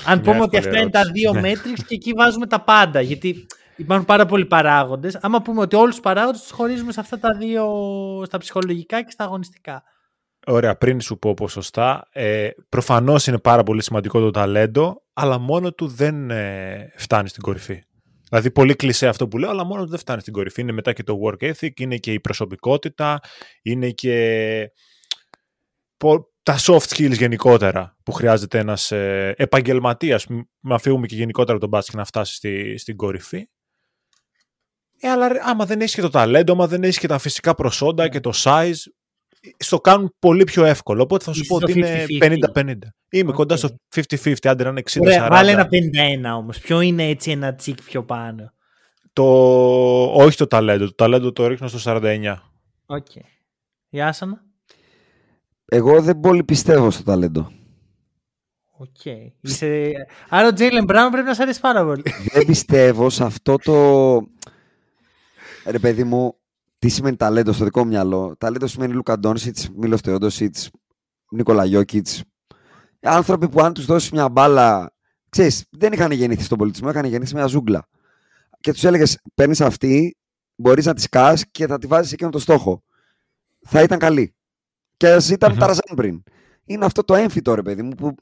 S1: Αν πούμε ότι
S2: εύκολη
S1: αυτά είναι τα
S2: ερώτηση.
S1: δύο
S2: Ναι.
S1: μέτρες και εκεί βάζουμε τα πάντα. Γιατί υπάρχουν πάρα πολλοί παράγοντες. Άμα πούμε ότι όλους τους παράγοντες τους χωρίζουμε σε αυτά τα δύο, στα ψυχολογικά και στα αγωνιστικά.
S2: Ωραία, πριν σου πω ποσοστά, ε, προφανώς είναι πάρα πολύ σημαντικό το ταλέντο, αλλά μόνο του δεν ε, φτάνει στην κορυφή. Δηλαδή, πολύ κλεισέ αυτό που λέω, αλλά μόνο του δεν φτάνει στην κορυφή. Είναι μετά και το work ethic, είναι και η προσωπικότητα, είναι και πο- τα soft skills γενικότερα που χρειάζεται ένας ε, επαγγελματίας, μ- να αφήγουμε και γενικότερα από τον μπάσκετ να φτάσει στη, στην κορυφή. Ε, αλλά ρε, άμα δεν έχεις και το ταλέντο, άμα δεν έχεις και τα φυσικά προσόντα και το size, στο κάνουν πολύ πιο εύκολο. Οπότε θα σου
S1: Είσαι
S2: πω ότι
S1: στο
S2: είναι
S1: 50-50.
S2: 50-50. Είμαι
S1: Οκ.
S2: κοντά στο 50-50, άντε να είναι 60-40.
S1: Ωραία, βάλε ένα 51 όμως. Ποιο είναι έτσι ένα τσικ πιο πάνω;
S2: το... Όχι το ταλέντο. Το ταλέντο το ρίχνω στο 49.
S1: Οκ. Γεια σας.
S4: Εγώ δεν πολύ πιστεύω στο ταλέντο.
S1: Οκ. Είσαι... Άρα ο Τζέιλεν Μπράουν πρέπει να σε αρέσει πάρα πολύ.
S4: δεν πιστεύω σε αυτό το. Ρε παιδί μου, τι σημαίνει ταλέντο στο δικό μου μυαλό. Ταλέντο σημαίνει Λούκα Ντόνσιτς, Μίλος Θεόντοσιτς, Νίκολα Γιώκητς. Άνθρωποι που αν τους δώσει μια μπάλα. ξέρεις, δεν είχαν γεννηθεί στον πολιτισμό, είχαν γεννηθεί σε μια ζούγκλα. Και τους έλεγες: Παίρνεις αυτή, μπορείς να τη σκάς και θα τη βάζεις σε εκείνο το στόχο. Θα ήταν καλή. Και α ήταν
S2: Μμμ.
S4: Ταρζάν πριν. Είναι αυτό το έμφυτο, ρε παιδί μου, που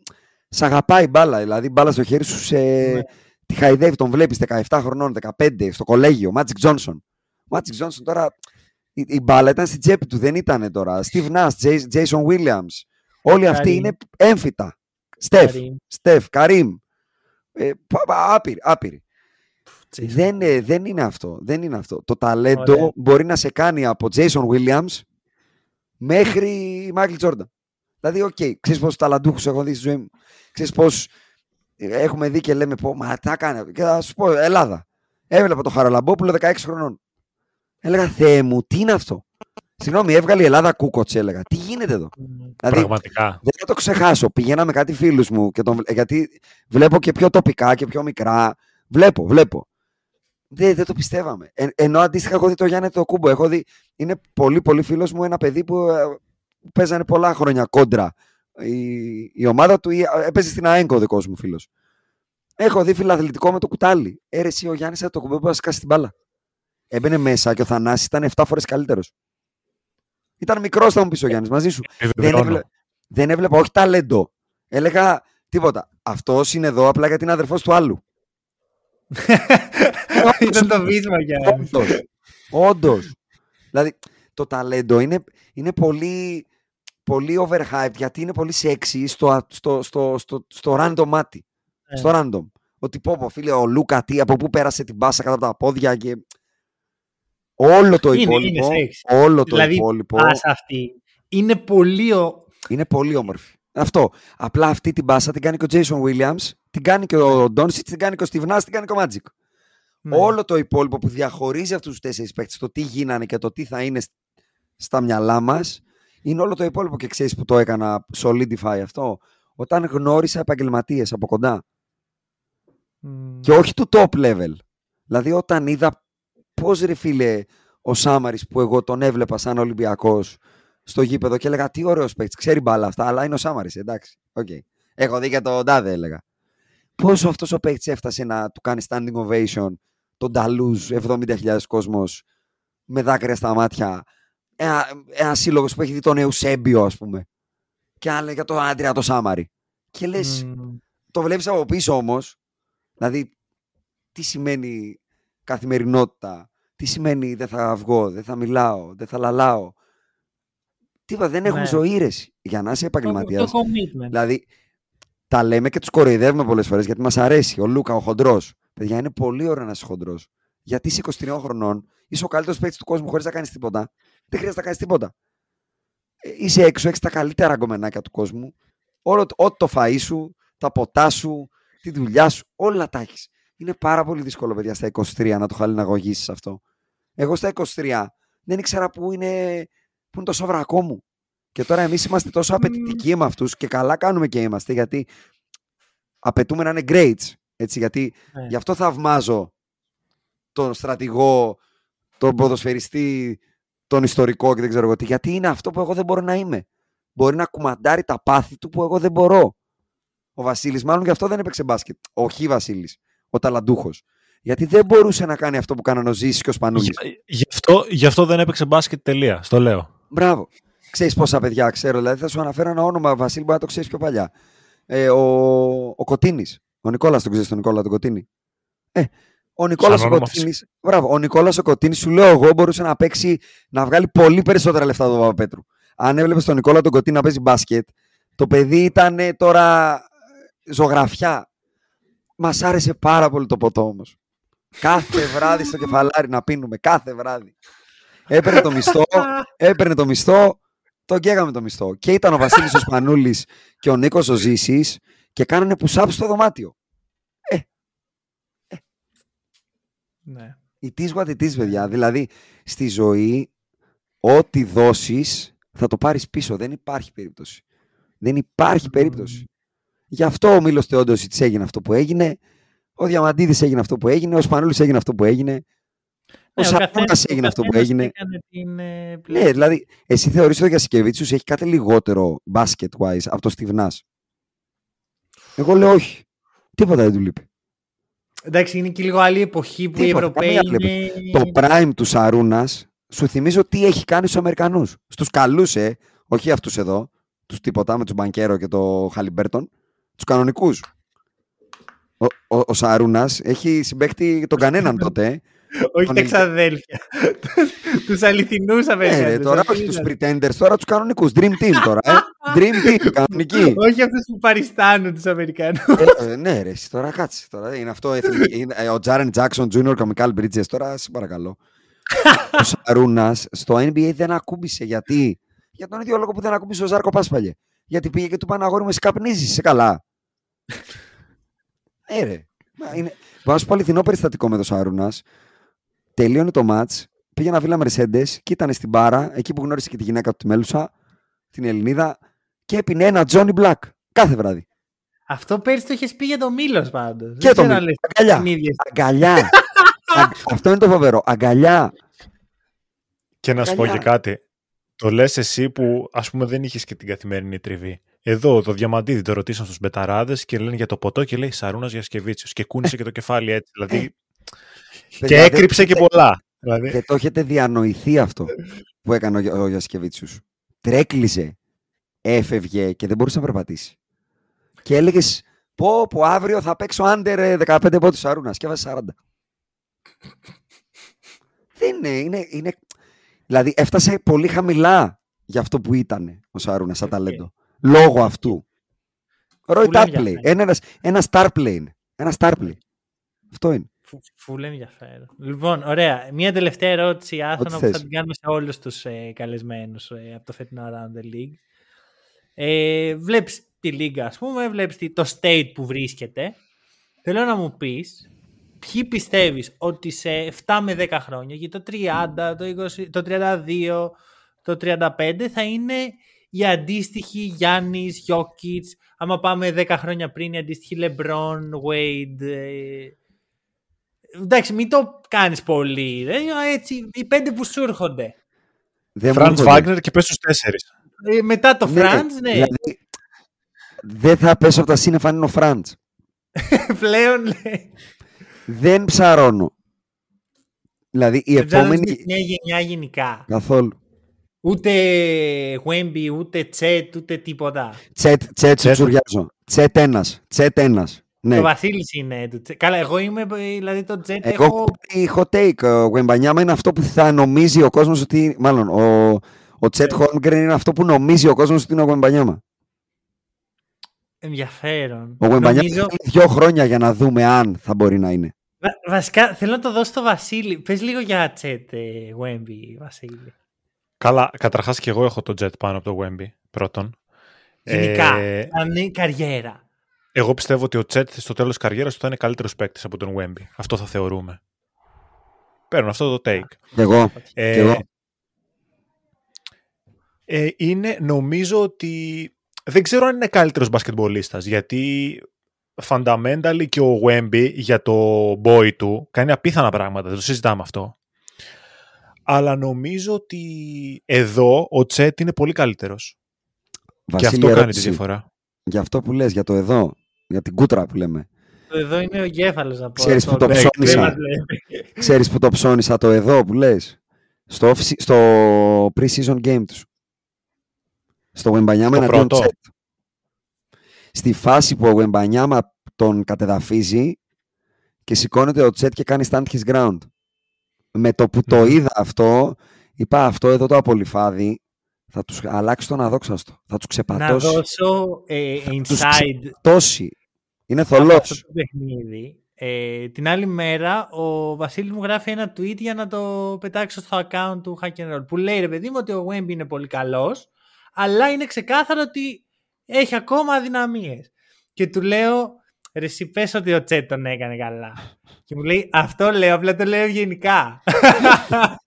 S4: σ' αγαπάει η μπάλα. Δηλαδή, η μπάλα στο χέρι σου σε,
S1: Ναι.
S4: τη χαϊδεύει, τον βλέπεις 17 χρονών, 15 στο κολέγιο, Μάτζικ Τζόνσον. Μάτζικ Τζόνσον τώρα η, η μπάλα ήταν στην τσέπη του, δεν ήταν τώρα. Steve Nash, Jay- Jason Williams. Όλοι αυτοί
S1: Καρίμ.
S4: είναι έμφυτα. Στεφ,
S1: Καρίμ.
S4: Στεφ, Καρίμ. Ε, πα- πα- άπειροι, άπειροι.
S1: Τζέισον.
S4: Δεν, ε, δεν είναι αυτό. Δεν είναι αυτό. Το ταλέντο
S1: Ωραία.
S4: μπορεί να σε κάνει από Jason Williams μέχρι Michael Jordan. Δηλαδή, οκ, ξέρεις πόσους ταλαντούχους έχω δει στη ζωή μου. Ξέρεις πώς ε, έχουμε δει και λέμε, πω, μα τα κάνει. Και θα σου πω, Ελλάδα. Έβλεπα το Χαραλαμπόπουλο 16 χρονών. Έλεγα, Θεέ μου, τι είναι αυτό. Συγγνώμη, έβγαλε η Ελλάδα Κούκοτς, έλεγα. Τι γίνεται εδώ;
S1: Μμ.
S4: Δηλαδή,
S2: Πραγματικά.
S4: δεν θα το ξεχάσω. Πήγαινα με κάτι φίλους μου και τον... γιατί βλέπω και πιο τοπικά και πιο μικρά. Βλέπω, βλέπω. Δεν, δεν το πιστεύαμε. Ε, ενώ αντίστοιχα έχω δει το Γιάννη το Κούμπο. Έχω δει, είναι πολύ πολύ φίλος μου ένα παιδί που ε, παίζανε πολλά χρόνια κόντρα. Η, η ομάδα του ή- ε, έπαιζε στην ΑΕΝΚΟ ο δικός μου φίλος. Έχω δει φιλαθλητικό με το κουτάλι. Έρεση ο Γιάννης το κουμπί που να σκάσει την μπάλα. Έμπαινε μέσα και ο Θανάσης ήταν 7 φορές καλύτερος. Ήταν μικρός θα μου πεις ο Γιάννης μαζί σου δεν,
S2: Επιβεβαιώνω.
S4: έβλε... δεν έβλεπα όχι ταλέντο. Έλεγα τίποτα. Αυτός είναι εδώ απλά γιατί είναι αδερφός του άλλου.
S1: Ήταν το βίσμα για
S4: Όντως. Όντως. δηλαδή το ταλέντο είναι, είναι πολύ, πολύ overhyped γιατί είναι πολύ sexy στο, στο, στο, στο, στο random μάτι.
S1: Ε.
S4: Στο random. Ότι πω, πω φίλε, ο Λούκα τι, από πού πέρασε την μπάσα κάτω από τα πόδια και. Όλο το
S1: Είναι-
S4: υπόλοιπο.
S1: είναι sexy.
S4: όλο το
S1: Δηλαδή,
S4: υπόλοιπο.
S1: πάσα αυτή. Είναι πολύ. Ο...
S4: Είναι πολύ όμορφη. Αυτό. Απλά αυτή την μπάσα την κάνει και ο Jason Williams, την κάνει και ο Ντόνσιτς, την κάνει και ο Steve Nash, την κάνει και ο Magic.
S1: Ναι.
S4: Όλο το υπόλοιπο που διαχωρίζει αυτούς τους τέσσερις παίκτες, το τι γίνανε και το τι θα είναι σ- στα μυαλά μας, είναι όλο το υπόλοιπο. Και ξέρεις που το έκανα solidify αυτό; Όταν γνώρισα επαγγελματίες από κοντά.
S1: Μμ.
S4: Και όχι του top level. Δηλαδή, όταν είδα πώς ρε φίλε ο Σάμαρης που εγώ τον έβλεπα σαν Ολυμπιακός στο γήπεδο και έλεγα τι ωραίος παίκτης, ξέρει μπάλα αυτά, αλλά είναι ο Σάμαρης, εντάξει. Okay. Έχω δει και τον Ντάδε, έλεγα. Πόσο αυτός ο παίκτης έφτασε να του κάνει standing ovation τον Νταλούζ, 70.000 κόσμος, με δάκρυα στα μάτια. Ένα, ένας σύλλογος που έχει δει τον Εουσέμπιο, ας πούμε. Και άλλα για τον Άντρια το Σάμαρη. Και λες,
S1: Μμ.
S4: το βλέπεις από πίσω όμως, δηλαδή τι σημαίνει καθημερινότητα, τι σημαίνει δεν θα βγω, δεν θα μιλάω, δεν θα λαλάω. Τίποτα, δεν έχουν
S1: Ναι.
S4: ζωή ρε, εσύ. Για να είσαι
S1: Το,
S4: επαγγελματίας.
S1: το commitment.
S4: Δηλαδή, τα λέμε και τους κοροϊδεύουμε πολλές φορές γιατί μας αρέσει. Ο Λούκα, ο χοντρός. Παιδιά, είναι πολύ ωραίος να είσαι χοντρός. Γιατί είσαι 23 χρονών, είσαι ο καλύτερος παίκτης του κόσμου χωρίς να κάνεις τίποτα. Δεν χρειάζεται να κάνεις τίποτα. Ε, Είσαι έξω, έχεις τα καλύτερα αγκομενάκια του κόσμου. Όλο, το- ό,τι το φαΐ σου, τα ποτά σου, τη δουλειά σου, όλα τα έχεις. Είναι πάρα πολύ δύσκολο, παιδιά, στα 23 να το χαλιναγωγήσεις αυτό. Εγώ στα 23 δεν ήξερα πού είναι, πού είναι το σόβρακό μου. Και τώρα εμείς είμαστε τόσο απαιτητικοί με αυτούς και καλά κάνουμε και είμαστε γιατί απαιτούμε να είναι greats. Έτσι, γιατί
S1: Ναι.
S4: γι' αυτό θαυμάζω τον στρατηγό, τον ποδοσφαιριστή, τον ιστορικό και δεν ξέρω εγώ τι. Γιατί είναι αυτό που εγώ δεν μπορώ να είμαι. Μπορεί να κουμαντάρει τα πάθη του που εγώ δεν μπορώ. Ο Βασίλης, μάλλον γι' αυτό δεν έπαιξε μπάσκετ. Ο Χ Βασίλης, ο ταλαντούχος. Γιατί δεν μπορούσε να κάνει αυτό που κάνανε ο Ζήσης και ο Σπανούλης.
S2: Γι- Γι' αυτό, γι' αυτό δεν έπαιξε μπάσκετ τελεία. Στο λέω.
S4: Μπράβο. Ξέρεις πόσα παιδιά ξέρω. Δηλαδή θα σου αναφέρω ένα όνομα, Βασίλη, μπορεί να το ξέρεις πιο παλιά. Ε, ο ο Κωτίνη. Ο Νικόλας, τον ξέρεις τον Νικόλα τον Κωτίνη. Ε, ο Νικόλας ο
S2: όνομα
S4: Κωτίνη. Μπράβο. Ο Νικόλας ο Κωτίνη, σου λέω εγώ, μπορούσε να παίξει, να βγάλει πολύ περισσότερα λεφτά από τον Παπαπέτρου. Αν έβλεπες τον Νικόλα τον Κωτίνη να παίζει μπάσκετ, το παιδί ήταν ε, τώρα ε, ζωγραφιά. Μας άρεσε πάρα πολύ το ποτό όμως. Κάθε βράδυ στο κεφαλάρι να πίνουμε. Κάθε βράδυ. Έπαιρνε το μισθό, έπαιρνε το μισθό, τον καίγαμε το μισθό. Και ήταν ο Βασίλης ο Σπανούλης και ο Νίκος ο Ζήσης και κάνανε push-up στο δωμάτιο.
S1: Ναι.
S4: Η τι what it is, παιδιά. Δηλαδή, στη ζωή, ό,τι δώσεις θα το πάρεις πίσω. Δεν υπάρχει περίπτωση. Δεν υπάρχει περίπτωση. Γι' αυτό ο Μήλο Θεόντος έγινε αυτό που έγινε. Ο Διαμαντίδης έγινε αυτό που έγινε. Ο Σπανούλης έγινε αυτό που έγινε. Ο
S1: Ναι,
S4: Σαρκώνας
S1: καθένας-
S4: έγινε
S1: ο
S4: αυτό που
S1: καθένας
S4: έγινε.
S1: έκανε την, ε,
S4: Ναι, δηλαδή, εσύ θεωρείς ότι ο Γιασκεβίτσιος έχει κάτι λιγότερο basket-wise από το Στιβνάς. Εγώ λέω όχι. Τίποτα δεν του λείπει.
S1: Εντάξει, είναι και λίγο άλλη εποχή που οι
S4: Τίποτα,
S1: Ευρωπαίοι
S4: καμία
S1: είναι...
S4: Το prime του Σαρούνας, σου θυμίζω τι έχει κάνει στους Αμερικανούς. Στους καλούς, ε, όχι αυτούς εδώ, τους τίποτα με τους Μπανκέρο και το Χαλιμπέρτον, τους κανονικούς. Ο, ο, ο Σαρούνας έχει συμπαίχτη τον κανέναν τότε. Ε.
S1: Όχι
S4: τον
S1: τα
S4: Ελ-
S1: ξαδέλφια. Τους αληθινούς
S4: Ε, ρε,
S1: Αμερικανούς.
S4: τώρα
S1: Αυτοί
S4: όχι τους
S1: ήταν.
S4: pretenders, τώρα τους κανονικούς. Dream team τώρα, ε. Dream team, κανονική.
S1: Όχι αυτούς που παριστάνουν τους Αμερικανούς.
S4: Ε, ε, ναι, ρε, εσύ τώρα κάτσε. Τώρα, είναι αυτό, εθνική- είναι, ε, ο Τζάρεν Τζάξον Jr. και ο Μικάλ Μπρίτζες. Τώρα, σε παρακαλώ. ο Σαρούνας στο NBA δεν ακούμπησε. Γιατί; Για τον ίδιο λόγο που δεν ακούμπησε ο Ζάρκο Πάσπαλιε. Γιατί πήγε και του είπαν αγόρι μου, εσύ καπνίζεις, είσαι καλά. Ε, ρε. Μα Είναι... Βάζω σου πω αληθινό περιστατικό με τον Σαρούνας. Τελείωνε το μάτ, πήγε να βίλα Mercedes και ήταν στην μπάρα, εκεί που γνώρισε και τη γυναίκα του τη Μέλουσα, την Ελληνίδα, και έπινε ένα Johnny Black κάθε βράδυ.
S1: Αυτό πέρσι το είχες πει για το Μήλος πάντως.
S4: Και
S1: Δεν
S4: το
S1: ξέρω
S4: Μήλος.
S1: αν λες
S4: Αγκαλιά.
S1: την ίδια
S4: Αγκαλιά. Α- αυτό είναι το φοβερό. Αγκαλιά.
S2: Και να σου πω
S4: Καλιά.
S2: και κάτι. Το λες εσύ που ας πούμε δεν είχες και την καθημερινή τριβή. Εδώ το Διαμαντίδη το ρωτήσαν στους μπεταράδες και λένε για το ποτό και λέει Σαρούνας Γιασκεβίτσιος και κούνησε και το κεφάλι έτσι. Δηλαδή, και
S4: Παιδιά, δεν-
S2: έκρυψε και πολλά. Δηλαδή,
S4: Δεν το έχετε διανοηθεί αυτό που έκανε ο, Για- ο Γιασκεβίτσιους. Τρέκλιζε, έφευγε και δεν μπορούσε να περπατήσει. Και έλεγες πω, πω αύριο θα παίξω άντερ ε, 15 πόντους Σαρούνας και έβασε 40. Δεν είναι, είναι, είναι... Δηλαδή έφτασε πολύ χαμηλά για αυτό που ήταν ο Σαρούνας σαν
S1: Οκ.
S4: ταλέντο. Λόγω αυτού. Roy
S1: Φουλ
S4: Tapley.
S1: ενδιαφέρον.
S4: Ένα, ένας star play είναι. Ένας star play. Αυτό είναι.
S1: Φου- Φουλ ενδιαφέρον. Λοιπόν, ωραία. Μία τελευταία ερώτηση, Άθωνα, που
S4: θες.
S1: θα την κάνουμε σε όλους τους ε, καλεσμένους ε, από το φετινό Around the League. Ε, βλέπεις τη Λίγκα, ας πούμε, βλέπεις τη- το state που βρίσκεται. Θέλω να μου πεις, ποιοι πιστεύεις ότι σε 7 με 10 χρόνια, για το 30, το, 20, το 32, το 35, θα είναι η αντίστοιχη Γιάννης, Γιώκητς, άμα πάμε 10 χρόνια πριν, η αντίστοιχη Λεμπρόν, Wade, ε, Εντάξει, μην το κάνεις πολύ. Ρε. Έτσι, οι πέντε που σου έρχονται.
S4: Δεν μου
S2: Φραντς
S4: έρχονται.
S2: Βάγνερ και πες στους τέσσερις.
S1: Ε, μετά το
S4: Ναι,
S1: Φραντς, ναι.
S4: Δηλαδή, δεν θα πέσω από τα σύννεφα αν είναι ο Φραντς.
S1: Πλέον, λέει.
S4: Δεν ψαρώνω. Δηλαδή η
S1: Δεν ψάχνεις
S4: επόμενη.
S1: τη νέα γενιά γενικά.
S4: Καθόλου.
S1: Ούτε Wemby, ούτε Τσέτ, ούτε τίποτα.
S4: Τσέτ, τσέτ,
S2: Τσέτ.
S4: τσουριάζω. Τσέτ ένας. Τσέτ ένας. Ναι.
S1: Το Βασίλης είναι του Τσέτ. Καλά, εγώ είμαι, ε, δηλαδή το Τσέτ
S4: Εγώ
S1: έχω...
S4: έχω hot take. Ο Γουεμπανιάμα είναι αυτό που θα νομίζει ο κόσμος ότι. Μάλλον ο, ο Τσέτ
S1: Ναι.
S4: Χόλμγκρεν είναι αυτό που νομίζει ο κόσμος ότι είναι ο Γουεμπανιάμα.
S1: ενδιαφέρον.
S4: Ο Γουεμπανιάμα
S1: Νομίζω...
S4: θέλει δύο χρόνια για να δούμε αν θα μπορεί να είναι.
S1: Βα- βασικά, θέλω να το δώσω στο Βασίλη. Πες λίγο για Τσέτ, ε, Wemby, Βασίλη.
S2: Καλά, καταρχάς και εγώ έχω το jet πάνω από το Wemby, πρώτον.
S1: Γενικά,
S2: Ε,
S1: σαν η καριέρα.
S2: Εγώ πιστεύω ότι ο Τσέτ στο τέλος της καριέρας του θα είναι καλύτερος παίκτης από τον Wemby. Αυτό θα θεωρούμε. Παίρνω αυτό το take.
S4: Κι εγώ.
S2: Ε,
S4: Κι εγώ.
S2: ε, είναι, νομίζω ότι δεν ξέρω αν είναι καλύτερος μπασκετμπολίστας, γιατί fundamentally και ο Wemby για το boy του κάνει απίθανα πράγματα, δεν το συζητάμε αυτό. Αλλά νομίζω ότι εδώ ο Τσέτ είναι πολύ καλύτερος. και αυτό κάνει τη διαφορά.
S4: Για αυτό που λες, για το εδώ, για την κούτρα που λέμε.
S1: Το εδώ είναι ο γέφαλος να πω.
S4: Ξέρεις που το ψώνισα; Ξέρεις που το ψώνισα το εδώ που λες; Στο, στο pre-season game τους. Στο Wembanyama εναντίον Τσέτ. Στη φάση που ο Wembanyama τον κατεδαφίζει και σηκώνεται ο Τσέτ και κάνει stand his ground. Με το που το είδα αυτό, είπα αυτό εδώ το απολυφάδι θα τους αλλάξει τον αδόξαστο. Θα τους ξεπατώσει.
S1: Να δώσω ε, inside.
S4: Τόση. Είναι θολός. Αυτό
S1: το παιχνίδι. Ε, την άλλη μέρα ο Βασίλης μου γράφει ένα tweet για να το πετάξω στο account του Hack and Roll που λέει ρε παιδί μου ότι ο Wemby είναι πολύ καλός αλλά είναι ξεκάθαρο ότι έχει ακόμα αδυναμίες. Και του λέω ρε εσύ πες ότι ο Τσέτ τον έκανε καλά. Και μου λέει αυτό λέω, απλά το λέω γενικά.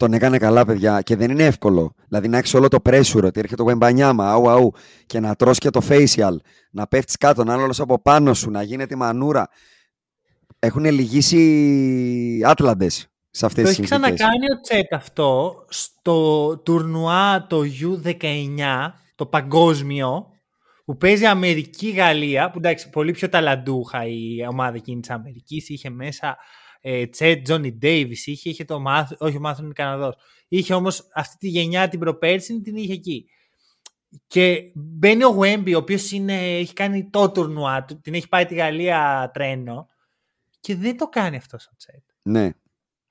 S4: τον έκανε καλά, παιδιά. Και δεν είναι εύκολο. Δηλαδή να έχεις όλο το pressure ότι έρχεται το γουεμπανιάμα, αου, αου, και να τρως και το facial, να πέφτεις κάτω, να είναι όλος από πάνω σου, να γίνεται μανούρα. Έχουν λυγίσει Άτλαντες σε αυτές τις συνθήκες.
S1: Το έχει ξανακάνει ο Τσέτ αυτό στο τουρνουά το U19, το παγκόσμιο, που παίζει Αμερική-Γαλλία, που εντάξει, πολύ πιο ταλαντούχα η ομάδα εκείνης της Αμερικής. Είχε μέσα Τσέτ, Τζόνι Ντέιβις, είχε, είχε το Μάθ, όχι ο Μάθον είναι Καναδό. Είχε όμως αυτή τη γενιά την προπέρσινη την είχε εκεί. Και μπαίνει ο Γουέμπι, ο οποίος έχει κάνει το τουρνουά, την έχει πάει τη Γαλλία τρένο και δεν το κάνει αυτός ο Τσέτ.
S4: Ναι.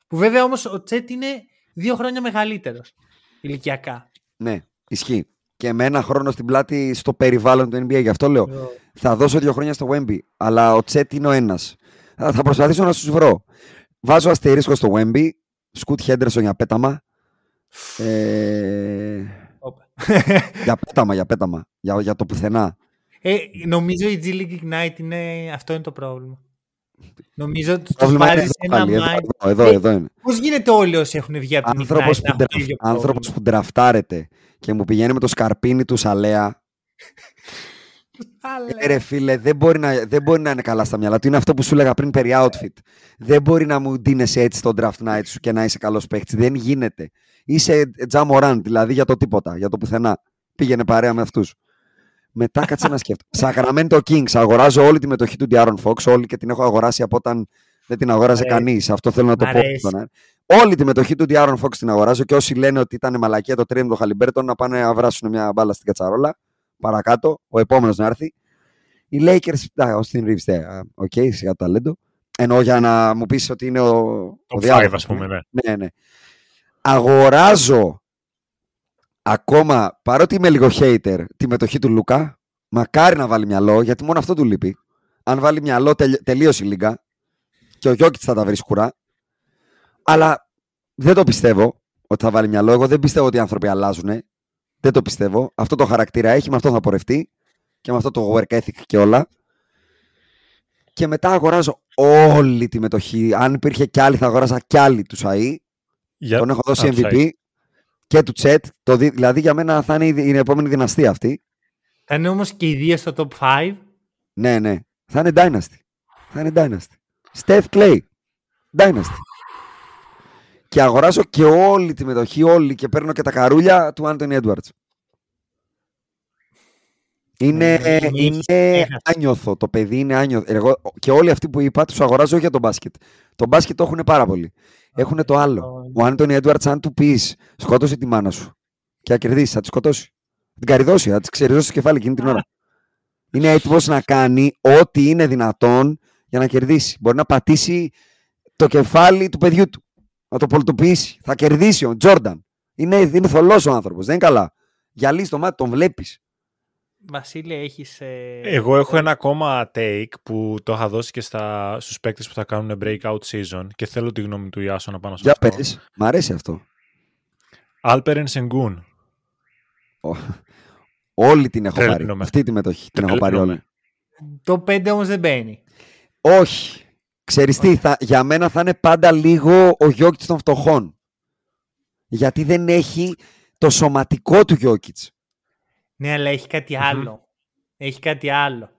S1: Που βέβαια όμως ο Τσέτ είναι δύο χρόνια μεγαλύτερος ηλικιακά.
S4: Ναι, ισχύει. Και με ένα χρόνο στην πλάτη στο περιβάλλον του NBA. Γι' αυτό λέω. Θα δώσω δύο χρόνια στο Wemby. Αλλά ο Τσέτ είναι ο ένας. Θα προσπαθήσω να σου βρω. Βάζω αστερίσκο στο Wemby. Σκουτ Χέντερσον για πέταμα. Ε... για πέταμα, για πέταμα. Για, για το πουθενά.
S1: Ε, νομίζω η G League Ignite είναι... Αυτό είναι το πρόβλημα. Νομίζω ότι τους πάρει ένα
S4: mind. Εδώ, εδώ, εδώ είναι.
S1: Πώς γίνεται όλοι όσοι έχουν βγει από την Ignite που,
S4: Άνθρωπος που ντραφτάρεται και μου πηγαίνει με το σκαρπίνι του Σαλέα ε, ρε φίλε, δεν μπορεί, να, δεν μπορεί να είναι καλά στα μυαλά του. Είναι αυτό που σου έλεγα πριν περί outfit. Δεν μπορεί να μου ντύνεσαι έτσι στο draft night σου και να είσαι καλός παίχτη. Δεν γίνεται. Είσαι τζαμοράν, δηλαδή για το τίποτα, για το πουθενά. Πήγαινε παρέα με αυτούς. Μετά κάτσε να σκέφτομαι. το Kings. Αγοράζω όλη τη μετοχή του Diaron Fox. Όλη και την έχω αγοράσει από όταν δεν την αγόραζε κανείς. Αυτό θέλω να το πω. Ναι. Όλη τη μετοχή του De'Aaron Fox την αγοράζω και όσοι λένε ότι ήταν μαλακία το τρίμηνο του Χαλιμπέρτον να πάνε να βράσουν μια μπάλα στην κατσαρόλα. Παρακάτω, ο επόμενος να έρθει. Οι Lakers, ο Austin Reeves, οκ, okay, σιγά το ταλέντο. Ενώ για να μου πεις ότι είναι ο,
S2: ο διάβολος. πούμε, ναι.
S4: ναι. Ναι, Αγοράζω ακόμα, παρότι είμαι λίγο hater, τη μετοχή του Λούκα. Μακάρι να βάλει μυαλό, γιατί μόνο αυτό του λείπει. Αν βάλει μυαλό, τελ, τελείωσε η λίγκα. Και ο Γιώκητς θα τα βρει σκουρά. Αλλά δεν το πιστεύω ότι θα βάλει μυαλό. Εγώ δεν πιστεύω ότι οι άνθρωποι αλλάζουν. Δεν το πιστεύω. Αυτό το χαρακτήρα έχει, με αυτό θα πορευτεί και με αυτό το work ethic και όλα. Και μετά αγοράζω όλη τη μετοχή. Αν υπήρχε κι άλλη, θα αγοράζα κι άλλη του ΣΑΗ. Yeah. Τον έχω δώσει MVP και του Τσέτ. Το, δηλαδή για μένα θα είναι η, επόμενη δυναστεία αυτή.
S1: Θα είναι όμως και οι δύο στο top 5.
S4: Ναι, ναι. Θα είναι Dynasty. Θα είναι Dynasty. Steph Clay. Dynasty. Και αγοράζω και όλη τη μετοχή, όλη και παίρνω και τα καρούλια του Anthony Edwards. Είναι, ναι, είναι άνιωθο. Το παιδί είναι άνιωθο. Εγώ, και όλοι αυτοί που είπα τους αγοράζω για τον μπάσκετ. Το μπάσκετ το έχουν πάρα πολύ. Έχουν το άλλο. Ο Άντωνι Έντουαρτς, αν του πεις σκότωσε τη μάνα σου και θα κερδίσεις, θα τη σκοτώσει. Την καριδώσει, θα τη ξεριζώσει το κεφάλι εκείνη την ώρα. Είναι έτοιμος να κάνει ό,τι είναι δυνατόν για να κερδίσει. Μπορεί να πατήσει το κεφάλι του παιδιού του. Να το πολιτοποιήσει. Θα κερδίσει ο Τζόρνταν. Είναι, είναι θολός ο άνθρωπος. Δεν είναι καλά. Γυαλίζει το μάτι, τον βλέπεις.
S1: Βασίλη, έχεις... Ε...
S2: Εγώ έχω ένα ακόμα take που το είχα δώσει και στα, στους παίκτες που θα κάνουν breakout season και θέλω τη γνώμη του Ιάσο να πάνω σε
S4: Για αυτό. πες, μ' αρέσει αυτό.
S2: Άλπερεν Σενγκούν.
S4: Όλη την έχω πάρει. Αυτή τη μετοχή την έχω πάρει όλη.
S1: Το 5 όμως δεν μπαίνει.
S4: Όχι. Ξέρεις τι, θα, για μένα θα είναι πάντα λίγο ο Γιόκιτς των φτωχών. Γιατί δεν έχει το σωματικό του Γιόκιτς.
S1: Ναι, αλλά έχει κάτι άλλο. Έχει κάτι άλλο.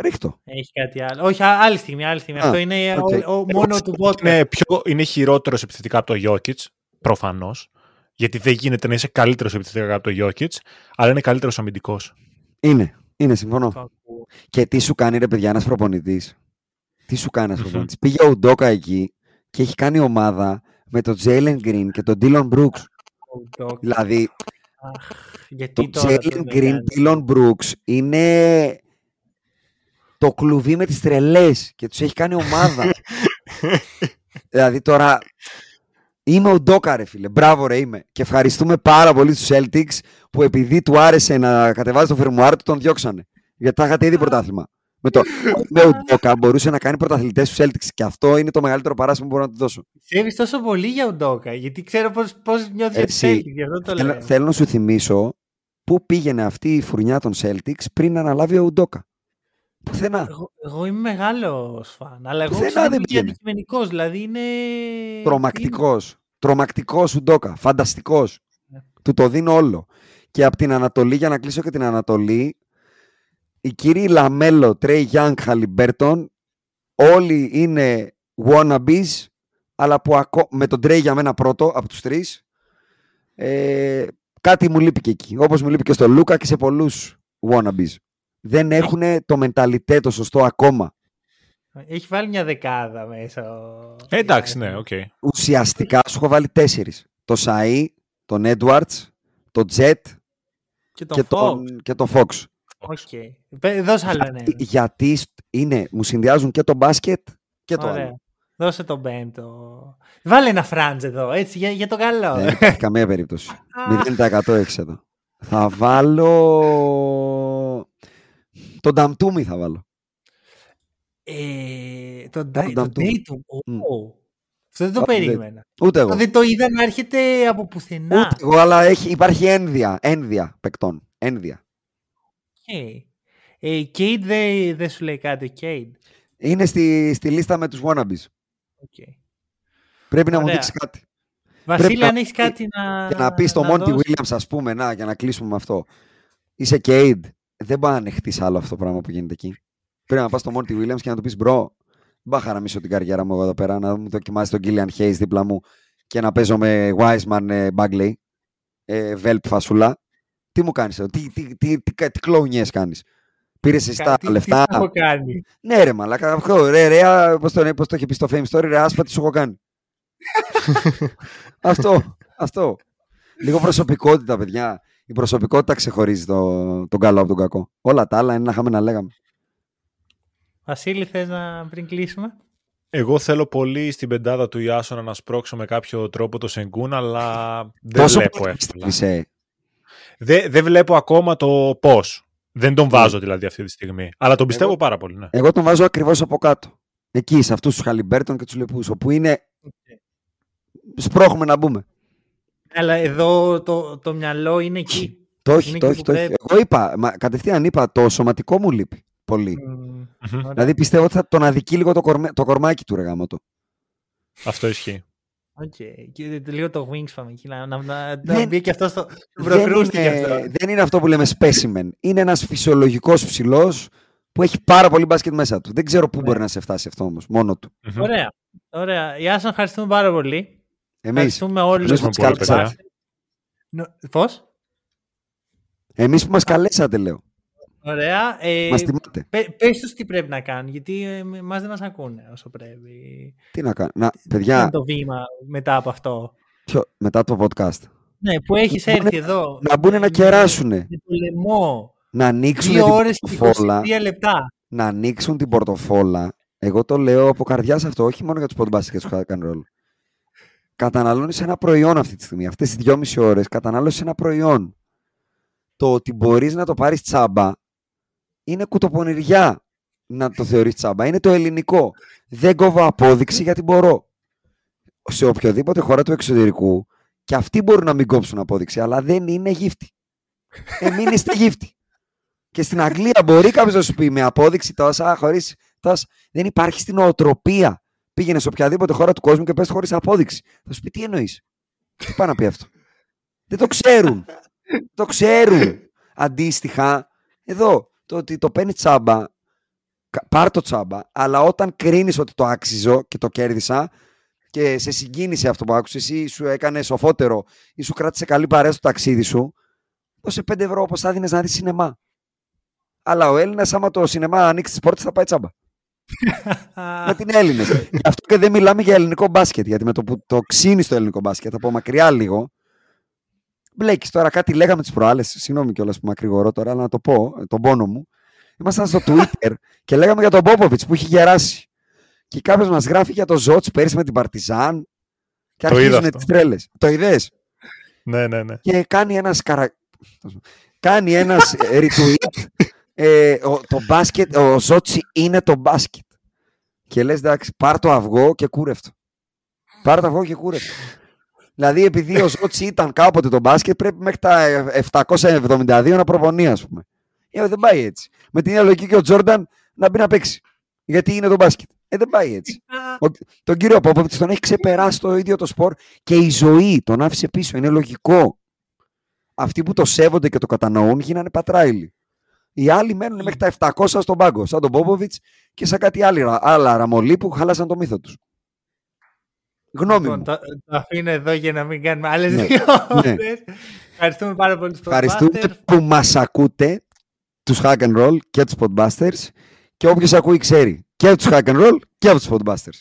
S4: Ρίχτω.
S1: Έχει κάτι άλλο. Όχι, α- άλλη στιγμή. Άλλη στιγμή.
S4: Α,
S1: Αυτό είναι
S4: οκ.
S1: ο- ο- μόνο του podcast.
S2: Είναι, πιο, είναι χειρότερος επιθετικά από το Jokic, προφανώς. Γιατί δεν γίνεται να είσαι καλύτερος επιθετικά από το Jokic, αλλά είναι καλύτερος αμυντικός.
S4: Είναι. Είναι, συμφωνώ.
S1: Το ακούω.
S4: Και τι σου κάνει ρε παιδιά ένας προπονητής. Τι σου κάνει ένα
S2: Μμμ.
S4: προπονητή. Πήγε ο Ντόκα εκεί και έχει κάνει ομάδα με τον Jalen Green και τον Dylan Brooks.
S1: Ο Doc.
S4: Δηλαδή,
S1: Αχ, Γιατί
S4: το
S1: τώρα
S4: Jalen
S1: το
S4: Green,
S1: κάνει.
S4: Dylan Brooks είναι το κλουβί με τις τρελές και τους έχει κάνει ομάδα. δηλαδή τώρα είμαι ο Ντόκα ρε φίλε, μπράβο ρε είμαι. Και ευχαριστούμε πάρα πολύ στους Celtics που επειδή του άρεσε να κατεβάζει το φερμουάρ του τον διώξανε. Γιατί θα είχατε ήδη πρωτάθλημα. Με το με ο Ντόκα μπορούσε να κάνει πρωταθλητές στους Celtics και αυτό είναι το μεγαλύτερο παράσημο που μπορώ να του δώσω.
S1: Πιστεύεις τόσο πολύ για ο Ντόκα, γιατί ξέρω πώς, πώς νιώθεις για τους
S4: Εσύ,
S1: Celtics, γι' αυτό το
S4: Θέλω,
S1: λέω.
S4: θέλω να σου θυμίσω πού πήγαινε αυτή η φουρνιά των Celtics πριν αναλάβει ο Ντόκα. Πουθενά.
S1: Εγώ, εγώ είμαι μεγάλος φαν, αλλά εγώ
S4: Πουθενά
S1: ξέρω
S4: δεν
S1: ότι
S4: πήγαινε.
S1: είναι αντικειμενικός. Δηλαδή είναι.
S4: Τρομακτικός. Τρομακτικός ο Ντόκα. Φανταστικός.
S1: Ναι.
S4: Του το δίνω όλο. Και από την Ανατολή, για να κλείσω και την Ανατολή, οι κύριοι Λαμέλο, Τρέι Γιάνγκ, Χαλιμπέρτον, όλοι είναι wannabes, αλλά που ακό... με τον Τρέι για μένα πρώτο από τους τρεις, ε, κάτι μου λείπει και εκεί. Όπως μου λείπει και στο Λούκα και σε πολλούς wannabes. Δεν έχουν το μενταλιτέ το σωστό ακόμα.
S1: Έχει βάλει μια δεκάδα μέσα. ο-
S2: Ε, εντάξει, ναι, οκ.
S4: Ουσιαστικά σου έχω βάλει τέσσερις. Τον Shai, τον Έντουαρτς, τον Τζετ
S1: Και τον
S4: και
S1: Fox.
S4: τον, και τον Fox.
S1: Ok. Πε- Δώσε άλλο ένα.
S4: Γιατί, γιατί σ- είναι, μου συνδυάζουν και το μπάσκετ και το
S1: Ωραία.
S4: άλλο.
S1: Δώσε τον πέμπτο. Βάλε ένα φράντζ εδώ, έτσι, για, για το καλό.
S4: Δεν υπάρχει καμία περίπτωση. 0% έχεις εδώ. Θα βάλω... Τον Νταμτούμι θα βάλω.
S1: Ε, τον
S4: Τον
S1: Dai- τον
S4: Tatum.
S1: Tatum.
S4: Μμ.
S1: Ω, Αυτό δεν το
S4: Α, δεν-
S1: περίμενα.
S4: Ούτε εγώ.
S1: Δεν το είδα να έρχεται από πουθενά.
S4: Ούτε εγώ, αλλά έχει, υπάρχει ένδια. Ένδια παικτών. Ένδια.
S1: Okay. Ε, Κέιντ δεν δεν σου λέει κάτι, ο Κέιντ.
S4: Είναι στη, στη λίστα με τους wannabes.
S1: Okay.
S4: Πρέπει να μου
S1: Ωραία.
S4: δείξεις κάτι.
S1: Βασίλη,
S4: να-
S1: αν έχεις κάτι να.
S4: Και να πεις στο
S1: να
S4: Monty
S1: δώσεις.
S4: Williams, ας πούμε, να, για να κλείσουμε με αυτό. Είσαι Cade. Δεν πάει να ανεχτείς άλλο αυτό το πράγμα που γίνεται εκεί. Πρέπει να πας στο Monty Williams και να του πεις bro. Θα χαραμίσω την καριέρα μου εγώ εδώ πέρα, να μου δοκιμάσεις τον Killian Hayes δίπλα μου και να παίζω με Wiseman ε, Bagley, ε, Velp φασούλα. Τι μου κάνεις, τι, τι, τι, τι, τι, τι κλόουνιές κάνεις; Πήρες εσύ
S1: Κα-
S4: τα
S1: τι- τι
S4: λεφτά;
S1: σου έχω κάνει;
S4: Ναι, ρε, μαλάκα. Αυτό, ρε, ρε, πώς το, πώς το είχε πει στο Fame Story, ρε, άσπα τι σου έχω κάνει. αυτό, αυτό. Λίγο προσωπικότητα, παιδιά. Η προσωπικότητα ξεχωρίζει το, τον καλό από τον κακό. Όλα τα άλλα είναι να είχαμε να λέγαμε.
S1: Βασίλη, θες να πριν κλείσουμε;
S2: Εγώ θέλω πολύ στην πεντάδα του Ιάσονα να σπρώξω με κάποιο τρόπο το Σενγκούν, αλλά δεν
S4: Τόσο
S2: βλέπω
S4: πολύ
S2: εύκολα.
S4: Πιστεύεις, ε.
S2: Δεν, δεν βλέπω ακόμα το πώς. Δεν τον βάζω δηλαδή αυτή τη στιγμή. Αλλά τον πιστεύω
S4: Εγώ-
S2: πάρα πολύ. Ναι.
S4: Εγώ τον βάζω ακριβώς από κάτω. Εκεί, σε αυτούς τους Χαλιμπέρτον και τους Λεπού, όπου είναι. Σπρώχουμε να μπούμε.
S1: Αλλά εδώ το, το μυαλό είναι εκεί.
S4: Το όχι,
S1: Είναι
S4: το
S1: εκεί
S4: όχι,
S1: που
S4: το όχι.
S1: πρέπει.
S4: Εγώ είπα, μα, κατευθείαν είπα, το σωματικό μου λείπει πολύ.
S1: Μμμ.
S2: Μμμ.
S1: Ωραία.
S4: Δηλαδή πιστεύω ότι θα τον αδικεί λίγο το, κορμέ- το κορμάκι του ρε γάμο του.
S2: Αυτό ισχύει.
S1: Οκ. Και λίγο το wingspan εκεί. Να, να, να, να
S4: Δεν-
S1: μπει και αυτός στο.
S4: δεν
S1: Προκρούστικο
S4: είναι,
S1: αυτό.
S4: δεν είναι αυτό που λέμε specimen. Είναι ένας φυσιολογικός ψηλός που έχει πάρα πολύ μπάσκετ μέσα του. Δεν ξέρω πού
S1: Ναι.
S4: μπορεί να σε φτάσει αυτό όμως, μόνο του.
S2: Μμμ.
S1: Ωραία. Ωραία. Γεια σας, ευχαριστούμε πάρα πολύ.
S4: Εμείς,
S1: Ευχαριστούμε όλους.
S4: εμείς που
S2: Ευχαριστούμε
S4: μας
S2: πολύ,
S4: καλέσατε.
S1: Νο- Πώς;
S4: Εμείς που μας καλέσατε, λέω.
S1: Ωραία. Ε,
S4: Μας τιμάτε.
S1: πε- πες τους τι πρέπει να κάνουν, γιατί ε, εμάς δεν μας ακούνε όσο πρέπει.
S4: Τι να κάνω. Να,
S1: Ποιο
S4: παιδιά,
S1: είναι το βήμα μετά από αυτό;
S4: ποιο- μετά το podcast.
S1: Ναι, που έχεις
S4: Να μπουν-
S1: έρθει εδώ.
S4: Να μπουν να
S1: με-
S4: κεράσουνε.
S1: Με το λαιμό.
S4: Να ανοίξουν
S1: Δύο
S4: την
S1: ώρες και
S4: πορτοφόλα.
S1: 23 λεπτά.
S4: Να ανοίξουν την πορτοφόλα. Εγώ το λέω από καρδιά αυτό, όχι μόνο για τους podbusters που κάνουν ρόλο. Καταναλώνεις ένα προϊόν αυτή τη στιγμή. Αυτές τις δυόμιση ώρες κατανάλωσες ένα προϊόν. Το ότι μπορείς να το πάρεις τσάμπα είναι κουτοπονηριά να το θεωρείς τσάμπα. Είναι το ελληνικό. Δεν κόβω απόδειξη γιατί μπορώ. Σε οποιοδήποτε χώρα του εξωτερικού και αυτοί μπορούν να μην κόψουν απόδειξη, αλλά δεν είναι γύφτη. Εμείς είστε γύφτη. Και στην Αγγλία μπορεί κάποιος να σου πει με απόδειξη τόσα, χωρίς τόσα. Δεν υπάρχει στην οτροπία. Πήγαινε σε οποιαδήποτε χώρα του κόσμου και πες χωρίς απόδειξη. Θα σου πει τι εννοείς. Τι πάει να πει αυτό. Δεν το ξέρουν. το ξέρουν. Αντίστοιχα, εδώ, το ότι το παίρνει τσάμπα πάρ το τσάμπα, αλλά όταν κρίνεις ότι το άξιζω και το κέρδισα και σε συγκίνησε αυτό που άκουσες ή σου έκανε σοφότερο ή σου κράτησε καλή παρέα στο ταξίδι σου, δώσε 5 ευρώ όπως θα δίνεις να δεις σινεμά. Αλλά ο Έλληνας άμα το σινεμά ανοίξει τις πόρτες θα πάει τσάμπα. με την Έλληνες. Γι' αυτό και δεν μιλάμε για ελληνικό μπάσκετ, γιατί με το που το ξύνει το ελληνικό μπάσκετ από μακριά λίγο, μπλέκεις τώρα κάτι λέγαμε τις προάλλες. Συγγνώμη κιόλας που μακρηγορώ τώρα, αλλά να το πω, τον πόνο μου. Ήμασταν στο Twitter και λέγαμε για τον Πόποβιτ που έχει γεράσει. Και κάποιος μας γράφει για τον Ζότς πέρυσι με την Παρτιζάν. Και
S2: Το είδα
S4: αρχίζουν
S2: αυτό.
S4: τι τρέλες. Το είδες;
S2: Ναι, ναι, ναι.
S4: Και κάνει ένας καρα... Κάνει ένας retweet. Ε, ο, το μπάσκετ, ο Ζότσι είναι το μπάσκετ. Και λες εντάξει, πάρ το αυγό και κούρευτο. Πάρ το αυγό και κούρευτο. Δηλαδή, επειδή ο Ζότσι ήταν κάποτε το μπάσκετ, πρέπει μέχρι τα 772 να προπονεί, ας πούμε. Ε, δεν πάει έτσι. Με την ίδια λογική και ο Τζόρνταν να μπει να παίξει. Γιατί είναι το μπάσκετ. Ε, δεν πάει έτσι. Ο, τον κύριο Πόποβιτς τον έχει ξεπεράσει το ίδιο το σπορ και η ζωή τον άφησε πίσω. Είναι λογικό. Αυτοί που το σέβονται και το κατανοούν γίνανε πατράιλοι. Οι άλλοι μένουν μέχρι τα 700 στον πάγκο, σαν τον Πόποβιτς και σαν κάτι άλλοι, άλλα ραμολί που χάλασαν το μύθο τους. Γνώμη
S1: Λοιπόν,
S4: μου.
S1: το, το αφήνω εδώ για να μην κάνουμε άλλες
S4: Ναι,
S1: δύο
S4: ναι.
S1: ώρες. Ευχαριστούμε πάρα πολύ στους
S4: Ευχαριστούμε
S1: Podbusters.
S4: που μας ακούτε, τους Hack and Roll και τους Podbusters και όποιος ακούει ξέρει και από τους Hack and Roll και από τους Podbusters.